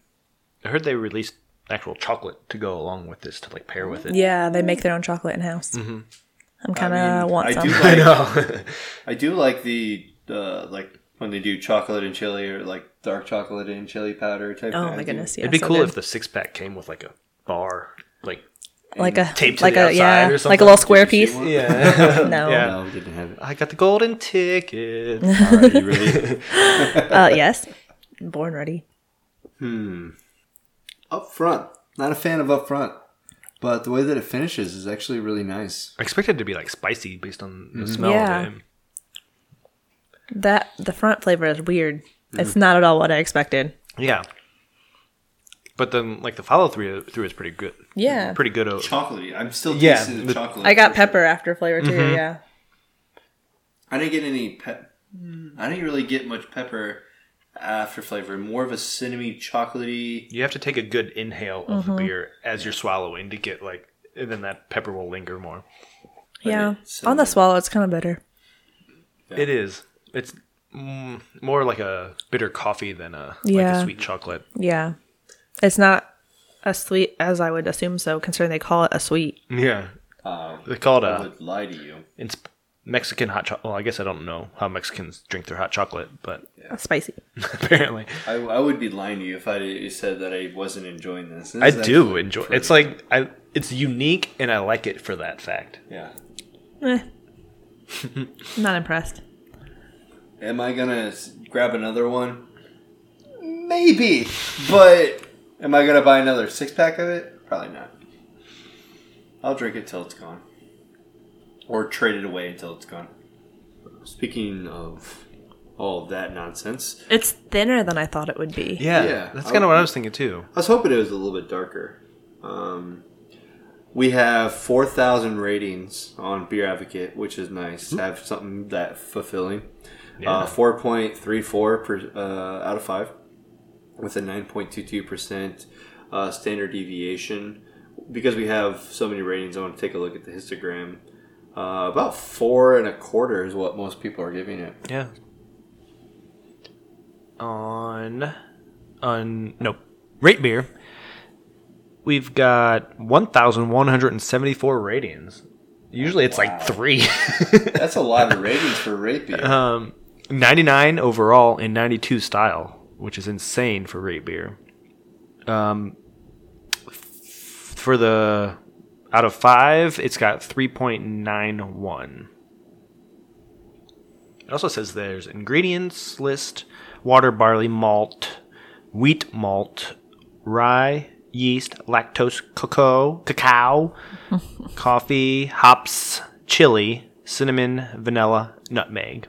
[SPEAKER 3] I heard they released actual chocolate to go along with this to like pair with it.
[SPEAKER 4] yeah, they make their own chocolate in house.
[SPEAKER 3] Mhm.
[SPEAKER 4] I'm kind of
[SPEAKER 1] I mean,
[SPEAKER 4] want
[SPEAKER 1] I
[SPEAKER 4] some.
[SPEAKER 1] do
[SPEAKER 3] I know.
[SPEAKER 1] I do like the uh, like when they do chocolate and chili or like dark chocolate and chili powder type.
[SPEAKER 4] oh
[SPEAKER 1] thing.
[SPEAKER 4] My goodness, yeah,
[SPEAKER 3] It'd be
[SPEAKER 4] so
[SPEAKER 3] cool
[SPEAKER 4] good.
[SPEAKER 3] if the six pack came with like a bar, like
[SPEAKER 4] like a
[SPEAKER 3] taped to
[SPEAKER 4] like
[SPEAKER 3] the
[SPEAKER 4] a
[SPEAKER 3] outside
[SPEAKER 4] yeah,
[SPEAKER 3] or
[SPEAKER 4] like a little square piece.
[SPEAKER 3] yeah,
[SPEAKER 4] No.
[SPEAKER 3] yeah.
[SPEAKER 1] No, didn't have it.
[SPEAKER 3] I got the golden ticket.
[SPEAKER 1] All right, you ready?
[SPEAKER 4] Uh, yes, born ready.
[SPEAKER 1] Hmm. Up front. Not a fan of up front. But the way that it finishes is actually really nice.
[SPEAKER 3] I expected it to be like spicy based on
[SPEAKER 1] Mm-hmm.
[SPEAKER 3] the smell
[SPEAKER 4] Yeah.
[SPEAKER 3] of it.
[SPEAKER 4] That the front flavor is weird.
[SPEAKER 1] Mm.
[SPEAKER 4] It's not at all what I expected.
[SPEAKER 3] Yeah. But then, like the follow through through is pretty good.
[SPEAKER 4] Yeah.
[SPEAKER 3] pretty good. o-
[SPEAKER 1] Chocolatey. I'm still
[SPEAKER 3] Yeah,
[SPEAKER 1] tasting the,
[SPEAKER 3] the-
[SPEAKER 1] chocolate.
[SPEAKER 4] I got
[SPEAKER 1] for sure.
[SPEAKER 4] pepper after flavor too.
[SPEAKER 3] Mm-hmm.
[SPEAKER 4] Yeah.
[SPEAKER 1] I didn't get any pep. I didn't really get much pepper after flavor. More of a cinnamony, chocolatey.
[SPEAKER 3] You have to take a good inhale of
[SPEAKER 4] Mm-hmm.
[SPEAKER 3] the beer as you're swallowing to get like, and then that pepper will linger more.
[SPEAKER 4] Yeah. On the swallow, it's kind of bitter.
[SPEAKER 3] It is. It's mm, more like a bitter coffee than a like
[SPEAKER 4] Yeah.
[SPEAKER 3] a sweet chocolate.
[SPEAKER 4] Yeah. It's not as sweet as I would assume so, considering they call it a sweet.
[SPEAKER 3] Yeah,
[SPEAKER 1] Uh,
[SPEAKER 3] they call it
[SPEAKER 1] I
[SPEAKER 3] a
[SPEAKER 1] would lie to you.
[SPEAKER 3] it's Mexican hot chocolate. Well, I guess I don't know how Mexicans drink their hot chocolate, but
[SPEAKER 4] Spicy.
[SPEAKER 3] apparently
[SPEAKER 1] I, I would be lying to you if I said that I wasn't enjoying this. This
[SPEAKER 3] I do enjoy.
[SPEAKER 1] pretty
[SPEAKER 3] It's like I. It's unique, and I like it for that fact.
[SPEAKER 1] Yeah.
[SPEAKER 4] Eh. not impressed.
[SPEAKER 1] Am I gonna grab another one? Maybe, but am I gonna buy another six pack of it? Probably not. I'll drink it till it's gone, or trade it away until it's gone. Speaking of all of that nonsense,
[SPEAKER 4] It's thinner than I thought it would be.
[SPEAKER 3] Yeah,
[SPEAKER 1] Yeah,
[SPEAKER 3] that's
[SPEAKER 1] I
[SPEAKER 3] kind of
[SPEAKER 1] would-
[SPEAKER 3] what I was thinking too.
[SPEAKER 1] I was hoping it was a little bit darker. Um, we have four thousand ratings on Beer Advocate, which is nice. to Have something that fulfilling.
[SPEAKER 3] Yeah.
[SPEAKER 1] Uh, four point three four per uh, out of five, with a nine point two two percent uh, standard deviation. Because we have so many ratings, I want to take a look at the histogram. Uh, about four and a quarter is what most people are giving it.
[SPEAKER 3] Yeah. On on no rate beer, we've got one thousand one hundred and seventy four ratings. Usually it's like three.
[SPEAKER 1] That's a lot of ratings for rate beer.
[SPEAKER 3] um, ninety nine overall and ninety two style, which is insane for rate beer. Um, f- for the out of five, it's got three point nine one. It also says there's ingredients list: water, barley, malt, wheat malt, rye, yeast, lactose, cocoa, cacao, coffee, hops, chili, cinnamon, vanilla, nutmeg.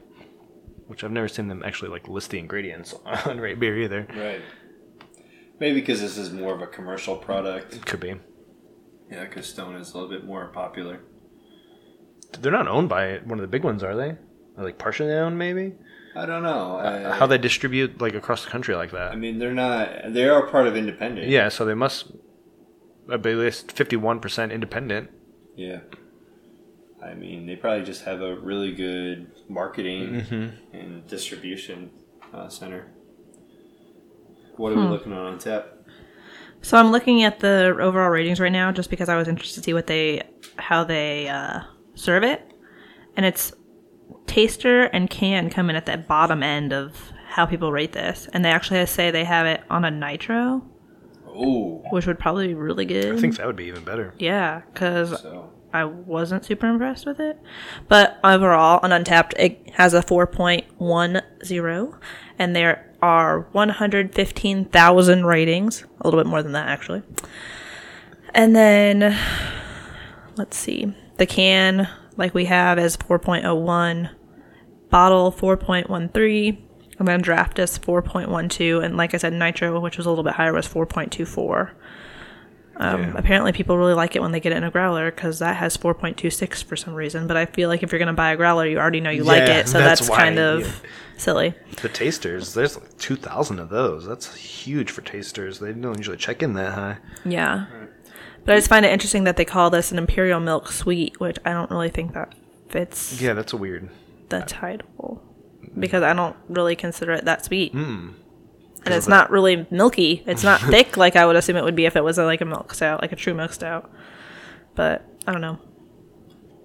[SPEAKER 3] Which I've never seen them actually like list the ingredients on rate beer either.
[SPEAKER 1] Right. Maybe because this is more of a commercial product.
[SPEAKER 3] Could be.
[SPEAKER 1] Yeah, because Stone is a little bit more popular.
[SPEAKER 3] They're not owned by one of the big ones, are they? Or like partially owned, maybe.
[SPEAKER 1] I don't know. I,
[SPEAKER 3] How they distribute like across the country like that.
[SPEAKER 1] I mean, they're not. They are part of independent.
[SPEAKER 3] Yeah, so they must be at least fifty-one percent independent.
[SPEAKER 1] Yeah. I mean, they probably just have a really good marketing
[SPEAKER 3] Mm-hmm.
[SPEAKER 1] and distribution uh, center. What are we looking on on tap?
[SPEAKER 4] So I'm looking at the overall ratings right now, just because I was interested to see what they, how they uh, serve it, and it's taster and can come in at that bottom end of how people rate this, and they actually say they have it on a nitro,
[SPEAKER 1] Oh,
[SPEAKER 4] which would probably be really good.
[SPEAKER 3] I think that would be even better.
[SPEAKER 4] yeah, because
[SPEAKER 1] so
[SPEAKER 4] I wasn't super impressed with it. But overall, on Untappd, it has a 4.10, and there are 115,000 ratings. A little bit more than that, actually. And then, let's see. The can, like we have, is 4.01, bottle 4.13, And then draft is 4.12. And like I said, nitro, which was a little bit higher, was 4.24. Um,
[SPEAKER 3] Yeah.
[SPEAKER 4] Apparently, people really like it when they get it in a growler because that has 4.26 for some reason. But I feel like if you're going to buy a growler, you already know you like it. So
[SPEAKER 3] that's
[SPEAKER 4] that's, kind of
[SPEAKER 3] yeah.
[SPEAKER 4] silly.
[SPEAKER 3] The tasters, there's like 2,000 of those. That's huge for tasters. They don't usually check in that high.
[SPEAKER 4] Yeah. But I just find it interesting that they call this an Imperial Milk Sweet, which I don't really think that fits
[SPEAKER 3] Yeah, that's a weird.
[SPEAKER 4] the title because I don't really consider it that sweet.
[SPEAKER 3] Hmm.
[SPEAKER 4] And it's not really milky. It's not thick like I would assume it would be if it was a, like a milk stout, like a true milk stout. But I don't know.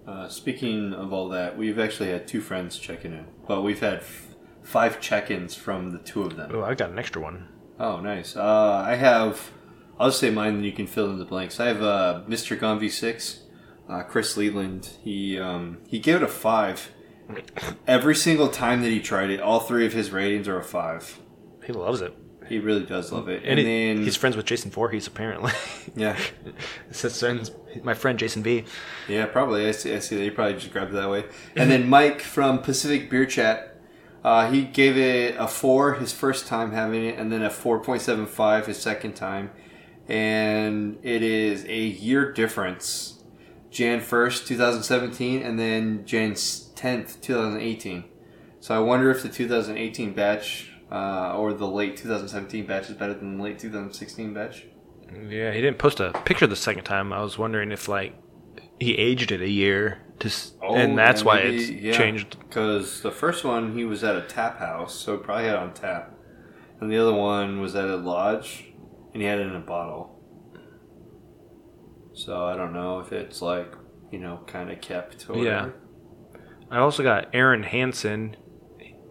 [SPEAKER 1] Uh, speaking of all that, we've actually had two friends checking in, but we've had f- five check-ins from the two of them.
[SPEAKER 3] Oh, I got an extra one.
[SPEAKER 1] Oh, nice. Uh, I have. I'll just say mine, and you can fill in the blanks. I have uh, Mr. Gone V6, uh, Chris Leland. He um, he gave it a five. Every single time that he tried it, all three of his ratings are a five.
[SPEAKER 3] He loves it.
[SPEAKER 1] He really does love it.
[SPEAKER 3] And,
[SPEAKER 1] And,
[SPEAKER 3] he-
[SPEAKER 1] then
[SPEAKER 3] he's friends with Jason Voorhees, apparently.
[SPEAKER 1] yeah,
[SPEAKER 3] his friends, my friend Jason V.
[SPEAKER 1] yeah, probably. I see. I see that. He probably just grabbed it that way. And then Mike from Pacific Beer Chat. Uh, he gave it a four his first time having it, and then a four point seven five his second time, and it is a year difference. Jan first, two thousand seventeen, and then Jan tenth, two thousand eighteen. So I wonder if the two thousand eighteen batch uh, or the late two thousand seventeen batch is better than the late two thousand sixteen batch.
[SPEAKER 3] Yeah, he didn't post a picture the second time. I was wondering if, like, he aged it a year, to, s and that's why it's changed.
[SPEAKER 1] Because the first one he was at a tap house, so probably had on tap, and the other one was at a lodge, and he had it in a bottle. So I don't know if it's like you know kind of kept. Or
[SPEAKER 3] Yeah.
[SPEAKER 1] whatever.
[SPEAKER 3] I also got Aaron Hansen.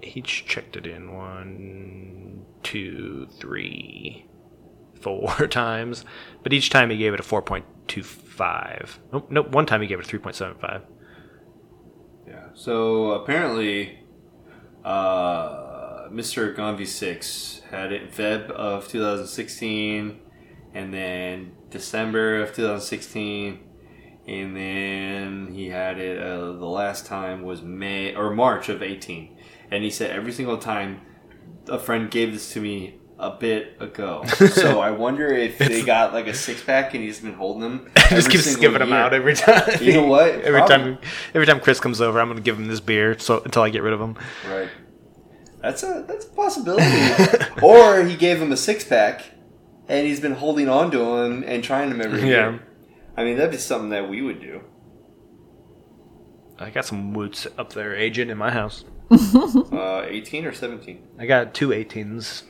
[SPEAKER 3] He checked it in one, two, three, four times, but each time he gave it a four point two five. Nope, nope. One time he gave it a three point seven five.
[SPEAKER 1] Yeah. So apparently, uh, Mr. Gonvi six had it in Feb of 2016, and then December of 2016, and then he had it. Uh, the last time was May or March of 18, and he said every single time a friend gave this to me a bit ago. so I wonder if they got like a six pack and he's been holding them.
[SPEAKER 3] Just keeps giving them out every time.
[SPEAKER 1] You know what?
[SPEAKER 3] every
[SPEAKER 1] Probably.
[SPEAKER 3] time, every time Chris comes over, I'm gonna give him this beer so until I get rid of him.
[SPEAKER 1] Right. That's a that's a possibility. or he gave him a six pack, and he's been holding on to him and trying them every
[SPEAKER 3] Yeah.
[SPEAKER 1] year. I mean, that'd be something that we would do.
[SPEAKER 3] I got some woods up there aging in my house.
[SPEAKER 1] Uh, Eighteen or seventeen?
[SPEAKER 3] I got two 18s.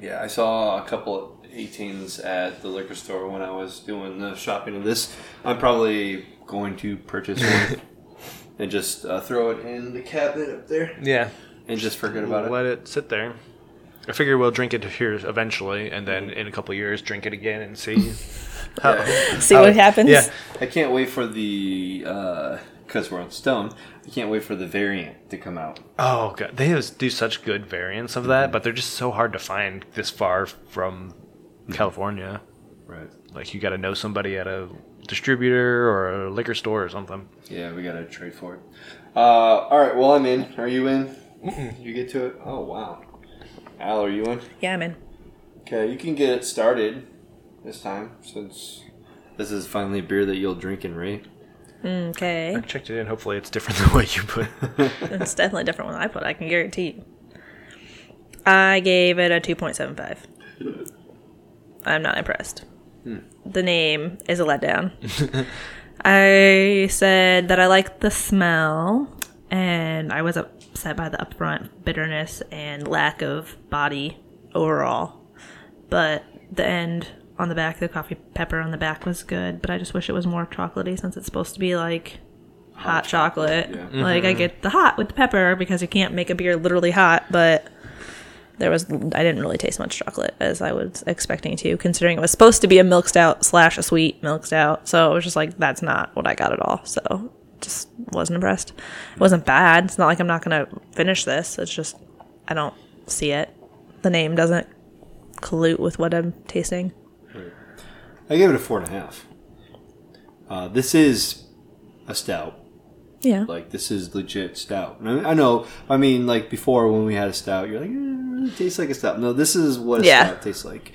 [SPEAKER 1] Yeah, I saw a couple of 18s at the liquor store when I was doing the shopping of this. I'm probably going to purchase one and just uh, throw it in the cabinet up there
[SPEAKER 3] Yeah,
[SPEAKER 1] and just forget about it.
[SPEAKER 3] Let it sit there. I figure we'll drink it here eventually, and then in a couple of years, drink it again and see. how,
[SPEAKER 4] See
[SPEAKER 3] how-
[SPEAKER 4] what happens.
[SPEAKER 3] Yeah,
[SPEAKER 1] I can't wait for the because we're on Stone. I can't wait for the variant to come out.
[SPEAKER 3] Oh god, they have- do such good variants of that, but they're just so hard to find this far from California.
[SPEAKER 1] Right.
[SPEAKER 3] Like you got to know somebody at a distributor or a liquor store or something.
[SPEAKER 1] Yeah, we gotta trade for it. Uh, all right. Well, I'm in. Are you in? You get to it. Oh wow. Al, are you in?
[SPEAKER 4] Yeah, I'm in.
[SPEAKER 1] Okay, you can get it started this time since this is finally a beer that you'll drink and rate.
[SPEAKER 4] Okay.
[SPEAKER 3] I checked it in. Hopefully, it's different than what you put.
[SPEAKER 4] It's definitely different when I put I can guarantee you. I gave it a 2.75. I'm not impressed. Hmm. The name is a letdown. I said that I liked the smell, and I was upset by the upfront bitterness and lack of body overall. But the end on the back, the coffee pepper on the back was good, but I just wish it was more chocolatey since it's supposed to be like hot, chocolate.
[SPEAKER 1] yeah.
[SPEAKER 4] Like I mm-hmm. get the hot with the pepper because you can't make a beer literally hot, but there was I didn't really taste much chocolate as I was expecting to, considering it was supposed to be a milk stout slash a sweet milk stout. So it was just like that's not what I got at all. So just wasn't impressed. It wasn't bad. It's not like I'm not gonna finish this. It's just I don't see it. The name doesn't collude with what I'm tasting.
[SPEAKER 1] I gave it a four and a half. Uh, this is a stout,
[SPEAKER 4] Yeah.
[SPEAKER 1] Like this is legit stout. And I I know. I mean, like before when we had a stout, you're like, eh, it tastes like a stout. No, this is what a
[SPEAKER 4] Yeah.
[SPEAKER 1] stout tastes like.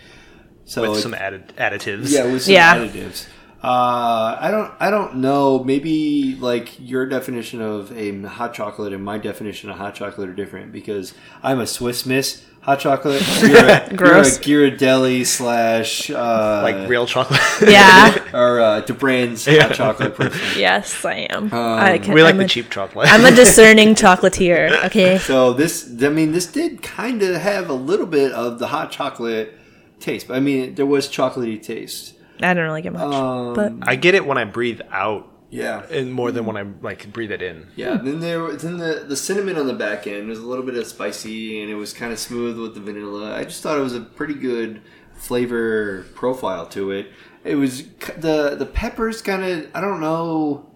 [SPEAKER 1] So
[SPEAKER 3] with
[SPEAKER 1] it-
[SPEAKER 3] some added additives.
[SPEAKER 1] yeah, with some
[SPEAKER 4] Yeah.
[SPEAKER 1] additives. Uh, I don't. I don't know. Maybe like your definition of a hot chocolate and my definition of hot chocolate are different because I'm a Swiss Miss hot chocolate. You're a, you're a Ghirardelli slash uh,
[SPEAKER 3] like real chocolate.
[SPEAKER 4] Yeah.
[SPEAKER 1] or uh, DeBrand's hot chocolate person.
[SPEAKER 4] yes, I am.
[SPEAKER 1] Um,
[SPEAKER 4] I can,
[SPEAKER 3] we like
[SPEAKER 4] I'm
[SPEAKER 3] the
[SPEAKER 4] a,
[SPEAKER 3] cheap chocolate.
[SPEAKER 4] I'm a discerning chocolatier. Okay.
[SPEAKER 1] So this, I mean, this did kind of have a little bit of the hot chocolate taste, but I mean, there was chocolatey taste.
[SPEAKER 4] I don't really get much,
[SPEAKER 1] Um,
[SPEAKER 4] but
[SPEAKER 3] I get it when I breathe out,
[SPEAKER 1] Yeah,
[SPEAKER 3] and more than when I like breathe it in.
[SPEAKER 1] Yeah, then there then the the cinnamon on the back end was a little bit of spicy and it was kind of smooth with the vanilla. I just thought it was a pretty good flavor profile to it. It was the the peppers kind of I don't know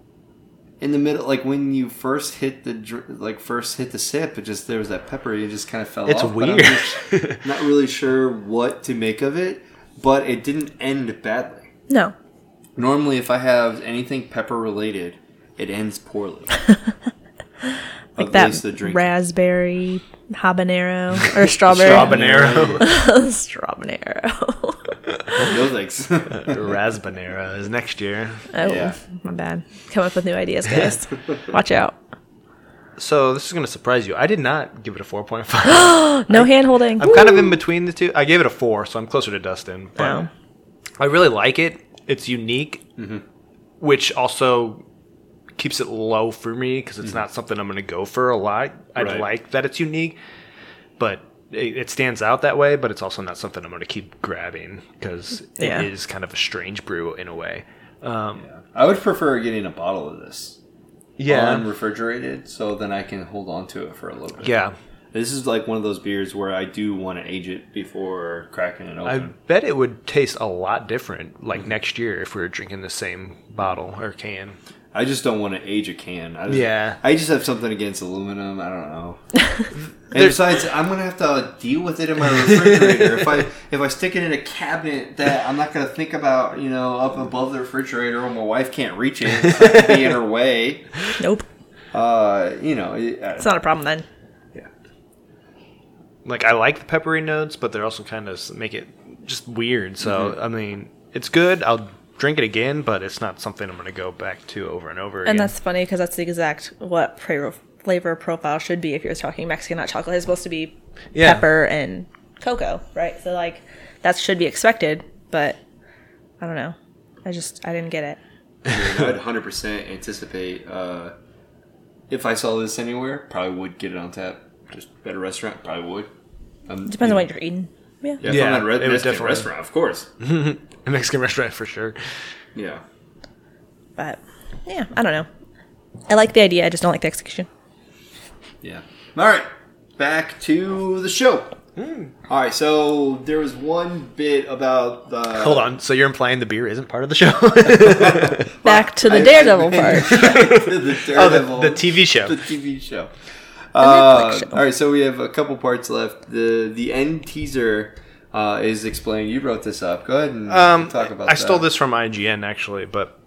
[SPEAKER 1] in the middle like when you first hit the like first hit the sip it just there was that pepper it just kind of fell
[SPEAKER 3] It's
[SPEAKER 1] off. but I'm
[SPEAKER 3] weird.
[SPEAKER 1] just not really sure what to make of it, but it didn't end badly.
[SPEAKER 4] no.
[SPEAKER 1] Normally, if I have anything pepper related, it ends poorly.
[SPEAKER 4] Like
[SPEAKER 1] At
[SPEAKER 4] that
[SPEAKER 1] the drink.
[SPEAKER 4] raspberry habanero or strawberry
[SPEAKER 3] Habanero,
[SPEAKER 4] strawberry.
[SPEAKER 1] No thanks.
[SPEAKER 3] raspbanero is next year.
[SPEAKER 4] Oh,
[SPEAKER 1] Yeah.
[SPEAKER 4] my bad. Come up with new ideas, guys. Watch out.
[SPEAKER 3] So this is going to surprise you. I did not give it a four point five.
[SPEAKER 4] No hand holding.
[SPEAKER 3] I'm kind of in between the two. I gave it a four, so I'm closer to Dustin. But
[SPEAKER 4] Oh.
[SPEAKER 3] I really like it. It's unique,
[SPEAKER 1] Mm-hmm.
[SPEAKER 3] which also keeps it low for me because it's not something I'm going to go for a lot. I
[SPEAKER 1] Mm-hmm. Right.
[SPEAKER 3] like that it's unique, but it, it stands out that way. But it's also not something I'm going to keep grabbing because
[SPEAKER 4] Yeah.
[SPEAKER 3] it is kind of a strange brew in a way. Um,
[SPEAKER 1] I would prefer getting a bottle of this.
[SPEAKER 3] yeah,
[SPEAKER 1] Unrefrigerated, so then I can hold on to it for a little bit.
[SPEAKER 3] yeah.
[SPEAKER 1] This is like one of those beers where I do want to age it before cracking it open.
[SPEAKER 3] I bet it would taste a lot different, like
[SPEAKER 1] Mm-hmm.
[SPEAKER 3] next year, if we were drinking the same bottle or can.
[SPEAKER 1] I just don't want to age a can. I just,
[SPEAKER 3] Yeah.
[SPEAKER 1] I just have something against aluminum. I don't know. and besides, I'm gonna have to deal with it in my refrigerator. if I if I stick it in a cabinet that I'm not gonna think about, you know, up above the refrigerator, where my wife can't reach it, it's not be in her way.
[SPEAKER 4] Nope.
[SPEAKER 1] Uh, you know, it,
[SPEAKER 4] It's not a problem then.
[SPEAKER 3] Like I like the peppery notes, but they're also kind of make it just weird. So
[SPEAKER 1] Mm-hmm.
[SPEAKER 3] I mean, it's good. I'll drink it again, but it's not something I'm going to go back to over and over again.
[SPEAKER 4] And that's funny because that's the exact what flavor flavor profile should be if you're talking Mexican hot chocolate. It's supposed to be
[SPEAKER 3] Yeah.
[SPEAKER 4] pepper and cocoa, right? So like that should be expected, but I don't know. I just I didn't get it.
[SPEAKER 1] I would 100% anticipate uh, if I saw this anywhere, probably would get it on tap. Just better restaurant, probably would. Um,
[SPEAKER 4] Depends
[SPEAKER 1] you
[SPEAKER 4] on what you're eating. Yeah.
[SPEAKER 1] Yeah, if
[SPEAKER 3] Yeah,
[SPEAKER 1] I'm at a
[SPEAKER 3] it would
[SPEAKER 1] Mexican
[SPEAKER 3] definitely-
[SPEAKER 1] restaurant, of course.
[SPEAKER 3] a Mexican restaurant for sure.
[SPEAKER 1] Yeah.
[SPEAKER 4] But yeah, I don't know. I like the idea. I just don't like the execution.
[SPEAKER 1] Yeah. All right. Back to the show.
[SPEAKER 3] Hmm.
[SPEAKER 1] All right. So there was one bit about the.
[SPEAKER 3] Hold on. So you're implying the beer isn't part of the show?
[SPEAKER 4] Back to the
[SPEAKER 1] I-
[SPEAKER 4] Daredevil
[SPEAKER 1] I-
[SPEAKER 4] part.
[SPEAKER 1] the
[SPEAKER 3] oh,
[SPEAKER 1] Daredevil.
[SPEAKER 3] the, the TV show.
[SPEAKER 1] the TV show. Uh, all right, so we have a couple parts left. the The end teaser uh, is explained. You wrote this up. Go ahead and
[SPEAKER 3] Um,
[SPEAKER 1] talk about.
[SPEAKER 3] I stole
[SPEAKER 1] that.
[SPEAKER 3] this from IGN actually, but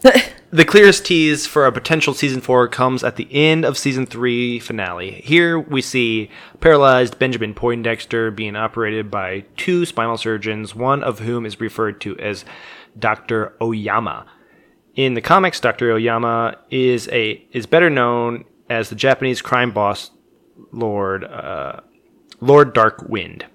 [SPEAKER 3] the clearest tease for a potential season four comes at the end of season three finale. Here we see paralyzed Benjamin Poindexter being operated by two spinal surgeons, one of whom is referred to as Doctor Oyama. In the comics, Doctor Oyama is a is better known as the Japanese crime boss Lord uh, Lord Dark Wind.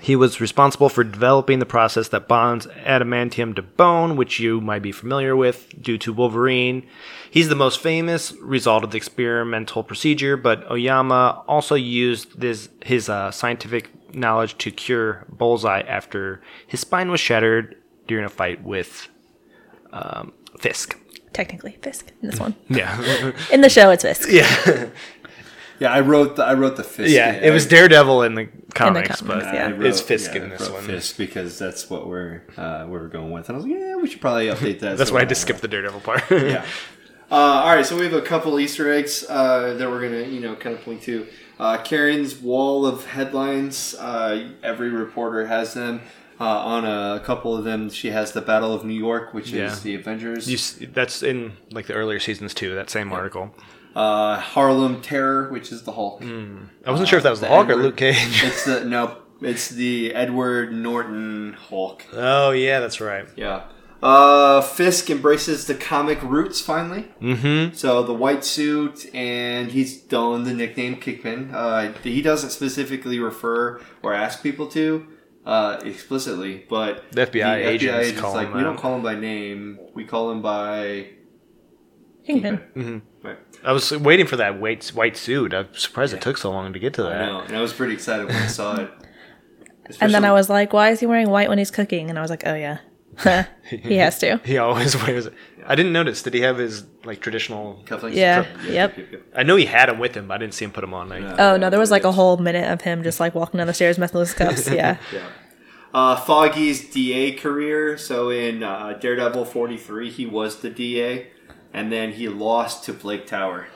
[SPEAKER 3] He was responsible for developing the process that bonds adamantium to bone, which you might be familiar with due to Wolverine. He's the most famous result of the experimental procedure, but Oyama also used this, his uh, scientific knowledge to cure Bullseye after his spine was shattered during a fight with um, Fisk.
[SPEAKER 4] Technically, Fisk in this one.
[SPEAKER 3] Yeah,
[SPEAKER 4] In the show, it's Fisk.
[SPEAKER 3] yeah,
[SPEAKER 1] Yeah, I wrote the I wrote the Fisk.
[SPEAKER 3] yeah. It was Daredevil in the comics,
[SPEAKER 4] comics,
[SPEAKER 3] but
[SPEAKER 4] yeah.
[SPEAKER 1] I
[SPEAKER 3] it's Fisk
[SPEAKER 1] yeah,
[SPEAKER 3] in
[SPEAKER 1] I
[SPEAKER 3] this
[SPEAKER 1] wrote
[SPEAKER 3] one.
[SPEAKER 1] Fisk because that's what we're uh, where we're going with. And I was like, yeah, we should probably update that.
[SPEAKER 3] That's
[SPEAKER 1] so
[SPEAKER 3] why I
[SPEAKER 1] we're
[SPEAKER 3] just skipped the Daredevil part.
[SPEAKER 1] yeah. Uh, all right, so we have a couple Easter eggs uh, that we're gonna, you know, kind of point to. Uh, Karen's wall of headlines. Uh, every reporter has them. Uh, on a couple of them, she has the Battle of New York, which
[SPEAKER 3] Yeah.
[SPEAKER 1] is the Avengers.
[SPEAKER 3] You, that's in like the earlier seasons too. That same article.
[SPEAKER 1] uh, Harlem Terror, which is the Hulk.
[SPEAKER 3] I wasn't sure if that was the Hulk or Luke Cage.
[SPEAKER 1] It's the no, it's the Edward Norton Hulk.
[SPEAKER 3] oh yeah, that's right.
[SPEAKER 1] Yeah. Uh, Fisk embraces the comic roots finally.
[SPEAKER 3] Mm-hmm.
[SPEAKER 1] So the white suit, and he's done the nickname Kingpin. Uh, he doesn't specifically refer or ask people to uh, explicitly, but
[SPEAKER 3] The FBI agents
[SPEAKER 1] is
[SPEAKER 3] call
[SPEAKER 1] like
[SPEAKER 3] him
[SPEAKER 1] we
[SPEAKER 3] that.
[SPEAKER 1] don't call him by name. We call him by
[SPEAKER 4] Kingpin.
[SPEAKER 1] Right.
[SPEAKER 3] I was waiting for that white white suit. I'm surprised it took so long to get to
[SPEAKER 1] I
[SPEAKER 3] that.
[SPEAKER 1] know, and I was pretty excited when I saw it.
[SPEAKER 4] And then I was like, why is he wearing white when he's cooking? And I was like, oh yeah. He has to.
[SPEAKER 3] He always wears it. I didn't notice. Did he have his like traditional?
[SPEAKER 1] cufflinks.
[SPEAKER 4] Yeah.
[SPEAKER 1] Yep,
[SPEAKER 4] Yep.
[SPEAKER 1] yep, yep.
[SPEAKER 3] I know he had them with him, but I didn't see him put them on. Like,
[SPEAKER 4] Oh no, there was like a whole minute of him just like walking down the stairs, messing with his cuffs. Yeah.
[SPEAKER 1] Yeah. Uh, Foggy's DA career. So in uh, Daredevil 43, he was the DA, and then he lost to Blake Tower.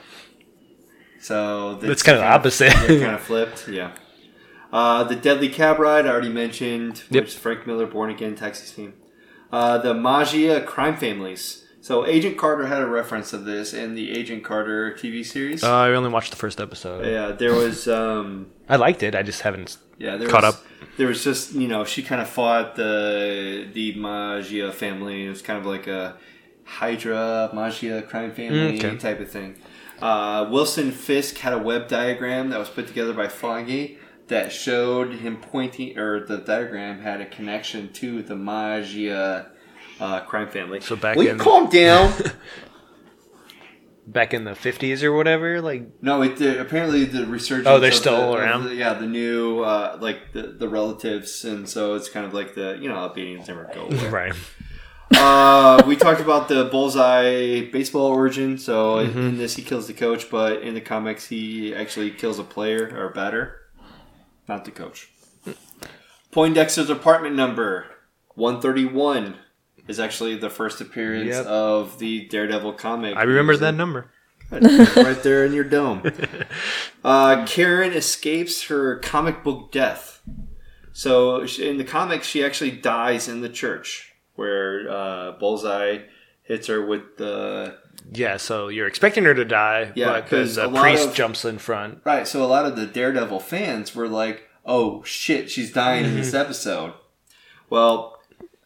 [SPEAKER 1] So
[SPEAKER 3] That's kinda the opposite.
[SPEAKER 1] kind of flipped. Yeah. Uh, the Deadly Cab Ride, I already mentioned,
[SPEAKER 3] Yep.
[SPEAKER 1] which is Frank Miller, Born Again, Texas team. Uh, the Maggia crime families. So Agent Carter had a reference of this in the Agent Carter TV series.
[SPEAKER 3] uh, I only watched the first episode.
[SPEAKER 1] yeah, there was. Um,
[SPEAKER 3] I liked it. I just haven't.
[SPEAKER 1] yeah, there
[SPEAKER 3] Caught
[SPEAKER 1] was,
[SPEAKER 3] up.
[SPEAKER 1] There was just you know she kind of fought the the Maggia family. It was kind of like a Hydra Maggia crime family
[SPEAKER 3] Mm, okay.
[SPEAKER 1] type of thing. Uh, Wilson Fisk had a web diagram that was put together by Foggy that showed him pointing, or the diagram had a connection to the Maggia uh, crime family.
[SPEAKER 3] So back
[SPEAKER 1] Will you calm down?
[SPEAKER 3] Back in the fifties or whatever, like
[SPEAKER 1] No, it the, apparently the resurgence.
[SPEAKER 3] Oh, they're still
[SPEAKER 1] the-
[SPEAKER 3] around?
[SPEAKER 1] the- yeah, the new uh, like the, the relatives, and so it's kind of like the you know Albanians never go away.
[SPEAKER 3] right.
[SPEAKER 1] uh, we talked about the bullseye baseball origin. So
[SPEAKER 3] Mm-hmm.
[SPEAKER 1] in this, he kills the coach, but in the comics, he actually kills a player or a batter, not the coach. Poindexter's apartment number one thirty one is actually the first appearance
[SPEAKER 3] Yep.
[SPEAKER 1] of the Daredevil comic.
[SPEAKER 3] I remember that number.
[SPEAKER 1] right there in your dome. Uh, Karen escapes her comic book death. So in the comics, she actually dies in the church where uh, Bullseye hits her with the
[SPEAKER 3] Yeah, so you're expecting her to die,
[SPEAKER 1] Yeah,
[SPEAKER 3] but
[SPEAKER 1] 'cause
[SPEAKER 3] the
[SPEAKER 1] a
[SPEAKER 3] priest
[SPEAKER 1] of-
[SPEAKER 3] jumps in front.
[SPEAKER 1] right. So a lot of the Daredevil fans were like, "Oh shit, she's dying in this episode." Well,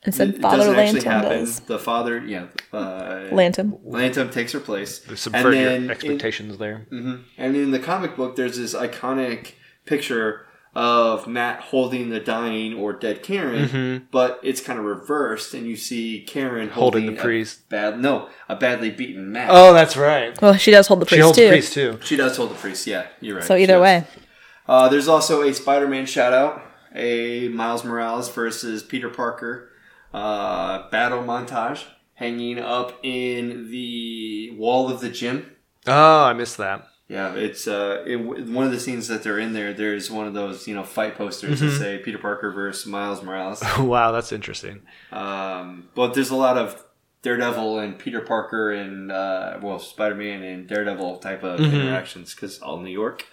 [SPEAKER 4] And
[SPEAKER 1] it,
[SPEAKER 4] said
[SPEAKER 1] it
[SPEAKER 4] Father
[SPEAKER 1] doesn't actually
[SPEAKER 4] Lantom
[SPEAKER 1] happen.
[SPEAKER 4] does.
[SPEAKER 1] The father, yeah, uh,
[SPEAKER 4] Lantom.
[SPEAKER 1] Lantom takes her place.
[SPEAKER 3] They subvert
[SPEAKER 1] then
[SPEAKER 3] your
[SPEAKER 1] in-
[SPEAKER 3] expectations there.
[SPEAKER 1] And in the comic book, there's this iconic picture of Matt holding the dying or dead Karen, but it's kind of reversed, and you see Karen
[SPEAKER 3] Holding
[SPEAKER 1] holding,
[SPEAKER 3] the priest.
[SPEAKER 1] Bad, no, a badly beaten Matt.
[SPEAKER 3] Oh, that's right.
[SPEAKER 4] Well, she does hold the
[SPEAKER 3] She
[SPEAKER 4] priest
[SPEAKER 3] holds
[SPEAKER 4] too.
[SPEAKER 3] the priest too.
[SPEAKER 1] She does hold the priest. Yeah, you're right.
[SPEAKER 4] So either way,
[SPEAKER 1] Uh, there's also a Spider-Man shout out, a Miles Morales versus Peter Parker uh, battle montage hanging up in the wall of the gym.
[SPEAKER 3] Oh, I missed that.
[SPEAKER 1] Yeah, it's uh, it, one of the scenes that they're in there. There's one of those you know fight posters that say Peter Parker versus Miles Morales.
[SPEAKER 3] wow, that's interesting.
[SPEAKER 1] Um, but there's a lot of Daredevil and Peter Parker and uh, well Spider Man and Daredevil type of interactions because all New York.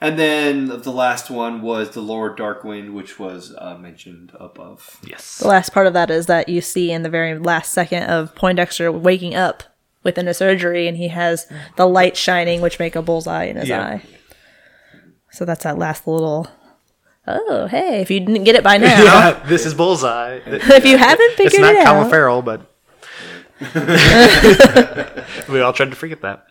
[SPEAKER 1] And then the last one was the Lord Darkwind, which was uh, mentioned above.
[SPEAKER 3] Yes.
[SPEAKER 4] the last part of that is that you see in the very last second of Poindexter waking up within a surgery, and he has the light shining, which make a bullseye in his
[SPEAKER 3] Yeah.
[SPEAKER 4] eye. So that's that last little. Oh, hey! If you didn't get it by now,
[SPEAKER 3] Yeah, this is Bullseye.
[SPEAKER 4] if you haven't figured
[SPEAKER 3] it's
[SPEAKER 4] figured
[SPEAKER 3] not
[SPEAKER 4] it
[SPEAKER 3] Colin
[SPEAKER 4] out,
[SPEAKER 3] Farrell, but we all tried to forget that.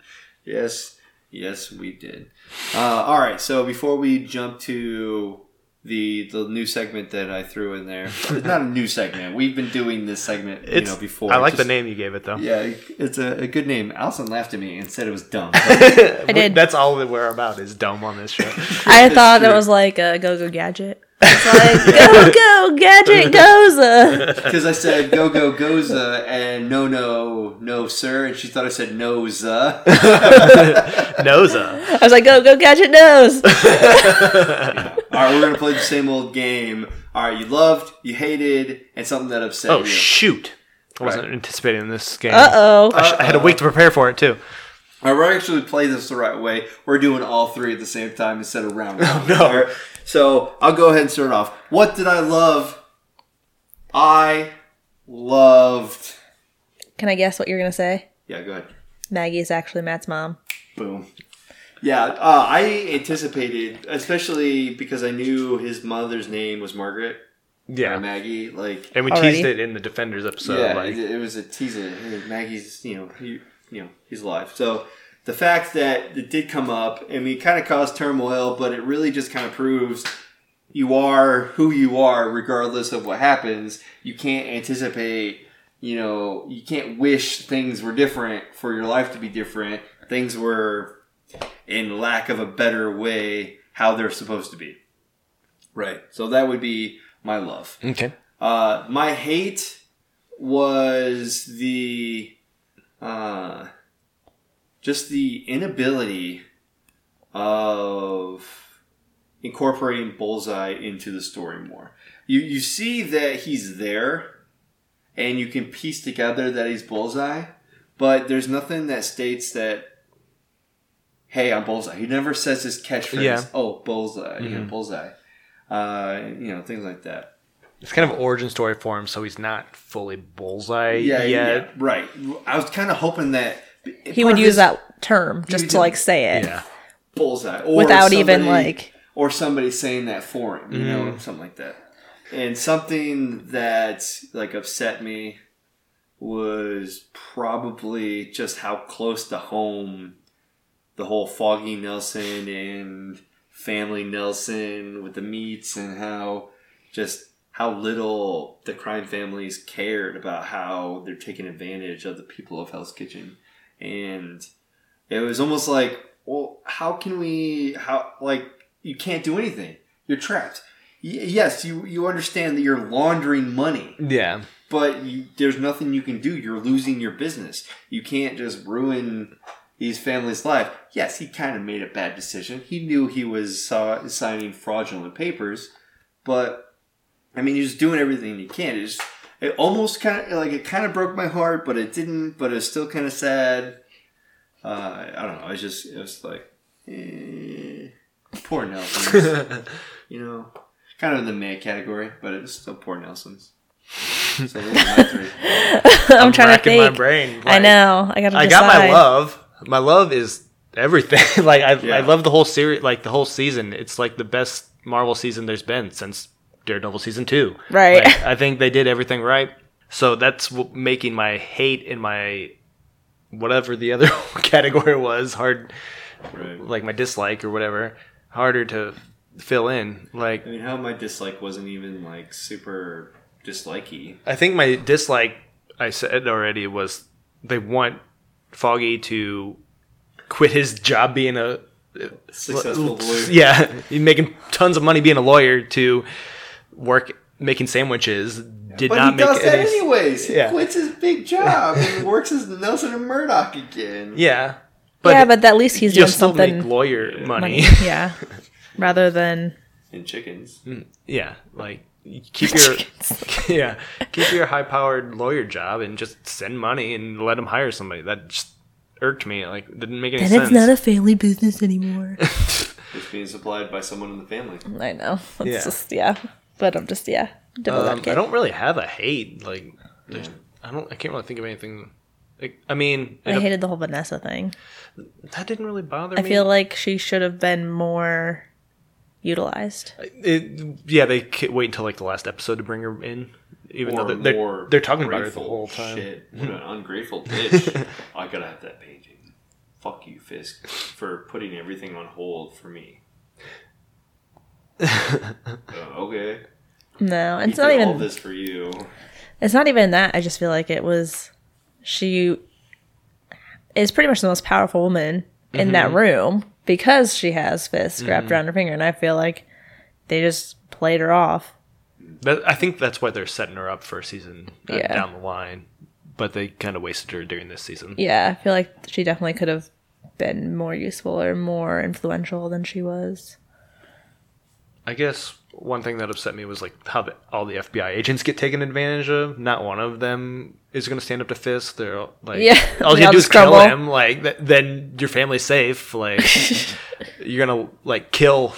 [SPEAKER 1] Yes, yes, we did. Uh, all right, so before we jump to the the new segment that I threw in there, it's not a new segment. We've been doing this segment,
[SPEAKER 3] It's,
[SPEAKER 1] you know, before.
[SPEAKER 3] I like
[SPEAKER 1] Just-
[SPEAKER 3] the name you gave it though.
[SPEAKER 1] Yeah, it's a, a good name. Allison laughed at me and said it was dumb.
[SPEAKER 4] I did.
[SPEAKER 3] That's all that we're about is dumb on this show.
[SPEAKER 4] I thought it was like a go go gadget. It's like go go gadget goes.
[SPEAKER 1] Because I said go go goza and no no no sir, and she thought I said noza.
[SPEAKER 3] Noza.
[SPEAKER 4] I was like go go gadget knows.
[SPEAKER 1] All right, we're gonna play the same old game. All right, you loved, you hated, and something that upset
[SPEAKER 3] Oh
[SPEAKER 1] you.
[SPEAKER 3] shoot! I wasn't
[SPEAKER 1] Right.
[SPEAKER 3] anticipating this game.
[SPEAKER 4] Uh oh.
[SPEAKER 3] I, sh- I had a week to prepare for it too.
[SPEAKER 1] All right, we're actually playing this the right way. We're doing all three at the same time instead of round one.
[SPEAKER 3] no.
[SPEAKER 1] All right, so I'll go ahead and start off. What did I love I loved.
[SPEAKER 4] Can I guess what you're gonna say?
[SPEAKER 1] Yeah, go ahead.
[SPEAKER 4] Maggie is actually Matt's mom.
[SPEAKER 1] Boom. Yeah, uh, I anticipated, especially because I knew his mother's name was Margaret.
[SPEAKER 3] Yeah,
[SPEAKER 1] Maggie. Like,
[SPEAKER 3] and we
[SPEAKER 4] Already?
[SPEAKER 3] teased it in the Defenders episode.
[SPEAKER 1] yeah,
[SPEAKER 3] like,
[SPEAKER 1] it, it was a teaser. Hey, Maggie's, you know, he, you know, he's alive. So the fact that it did come up, I mean, it kind of caused turmoil, but it really just kind of proves you are who you are, regardless of what happens. You can't anticipate. You know, you can't wish things were different for your life to be different. Things were, in lack of a better way, how they're supposed to be. Right. So that would be my love.
[SPEAKER 3] okay.
[SPEAKER 1] Uh, my hate was the uh, just the inability of incorporating Bullseye into the story more. You you see that he's there, and you can piece together that he's Bullseye, but there's nothing that states that. Hey, I'm Bullseye. He never says his catchphrase.
[SPEAKER 3] Yeah.
[SPEAKER 1] Oh, Bullseye. You know, Bullseye. Uh, you know, things like that.
[SPEAKER 3] It's kind of origin story for him, so he's not fully bullseye
[SPEAKER 1] yeah,
[SPEAKER 3] yet.
[SPEAKER 1] yeah, right. I was kind of hoping that
[SPEAKER 4] He would use that term just to like say it.
[SPEAKER 3] Yeah.
[SPEAKER 1] bullseye or
[SPEAKER 4] Without even, like-
[SPEAKER 1] or somebody saying that for him, you know, mm-hmm. something like that. And something that like upset me was probably just how close to home the whole Foggy Nelson and Family Nelson with the meats and how just how little the crime families cared about how they're taking advantage of the people of Hell's Kitchen. And it was almost like, well, how can we, how, like, you can't do anything. You're trapped. Y- yes, you, you understand that you're laundering money
[SPEAKER 3] Yeah.
[SPEAKER 1] but you, there's nothing you can do. You're losing your business. You can't just ruin these families' life. Yes, he kind of made a bad decision. He knew he was uh, signing fraudulent papers, but I mean, he was doing everything he can. It, just, it almost kind of like it kind of broke my heart, but it didn't. But it was still kind of sad. Uh, I don't know. I was just it was like, eh, poor Nelson. you know, kind of in the May category, but it's still poor Nelson's. So those are my three.
[SPEAKER 4] I'm, trying to
[SPEAKER 3] racking my
[SPEAKER 4] think.
[SPEAKER 3] brain.
[SPEAKER 4] I know. I gotta.
[SPEAKER 3] I got my love. My love is everything. like I,
[SPEAKER 1] Yeah.
[SPEAKER 3] I love the whole series. Like the whole season. It's like the best Marvel season there's been since Daredevil season two.
[SPEAKER 4] Right.
[SPEAKER 3] Like, I think they did everything right. So that's w- making my hate in my whatever the other category was hard.
[SPEAKER 1] Right.
[SPEAKER 3] Like my dislike or whatever harder to fill in. Like
[SPEAKER 1] I mean, how my dislike wasn't even like super dislikey.
[SPEAKER 3] I think my dislike, I said already, was they want Foggy to quit his job being a
[SPEAKER 1] Successful lawyer.
[SPEAKER 3] yeah, he's making tons of money being a lawyer to work making sandwiches. Did
[SPEAKER 1] But
[SPEAKER 3] not
[SPEAKER 1] he
[SPEAKER 3] make
[SPEAKER 1] does that
[SPEAKER 3] any.
[SPEAKER 1] anyways. He
[SPEAKER 3] Yeah.
[SPEAKER 1] quits his big job and works as Nelson and Murdoch again.
[SPEAKER 3] Yeah,
[SPEAKER 4] yeah, but at least he's
[SPEAKER 3] you'll
[SPEAKER 4] doing
[SPEAKER 3] make
[SPEAKER 4] something.
[SPEAKER 3] lawyer
[SPEAKER 4] money.
[SPEAKER 3] money.
[SPEAKER 4] yeah. Rather than
[SPEAKER 1] And chickens.
[SPEAKER 3] Mm, yeah, like keep your yeah keep your high powered lawyer job and just send money and let him hire somebody. That just irked me. Like didn't make any
[SPEAKER 4] then
[SPEAKER 3] sense.
[SPEAKER 4] it's not a family business anymore.
[SPEAKER 1] It's being supplied by someone in the family.
[SPEAKER 4] I know. It's
[SPEAKER 3] Yeah.
[SPEAKER 4] just yeah. But I'm just yeah.
[SPEAKER 3] Um. I don't really have a hate. Like, there's, I don't. I can't really think of anything. Like, I mean,
[SPEAKER 4] I hated the whole Vanessa thing.
[SPEAKER 3] that didn't really bother
[SPEAKER 4] I
[SPEAKER 3] me.
[SPEAKER 4] I feel like she should have been more utilized.
[SPEAKER 3] It, yeah, they ca- wait until like the last episode to bring her in, even
[SPEAKER 1] Or
[SPEAKER 3] though they're they're, they're talking about her the whole time.
[SPEAKER 1] Shit, what an ungrateful bitch. I gotta have that painting. Fuck you, Fisk, for putting everything on hold for me. Uh, okay.
[SPEAKER 4] No, it's not
[SPEAKER 1] did all
[SPEAKER 4] even.
[SPEAKER 1] this for you.
[SPEAKER 4] It's not even that. I just feel like it was. She is pretty much the most powerful woman in that
[SPEAKER 3] Mm-hmm.
[SPEAKER 4] room because she has fists wrapped around her finger, and I feel like they just played her off.
[SPEAKER 3] That, I think that's why they're setting her up for a season uh,
[SPEAKER 4] Yeah.
[SPEAKER 3] down the line, but they kind of wasted her during this season.
[SPEAKER 4] Yeah, I feel like she definitely could have been more useful or more influential than she was.
[SPEAKER 3] I guess one thing that upset me was like how the, all the FBI agents get taken advantage of. Not one of them is going to stand up to Fisk. They're all, like,
[SPEAKER 4] Yeah,
[SPEAKER 3] all you do is
[SPEAKER 4] just
[SPEAKER 3] kill
[SPEAKER 4] crumble.
[SPEAKER 3] him. Like th- then your family's safe. Like you're gonna like kill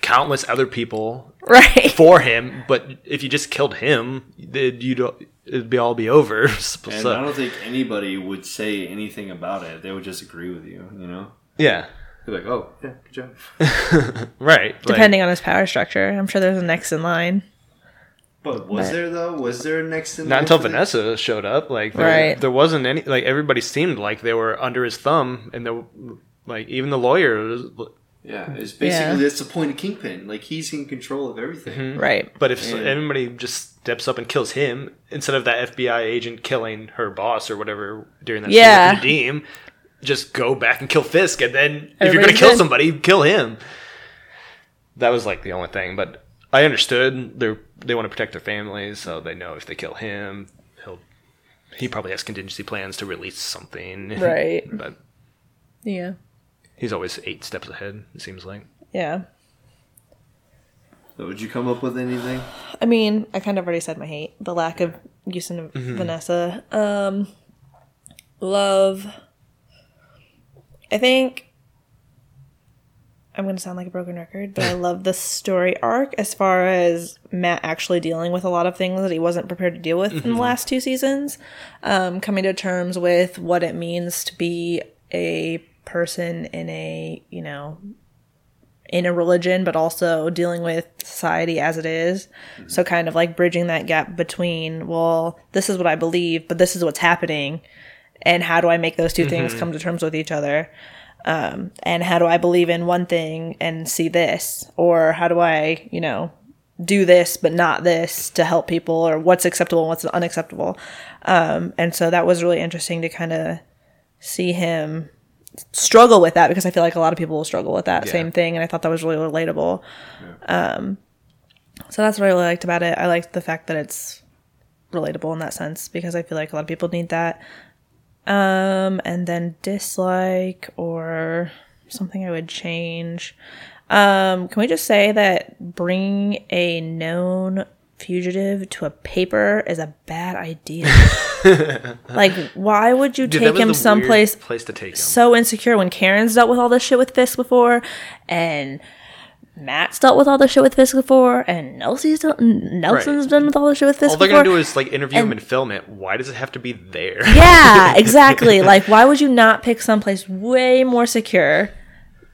[SPEAKER 3] countless other people
[SPEAKER 4] Right.
[SPEAKER 3] for him. But if you just killed him, then you'd it'd be all be over.
[SPEAKER 1] And I don't think anybody would say anything about it. They would just agree with you, you know?
[SPEAKER 3] yeah,
[SPEAKER 1] Be like, oh, yeah, good job.
[SPEAKER 3] right. Like,
[SPEAKER 4] Depending on his power structure, I'm sure there's a next in line.
[SPEAKER 1] But was
[SPEAKER 4] But-
[SPEAKER 1] there, though? Was there a next in
[SPEAKER 3] not
[SPEAKER 1] line
[SPEAKER 3] until
[SPEAKER 1] for that?
[SPEAKER 3] Vanessa showed up. Like there,
[SPEAKER 4] Right.
[SPEAKER 3] there wasn't any. Like everybody seemed like they were under his thumb, and the like even the lawyer. Was,
[SPEAKER 1] Yeah, it's basically
[SPEAKER 4] Yeah.
[SPEAKER 1] that's the point of Kingpin. Like, he's in control of everything. Mm-hmm.
[SPEAKER 4] Right.
[SPEAKER 3] But if
[SPEAKER 1] Man.
[SPEAKER 3] anybody just steps up and kills him instead of that FBI agent killing her boss or whatever during that
[SPEAKER 4] Yeah.
[SPEAKER 3] scene with Nadeem, just go back and kill Fisk, and then if you're gonna kill
[SPEAKER 4] dead.
[SPEAKER 3] somebody, kill him. That was like the only thing, but I understood they they want to protect their families, so they know if they kill him, he'll he probably has contingency plans to release something,
[SPEAKER 4] Right.
[SPEAKER 3] but
[SPEAKER 4] Yeah.
[SPEAKER 3] he's always eight steps ahead. It seems like.
[SPEAKER 4] Yeah.
[SPEAKER 1] So, would you come up with anything?
[SPEAKER 4] I mean, I kind of already said my hate. The lack of use of Vanessa. Um, love. I think I'm going to sound like a broken record, but I love the story arc as far as Matt actually dealing with a lot of things that he wasn't prepared to deal with in the last two seasons. Um, coming to terms with what it means to be a person in a, you know, in a religion, but also dealing with society as it is. So, kind of like bridging that gap between, well, this is what I believe, but this is what's happening. And how do I make those 2 things come to terms with each other? Um, and how do I believe in one thing and see this? Or how do I, you know, do this but not this to help people? Or what's acceptable and what's unacceptable? Um, and so that was really interesting to kind of see him struggle with that because I feel like a lot of people will struggle with that
[SPEAKER 3] Yeah.
[SPEAKER 4] same thing, and I thought that was really relatable. Um, so that's what I really liked about it. I liked the fact that it's relatable in that sense because I feel like a lot of people need that. Um, and then dislike or something I would change. Um, can we just say that bringing a known fugitive to a paper is a bad idea? like, why would you
[SPEAKER 3] Dude,
[SPEAKER 4] take him someplace
[SPEAKER 3] place to take him.
[SPEAKER 4] so insecure when Karen's dealt with all this shit with Fisk before, and Matt's dealt with all this shit with Fisk before, and Nelson's dealt, Nelson's done with all this shit with Fisk
[SPEAKER 3] All they're
[SPEAKER 4] before.
[SPEAKER 3] gonna do is like interview him
[SPEAKER 4] And-
[SPEAKER 3] and film it. Why does it have to be there?
[SPEAKER 4] yeah, exactly. like, why would you not pick someplace way more secure?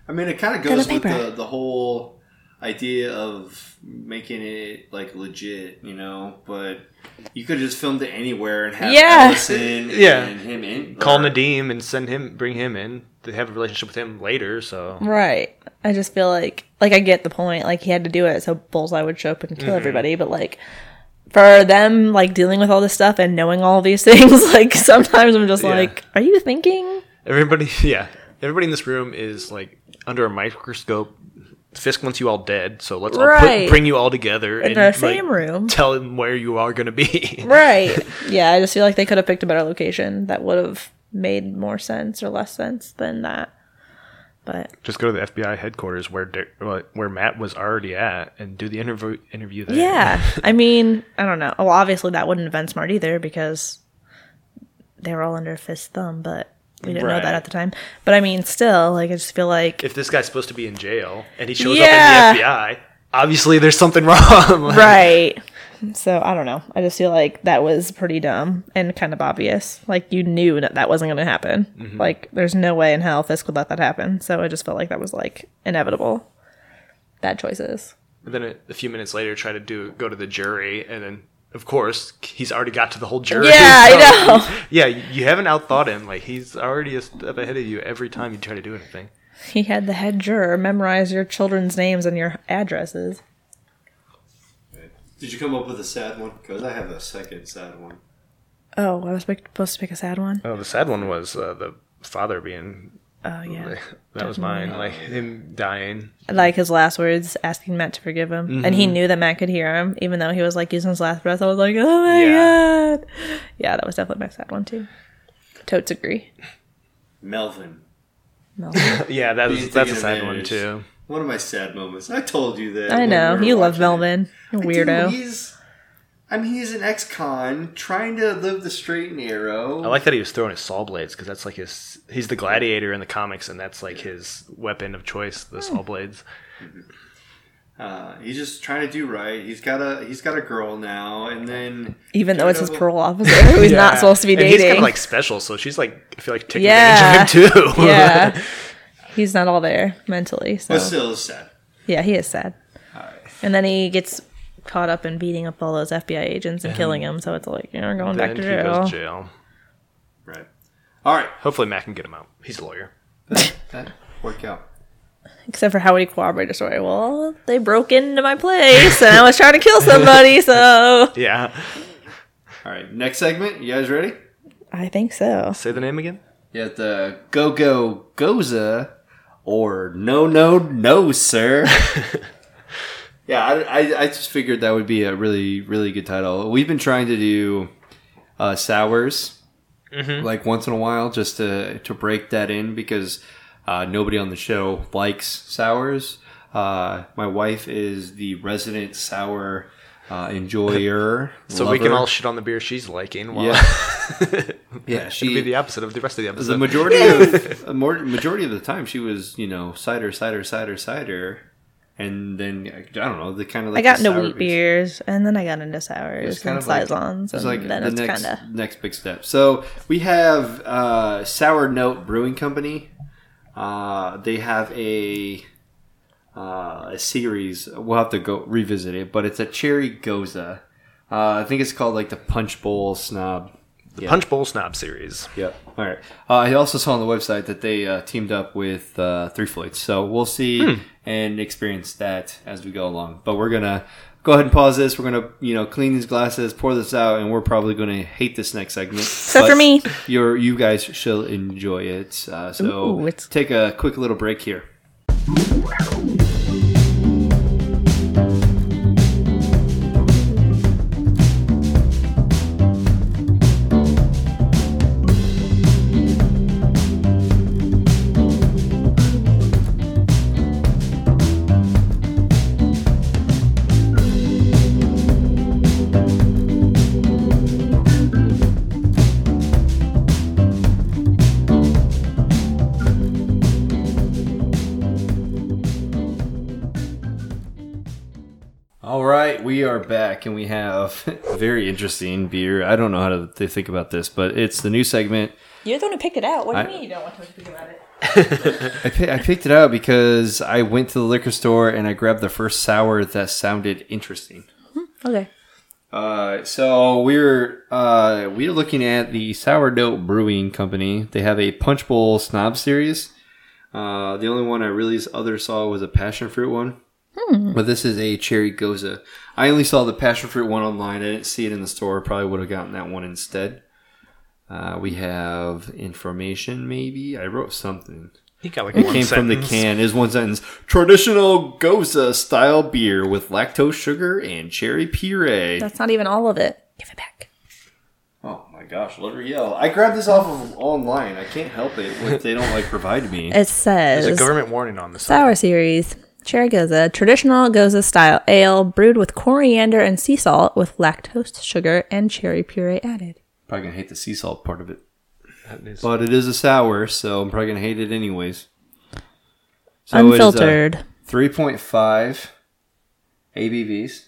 [SPEAKER 1] I mean, it kind of goes with the, the whole idea of making it like legit, you know. But you could just filmed it anywhere and have
[SPEAKER 4] Yeah.
[SPEAKER 1] Allison
[SPEAKER 3] Yeah.
[SPEAKER 1] and him in.
[SPEAKER 3] Call
[SPEAKER 1] or-
[SPEAKER 3] Nadeem and send him, bring him in. They have a relationship with him later, so
[SPEAKER 4] Right. I just feel like, like, I get the point. Like, he had to do it so Bullseye would show up and kill mm-hmm. everybody, but like, for them, like, dealing with all this stuff and knowing all these things, like, sometimes I'm just
[SPEAKER 3] Yeah.
[SPEAKER 4] like, are you thinking?
[SPEAKER 3] everybody, yeah, everybody in this room is like under a microscope. Fisk wants you all dead, so let's all
[SPEAKER 4] Right.
[SPEAKER 3] put, bring you all together
[SPEAKER 4] In
[SPEAKER 3] and
[SPEAKER 4] the
[SPEAKER 3] like,
[SPEAKER 4] same room.
[SPEAKER 3] Tell him where you are going to be.
[SPEAKER 4] Right. yeah, I just feel like they could have picked a better location that would have made more sense or less sense than that. But
[SPEAKER 3] Just go to the FBI headquarters where where Matt was already at and do the interview interview there.
[SPEAKER 4] yeah, I mean, I don't know. Well, obviously that wouldn't have been smart either because they were all under Fisk's thumb, but we didn't know that at the time. But I mean, still, like I just feel like
[SPEAKER 3] if this guy's supposed to be in jail and he shows
[SPEAKER 4] Yeah.
[SPEAKER 3] up in the FBI, obviously there's something wrong. Like,
[SPEAKER 4] right. So I don't know. I just feel like that was pretty dumb and kind of obvious. Like you knew that that wasn't going to happen.
[SPEAKER 3] Mm-hmm.
[SPEAKER 4] Like there's no way in hell Fisk would let that happen. So I just felt like that was like inevitable. Bad choices.
[SPEAKER 3] And then a, a few minutes later, try to do go to the jury, and then of course he's already got to the whole jury.
[SPEAKER 4] Yeah, I know.
[SPEAKER 3] Yeah, you haven't outthought him. Like he's already a step ahead of you every time you try to do anything.
[SPEAKER 4] He had the head juror memorize your children's names and your addresses.
[SPEAKER 1] Did you come up with a sad one? Because I have a second sad one.
[SPEAKER 4] Oh, I was supposed to pick a sad one.
[SPEAKER 3] Oh, the sad one was uh, the father being.
[SPEAKER 4] Oh yeah.
[SPEAKER 3] That was mine. Like him dying.
[SPEAKER 4] Like his last words, asking Matt to forgive him, and he mm-hmm. knew that Matt could hear him, even though he was like using his last breath. I was like, oh my
[SPEAKER 3] Yeah.
[SPEAKER 4] god. Yeah, that was definitely my sad one too. Totes agree.
[SPEAKER 1] Melvin. Melvin.
[SPEAKER 3] Yeah, that was
[SPEAKER 1] Being
[SPEAKER 3] that's a sad one too.
[SPEAKER 1] One of my sad moments. I told you that.
[SPEAKER 4] I know
[SPEAKER 1] we
[SPEAKER 4] you love. Melvin, you
[SPEAKER 1] I do,
[SPEAKER 4] weirdo.
[SPEAKER 1] He's, I mean, he's an ex-con trying to live the straight and narrow.
[SPEAKER 3] I like that he was throwing his saw blades because that's like his. He's the gladiator in the comics, and that's like his weapon of choice, the saw blades.
[SPEAKER 1] Uh, he's just trying to do right. He's got a he's got a girl now, and then
[SPEAKER 4] Even though it's his parole officer who he's not supposed to be
[SPEAKER 3] And he's kind
[SPEAKER 4] dating.
[SPEAKER 3] of like special, so she's like, I feel like taking
[SPEAKER 4] yeah.
[SPEAKER 3] advantage of him too.
[SPEAKER 4] yeah. He's not all there mentally. So
[SPEAKER 1] but still it's sad.
[SPEAKER 4] yeah, he is sad. And then he gets caught up in beating up all those FBI agents and killing them. So it's like, you know, going back
[SPEAKER 3] Then
[SPEAKER 4] to
[SPEAKER 3] he
[SPEAKER 4] jail.
[SPEAKER 3] goes to jail.
[SPEAKER 1] Right. All right.
[SPEAKER 3] Hopefully, Matt can get him out. He's a lawyer.
[SPEAKER 1] That work out.
[SPEAKER 4] Except for how would he corroborate the story? Well, they broke into my place and I was trying to kill somebody, so
[SPEAKER 3] Yeah.
[SPEAKER 1] All right. Next segment. You guys ready?
[SPEAKER 4] I think so.
[SPEAKER 3] Say the name again.
[SPEAKER 1] Yeah, the Go Go Goza or No No No Sir. yeah, I, I, I just figured that would be a really really good title. We've been trying to do uh, sours like once in a while just to to break that in because uh, nobody on the show likes sours. Uh, my wife is the resident sour uh, enjoyer.
[SPEAKER 3] So we can all shit on the beer she's liking. While
[SPEAKER 1] yeah yeah
[SPEAKER 3] It'll be the opposite of the rest of the episode.
[SPEAKER 1] the majority of more majority of the time she was you know cider cider cider cider and then i don't know the kind of like
[SPEAKER 4] I got into
[SPEAKER 1] sour
[SPEAKER 4] wheat
[SPEAKER 1] beers.
[SPEAKER 4] and then I got into sours and
[SPEAKER 1] like-
[SPEAKER 4] saisons
[SPEAKER 1] it's
[SPEAKER 4] and
[SPEAKER 1] like
[SPEAKER 4] then
[SPEAKER 1] the
[SPEAKER 4] it's
[SPEAKER 1] next
[SPEAKER 4] kind of
[SPEAKER 1] next big step. So we have uh sour note brewing company. Uh they have a uh, a series we'll have to go revisit it but it's a cherry gose. Uh, i think it's called like the punch bowl snob
[SPEAKER 3] the Punch Bowl Snob series.
[SPEAKER 1] Yep. All right. Uh, I also saw on the website that they uh, teamed up with uh, Three Floyds, so we'll see
[SPEAKER 3] Hmm.
[SPEAKER 1] and experience that as we go along. But we're gonna go ahead and pause this. We're gonna, you know, clean these glasses, pour this out, and we're probably gonna hate this next segment.
[SPEAKER 4] Except for me.
[SPEAKER 1] You're, you guys shall enjoy it. Uh, so
[SPEAKER 4] Ooh, it's-
[SPEAKER 1] take a quick little break here. Are back, and we have a very interesting beer. I don't know how to, to think about this, but it's the new segment.
[SPEAKER 4] You're the one who picked it out. What do
[SPEAKER 1] I-
[SPEAKER 4] you mean you don't want to speak about it?
[SPEAKER 1] I, pi- I picked it out because I went to the liquor store and I grabbed the first sour that sounded interesting.
[SPEAKER 4] Okay.
[SPEAKER 1] Uh, so we're uh, we're looking at the Sourdough Brewing Company. They have a Punch Bowl Snob series. Uh, the only one I really other saw was a passion fruit one, but this is a cherry gose. I only saw the passion fruit one online. I didn't see it in the store. Probably would have gotten that one instead. Uh, we have information. Maybe I wrote something.
[SPEAKER 3] He got like
[SPEAKER 1] It
[SPEAKER 3] one
[SPEAKER 1] came from the can. Is one sentence. Traditional gose style beer with lactose sugar and cherry puree.
[SPEAKER 4] That's not even all of it. Give it back.
[SPEAKER 1] Oh my gosh, let her yell. I grabbed this off of online. I can't help it if they don't like provide me.
[SPEAKER 4] It says
[SPEAKER 3] There's a government warning on this.
[SPEAKER 4] Sour series. Cherry Gose, traditional Gose style ale brewed with coriander and sea salt with lactose sugar and cherry puree added.
[SPEAKER 1] Probably gonna hate the sea salt part of it. But it is a sour, so I'm probably gonna hate it anyways. So it is a
[SPEAKER 4] Unfiltered.
[SPEAKER 1] 3.5 ABVs.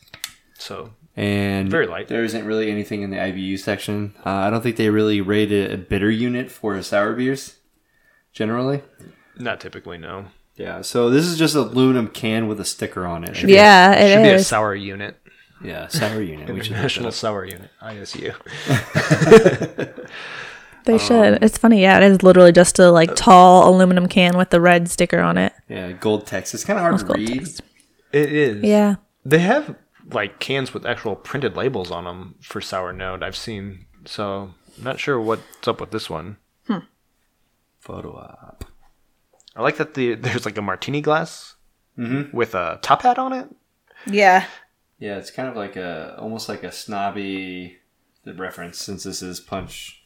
[SPEAKER 3] So
[SPEAKER 1] And
[SPEAKER 3] Very light.
[SPEAKER 1] There isn't really anything in the IBU section. Uh, I don't think they really rated a bitter unit for sour beers, generally.
[SPEAKER 3] not typically no.
[SPEAKER 1] Yeah, so this is just a aluminum can with a sticker on it.
[SPEAKER 4] Yeah, it
[SPEAKER 3] Should be a sour unit.
[SPEAKER 1] Yeah, sour unit. We should look that
[SPEAKER 3] International. Sour Unit. ISU.
[SPEAKER 4] They
[SPEAKER 1] Um,
[SPEAKER 4] should. It's funny. Yeah, it is literally just a like tall aluminum can with the red sticker on it.
[SPEAKER 1] Yeah, gold text. It's kind of hard
[SPEAKER 4] Almost
[SPEAKER 1] to
[SPEAKER 4] gold
[SPEAKER 1] read.
[SPEAKER 4] text.
[SPEAKER 3] It is.
[SPEAKER 4] Yeah.
[SPEAKER 3] They have like cans with actual printed labels on them for sour note. I've seen. So I'm not sure what's up with this one. Hmm.
[SPEAKER 1] Photo op.
[SPEAKER 3] I like that the there's like a martini glass with a top hat on it.
[SPEAKER 4] Yeah.
[SPEAKER 1] Yeah, it's kind of like a almost like a snobby the reference since this is punch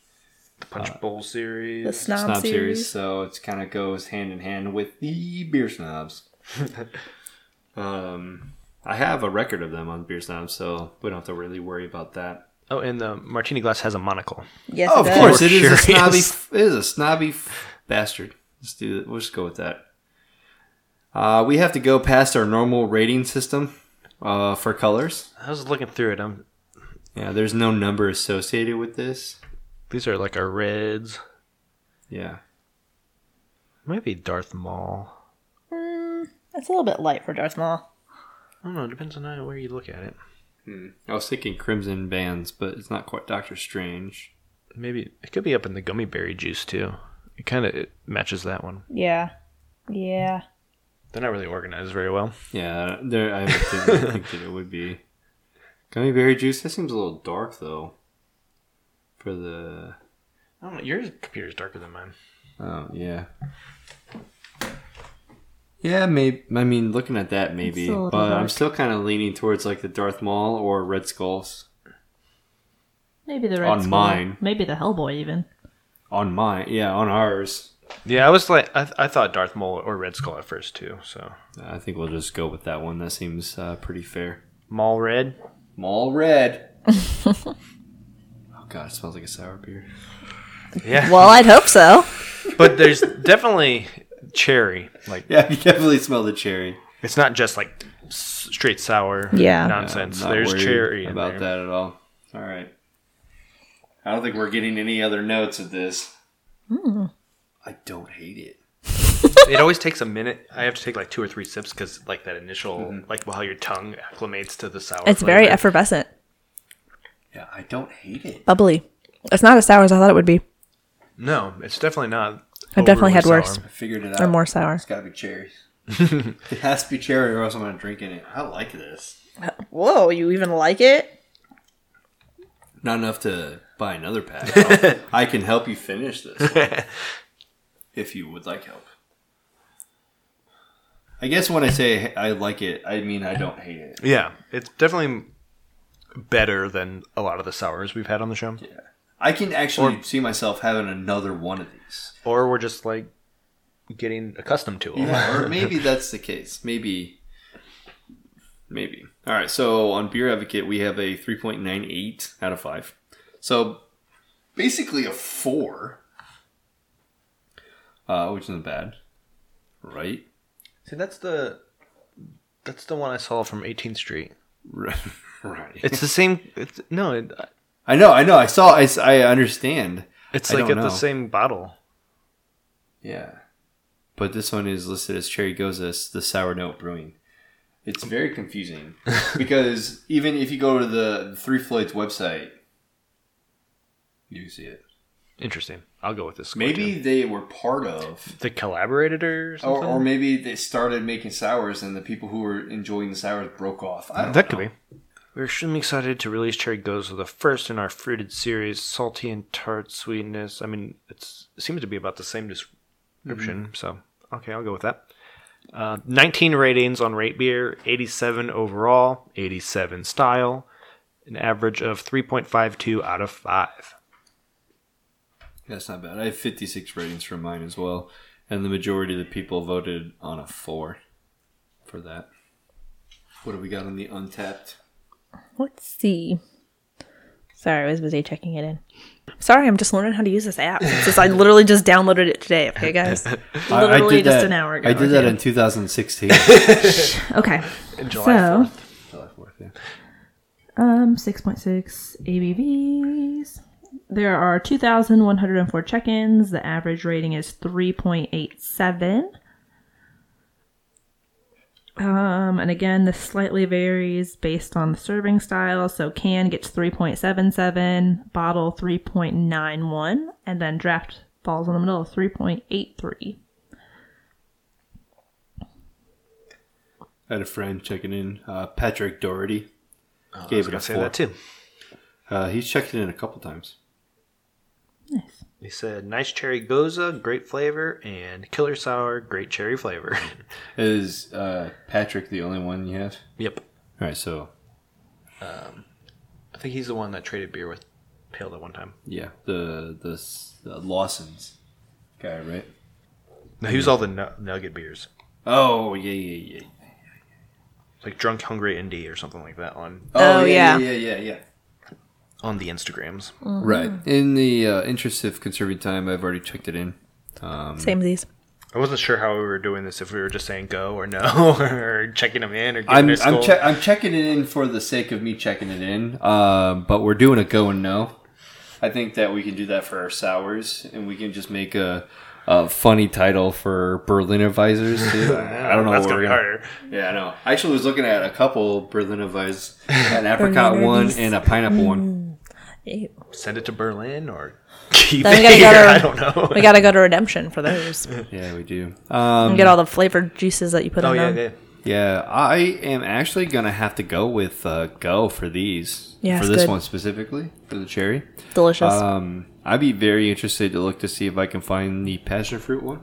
[SPEAKER 3] The Punch Bowl series.
[SPEAKER 4] The snob,
[SPEAKER 1] snob series.
[SPEAKER 4] series.
[SPEAKER 1] so it kind of goes hand in hand with the beer snobs. um, I have a record of them on beer snobs, so we don't have to really worry about that.
[SPEAKER 3] Oh, and the martini glass has a monocle.
[SPEAKER 4] Yes.
[SPEAKER 1] Oh, of
[SPEAKER 4] does.
[SPEAKER 1] course, it is a
[SPEAKER 3] Curious.
[SPEAKER 1] snobby. It is a snobby bastard. Let's do it. We'll just go with that. Uh, we have to go past our normal rating system uh, for colors.
[SPEAKER 3] I was looking through it. I'm,
[SPEAKER 1] Yeah, there's no number associated with this.
[SPEAKER 3] these are like our reds.
[SPEAKER 1] Yeah.
[SPEAKER 3] Might be Darth Maul.
[SPEAKER 4] It's a little bit light for Darth Maul.
[SPEAKER 3] I don't know. It depends on where you look at it.
[SPEAKER 1] I was thinking Crimson Bands, but it's not quite Doctor Strange.
[SPEAKER 3] Maybe it could be up in the gummy berry juice too. It kind of matches that one.
[SPEAKER 4] Yeah. Yeah.
[SPEAKER 3] They're not really organized very well.
[SPEAKER 1] Yeah, there. I didn't think that it would be gummy berry juice. That seems a little dark though. For the
[SPEAKER 3] I don't know. Your computer's darker than mine.
[SPEAKER 1] oh yeah, yeah. Maybe I mean looking at that maybe,
[SPEAKER 6] It's a little
[SPEAKER 1] but I'm still kind of leaning towards like the Darth Maul or Red Skulls
[SPEAKER 6] Maybe the Red
[SPEAKER 1] On
[SPEAKER 6] Skull.
[SPEAKER 1] mine.
[SPEAKER 6] Maybe the Hellboy even.
[SPEAKER 1] On mine. Yeah, on ours.
[SPEAKER 3] Yeah, I was like, I, I thought Darth Maul or Red Skull at first too. So
[SPEAKER 1] I think we'll just go with that one. That seems uh, pretty fair.
[SPEAKER 3] Maul Red.
[SPEAKER 1] Maul red. oh god, it smells like a sour beer.
[SPEAKER 3] Yeah,
[SPEAKER 4] Well, I'd hope so.
[SPEAKER 3] but there's definitely cherry. Like
[SPEAKER 1] Yeah, you definitely smell the cherry.
[SPEAKER 3] it's not just like straight sour.
[SPEAKER 4] Yeah.
[SPEAKER 3] nonsense.
[SPEAKER 1] I'm not
[SPEAKER 3] there's cherry in
[SPEAKER 1] about
[SPEAKER 3] there.
[SPEAKER 1] that at all. All right. I don't think we're getting any other notes of this.
[SPEAKER 4] Hmm.
[SPEAKER 1] I don't hate it.
[SPEAKER 3] It always takes a minute. I have to take like two or three sips because like that initial,
[SPEAKER 1] Mm-hmm.
[SPEAKER 3] like how your tongue acclimates to the sour.
[SPEAKER 4] It's very effervescent,
[SPEAKER 1] Yeah, I don't hate it.
[SPEAKER 4] bubbly. It's not as sour as I thought it would be.
[SPEAKER 3] No, it's definitely not.
[SPEAKER 4] I've definitely had
[SPEAKER 3] overly
[SPEAKER 4] worse.
[SPEAKER 1] I figured it out.
[SPEAKER 4] or more sour.
[SPEAKER 1] It's gotta be cherries. it has to be cherry, or else I'm gonna drink it. I like this.
[SPEAKER 4] Whoa, you even like it?
[SPEAKER 1] Not enough to buy another pack. I'll- I can help you finish this if you would like help. I guess when I say I like it, I mean I don't hate it.
[SPEAKER 3] Yeah, it's definitely better than a lot of the sours we've had on the show.
[SPEAKER 1] Yeah, I can actually see myself having another one of these.
[SPEAKER 3] Or we're just like getting accustomed to them.
[SPEAKER 1] Yeah, or maybe that's the case. Maybe. Maybe. All right. So on Beer Advocate, we have a 3.98 out of 5. So basically a 4. Uh, which isn't bad. Right?
[SPEAKER 3] See, that's the that's the one I saw from 18th Street.
[SPEAKER 1] Right.
[SPEAKER 3] It's the same. It's no, it,
[SPEAKER 1] I know. I know. I saw. I, I understand.
[SPEAKER 3] it's
[SPEAKER 1] I
[SPEAKER 3] like
[SPEAKER 1] don't
[SPEAKER 3] at the same bottle.
[SPEAKER 1] Yeah. But this one is listed as Cherry Gose, the sour note brewing. It's very confusing because even if you go to the Three Floyds website, you see it.
[SPEAKER 3] Interesting. I'll go with this.
[SPEAKER 1] Maybe they were part of,
[SPEAKER 3] the collaborated or
[SPEAKER 1] or,
[SPEAKER 3] something.
[SPEAKER 1] or maybe they started making sours and the people who were enjoying the sours broke off. I don't
[SPEAKER 3] that could be. We're extremely excited to release Cherry Goes Gose, the first in our fruited series, salty and tart sweetness. I mean, it's, it seems to be about the same description. So, okay, I'll go with that. Uh, 19 ratings on Rate Beer, 87 overall, 87 style, an average of 3.52 out of 5.
[SPEAKER 1] That's not bad. I have 56 ratings for mine as well, and the majority of the people voted on a four for that. What do we got on the Untappd?
[SPEAKER 4] Let's see. Sorry, I was busy checking it in. Sorry, I'm just learning how to use this app. Since I literally just downloaded it today. Okay, guys. Literally
[SPEAKER 1] did
[SPEAKER 4] just
[SPEAKER 1] that-
[SPEAKER 4] an hour ago.
[SPEAKER 1] I did that in 2016.
[SPEAKER 6] Okay.
[SPEAKER 3] July
[SPEAKER 6] So,
[SPEAKER 3] 4th.
[SPEAKER 1] July 4th, yeah.
[SPEAKER 6] um, 6.6 ABVs. There are 2,104 check ins. The average rating is 3.87. Um, and again, this slightly varies based on the serving style. So, can gets 3.77, bottle 3.91, and then draft falls in the middle of 3.83.
[SPEAKER 1] I had a friend checking in, uh, Patrick Doherty.
[SPEAKER 3] I was
[SPEAKER 1] gave it a
[SPEAKER 3] to say
[SPEAKER 1] four.
[SPEAKER 3] that too.
[SPEAKER 1] Uh, he's checked it in a couple times.
[SPEAKER 6] Nice.
[SPEAKER 3] He said, nice cherry gose, great flavor, and killer sour, great cherry flavor.
[SPEAKER 1] Is uh, Patrick the only one you have?
[SPEAKER 3] yep.
[SPEAKER 1] All right, so
[SPEAKER 3] I think he's the one that traded beer with Pale at one time.
[SPEAKER 1] yeah, the the, s- the Lawson's guy, right?
[SPEAKER 3] No, he was all the nu- nugget beers.
[SPEAKER 1] Oh yeah, yeah, yeah.
[SPEAKER 3] Like Drunk Hungry Indie or something like that on
[SPEAKER 4] Oh,
[SPEAKER 1] yeah,
[SPEAKER 4] yeah.
[SPEAKER 1] yeah, yeah, yeah.
[SPEAKER 3] On the Instagrams.
[SPEAKER 1] Right. In the uh, interest of conserving time, I've already checked it in. Um,
[SPEAKER 4] Same as these.
[SPEAKER 3] I wasn't sure how we were doing this. If we were just saying go or no, or checking them in, or
[SPEAKER 1] I'm I'm, che- I'm checking it in for the sake of me checking it in. Uh, but we're doing a go and no. I think that we can do that for our sours, and we can just make a, a funny title for Berliner Weissers too. I don't know.
[SPEAKER 3] That's
[SPEAKER 1] what
[SPEAKER 3] gonna
[SPEAKER 1] we're
[SPEAKER 3] be
[SPEAKER 1] gonna-
[SPEAKER 3] harder.
[SPEAKER 1] Yeah, I know. I actually was looking at a couple Berliner Weiss, an apricot one and a pineapple one.
[SPEAKER 4] Ew.
[SPEAKER 3] Send it to Berlin or keep
[SPEAKER 4] Then
[SPEAKER 3] it
[SPEAKER 4] we gotta go
[SPEAKER 3] here.
[SPEAKER 4] to-
[SPEAKER 3] I don't know.
[SPEAKER 4] We gotta go to Redemption for those.
[SPEAKER 1] Yeah, we do.
[SPEAKER 4] and
[SPEAKER 1] Um,
[SPEAKER 4] get all the flavored juices that you put
[SPEAKER 3] oh
[SPEAKER 4] in
[SPEAKER 3] yeah,
[SPEAKER 4] them.
[SPEAKER 3] yeah.
[SPEAKER 1] yeah, I am actually gonna have to go with uh, go for these.
[SPEAKER 4] Yeah,
[SPEAKER 1] for this
[SPEAKER 4] good.
[SPEAKER 1] one specifically for the cherry.
[SPEAKER 4] Delicious.
[SPEAKER 1] Um, I'd be very interested to look to see if I can find the passion fruit one,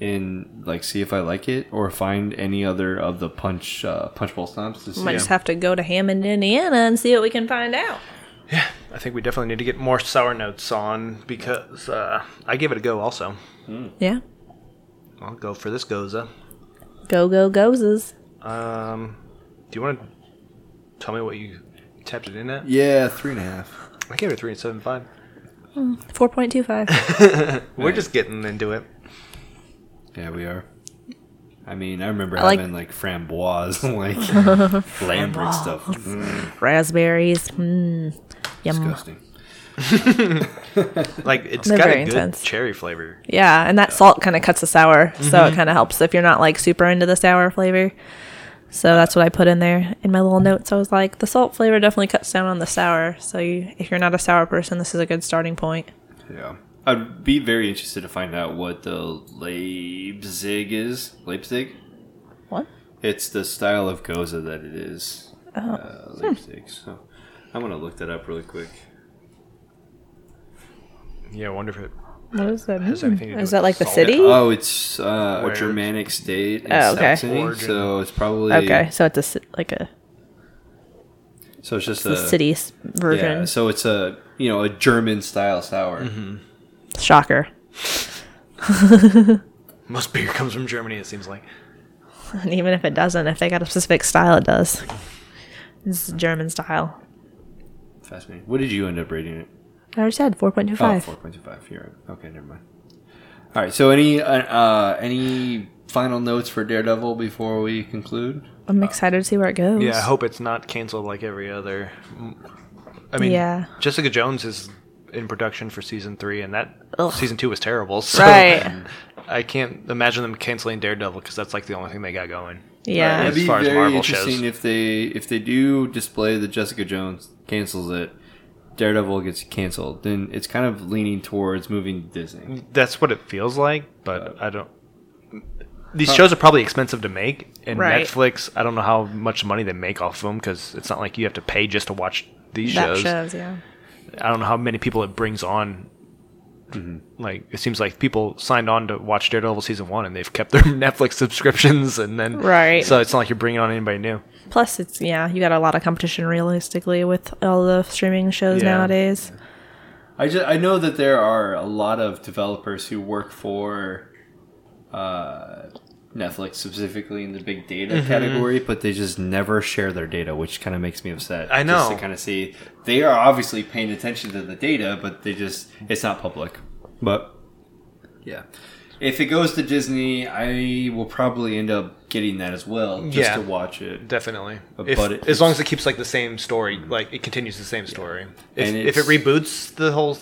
[SPEAKER 1] and like see if I like it, or find any other of the punch uh, punch bowl stomps to see.
[SPEAKER 4] Might just have to go to Hammond, Indiana, and see what we can find out.
[SPEAKER 3] I think we definitely need to get more sour notes on because uh, I gave it a go. Also,
[SPEAKER 4] Yeah.
[SPEAKER 3] I'll go for this gose.
[SPEAKER 4] Go go goes.
[SPEAKER 3] Um, do you want to tell me what you tapped it in at?
[SPEAKER 1] Yeah, three and a half.
[SPEAKER 3] I gave it a three and seven five.
[SPEAKER 4] Four point two five.
[SPEAKER 3] We're just getting into it.
[SPEAKER 1] Yeah, we are. I mean, I remember
[SPEAKER 4] I like-
[SPEAKER 1] having like framboise, like Lambert stuff. Mm,
[SPEAKER 4] Raspberries. Mm. Yum.
[SPEAKER 1] disgusting.
[SPEAKER 3] Like it's
[SPEAKER 4] They're
[SPEAKER 3] got
[SPEAKER 4] very
[SPEAKER 3] a good
[SPEAKER 4] intense.
[SPEAKER 3] cherry flavor.
[SPEAKER 4] Yeah, and that salt kind of cuts the sour, so it kind of helps if you're not like super into the sour flavor. So that's what I put in there in my little notes. I was like, the salt flavor definitely cuts down on the sour. So you, if you're not a sour person, this is a good starting point.
[SPEAKER 1] Yeah. I'd be very interested to find out what the Leipzig is. Leipzig?
[SPEAKER 4] What?
[SPEAKER 1] It's the style of gose that it is.
[SPEAKER 4] Oh.
[SPEAKER 1] Uh, Leipzig. So I'm going to look that up really quick.
[SPEAKER 3] Yeah, I wonder if it.
[SPEAKER 4] What is that? Mean?
[SPEAKER 3] anything to do
[SPEAKER 4] Is
[SPEAKER 3] with
[SPEAKER 4] that like the
[SPEAKER 3] salt?
[SPEAKER 4] city?
[SPEAKER 1] Oh, it's uh, a Germanic state in
[SPEAKER 4] Oh, okay.
[SPEAKER 1] Saxony. So it's probably.
[SPEAKER 4] okay, so it's a ci- like a,
[SPEAKER 1] So it's just
[SPEAKER 4] the
[SPEAKER 1] a.
[SPEAKER 4] city version.
[SPEAKER 1] Yeah, so it's a, you know, a German style sour.
[SPEAKER 4] Shocker.
[SPEAKER 3] Most beer comes from Germany. It seems like.
[SPEAKER 4] And even if it doesn't, if they got a specific style, it does. This is German style.
[SPEAKER 1] Fascinating. What did you end up rating it?
[SPEAKER 4] I already said four point two
[SPEAKER 1] Oh,
[SPEAKER 4] five.
[SPEAKER 1] 4.25. You're right. Okay, never mind. All right. So, any uh, uh, any final notes for Daredevil before we conclude?
[SPEAKER 4] I'm excited to see where it goes.
[SPEAKER 3] Yeah, I hope it's not canceled like every other. I mean,
[SPEAKER 4] Yeah.
[SPEAKER 3] Jessica Jones is in production for season three, and that
[SPEAKER 4] Ugh.
[SPEAKER 3] season two was terrible. So
[SPEAKER 4] Right.
[SPEAKER 3] I can't imagine them canceling Daredevil because that's like the only thing they got going.
[SPEAKER 4] Yeah.
[SPEAKER 3] Right.
[SPEAKER 1] It'd be
[SPEAKER 3] as far
[SPEAKER 1] very interesting
[SPEAKER 3] shows.
[SPEAKER 1] if they if they do display that Jessica Jones cancels it, Daredevil gets canceled. Then it's kind of leaning towards moving to Disney.
[SPEAKER 3] That's what it feels like, but uh, I don't. These shows are probably expensive to make, and
[SPEAKER 4] Right.
[SPEAKER 3] Netflix. I don't know how much money they make off of them because it's not like you have to pay just to watch these
[SPEAKER 4] that
[SPEAKER 3] shows.
[SPEAKER 4] shows, yeah.
[SPEAKER 3] I don't know how many people it brings on. Like it seems like people signed on to watch Daredevil season one, and they've kept their Netflix subscriptions, and then
[SPEAKER 4] Right.
[SPEAKER 3] So it's not like you're bringing on anybody new.
[SPEAKER 4] Plus, it's yeah, you got a lot of competition realistically with all the streaming shows
[SPEAKER 3] Yeah.
[SPEAKER 4] nowadays.
[SPEAKER 1] I just I know that there are a lot of developers who work for uh, Netflix specifically in the big data
[SPEAKER 3] Mm-hmm.
[SPEAKER 1] category, but they just never share their data, which kind of makes me upset.
[SPEAKER 3] I
[SPEAKER 1] Just
[SPEAKER 3] know.
[SPEAKER 1] to kind of see they are obviously paying attention to the data, but they just it's not public. But yeah, if it goes to Disney, I will probably end up getting that as well, just
[SPEAKER 3] Yeah.
[SPEAKER 1] to watch it.
[SPEAKER 3] Definitely,
[SPEAKER 1] But
[SPEAKER 3] if,
[SPEAKER 1] it-
[SPEAKER 3] as long as it keeps like the same story, like it continues the same story. If,
[SPEAKER 1] And
[SPEAKER 3] if it reboots the whole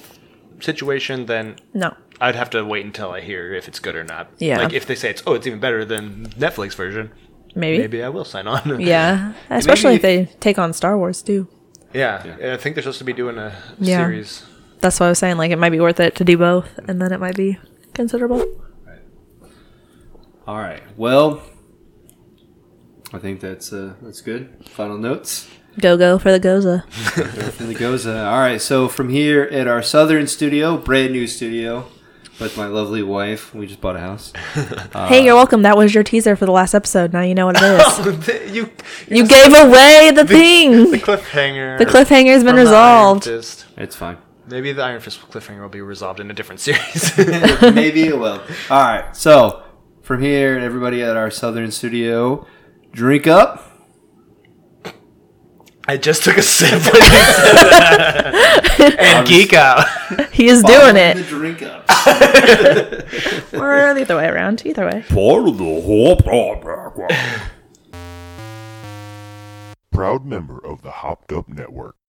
[SPEAKER 3] situation, then
[SPEAKER 4] No.
[SPEAKER 3] I'd have to wait until I hear if it's good or not.
[SPEAKER 4] Yeah.
[SPEAKER 3] Like if they say it's oh it's even better than Netflix version,
[SPEAKER 4] Maybe.
[SPEAKER 3] maybe I will sign on.
[SPEAKER 4] Yeah. Especially if
[SPEAKER 3] maybe
[SPEAKER 4] they take on Star Wars too.
[SPEAKER 3] yeah. I think they're supposed to be doing a
[SPEAKER 4] Yeah.
[SPEAKER 3] series.
[SPEAKER 4] That's what I was saying. Like it might be worth it to do both, and then it might be considerable.
[SPEAKER 1] All right. Well, I think that's uh, that's good. Final notes.
[SPEAKER 4] Go go for the Gose.
[SPEAKER 1] And the Gose. All right. So from here at our southern studio, brand new studio, with my lovely wife, we just bought a house.
[SPEAKER 4] Uh, hey, you're welcome. That was your teaser for the last episode. Now you know what it is.
[SPEAKER 3] Oh, you
[SPEAKER 4] you gave away the thing.
[SPEAKER 3] the cliffhanger.
[SPEAKER 4] The cliffhanger's been
[SPEAKER 3] from the Iron
[SPEAKER 4] resolved.
[SPEAKER 1] It's fine.
[SPEAKER 3] Maybe the Iron Fist cliffhanger will be resolved in a different series.
[SPEAKER 1] Maybe it will. All right. So from here, everybody at our southern studio, drink up.
[SPEAKER 3] I just took a sip when you said that. and geek out.
[SPEAKER 4] He is doing it.
[SPEAKER 1] The drink up.
[SPEAKER 4] or the other way around. Either way.
[SPEAKER 9] Part of the Hop Proud member of the Hopped Up Network.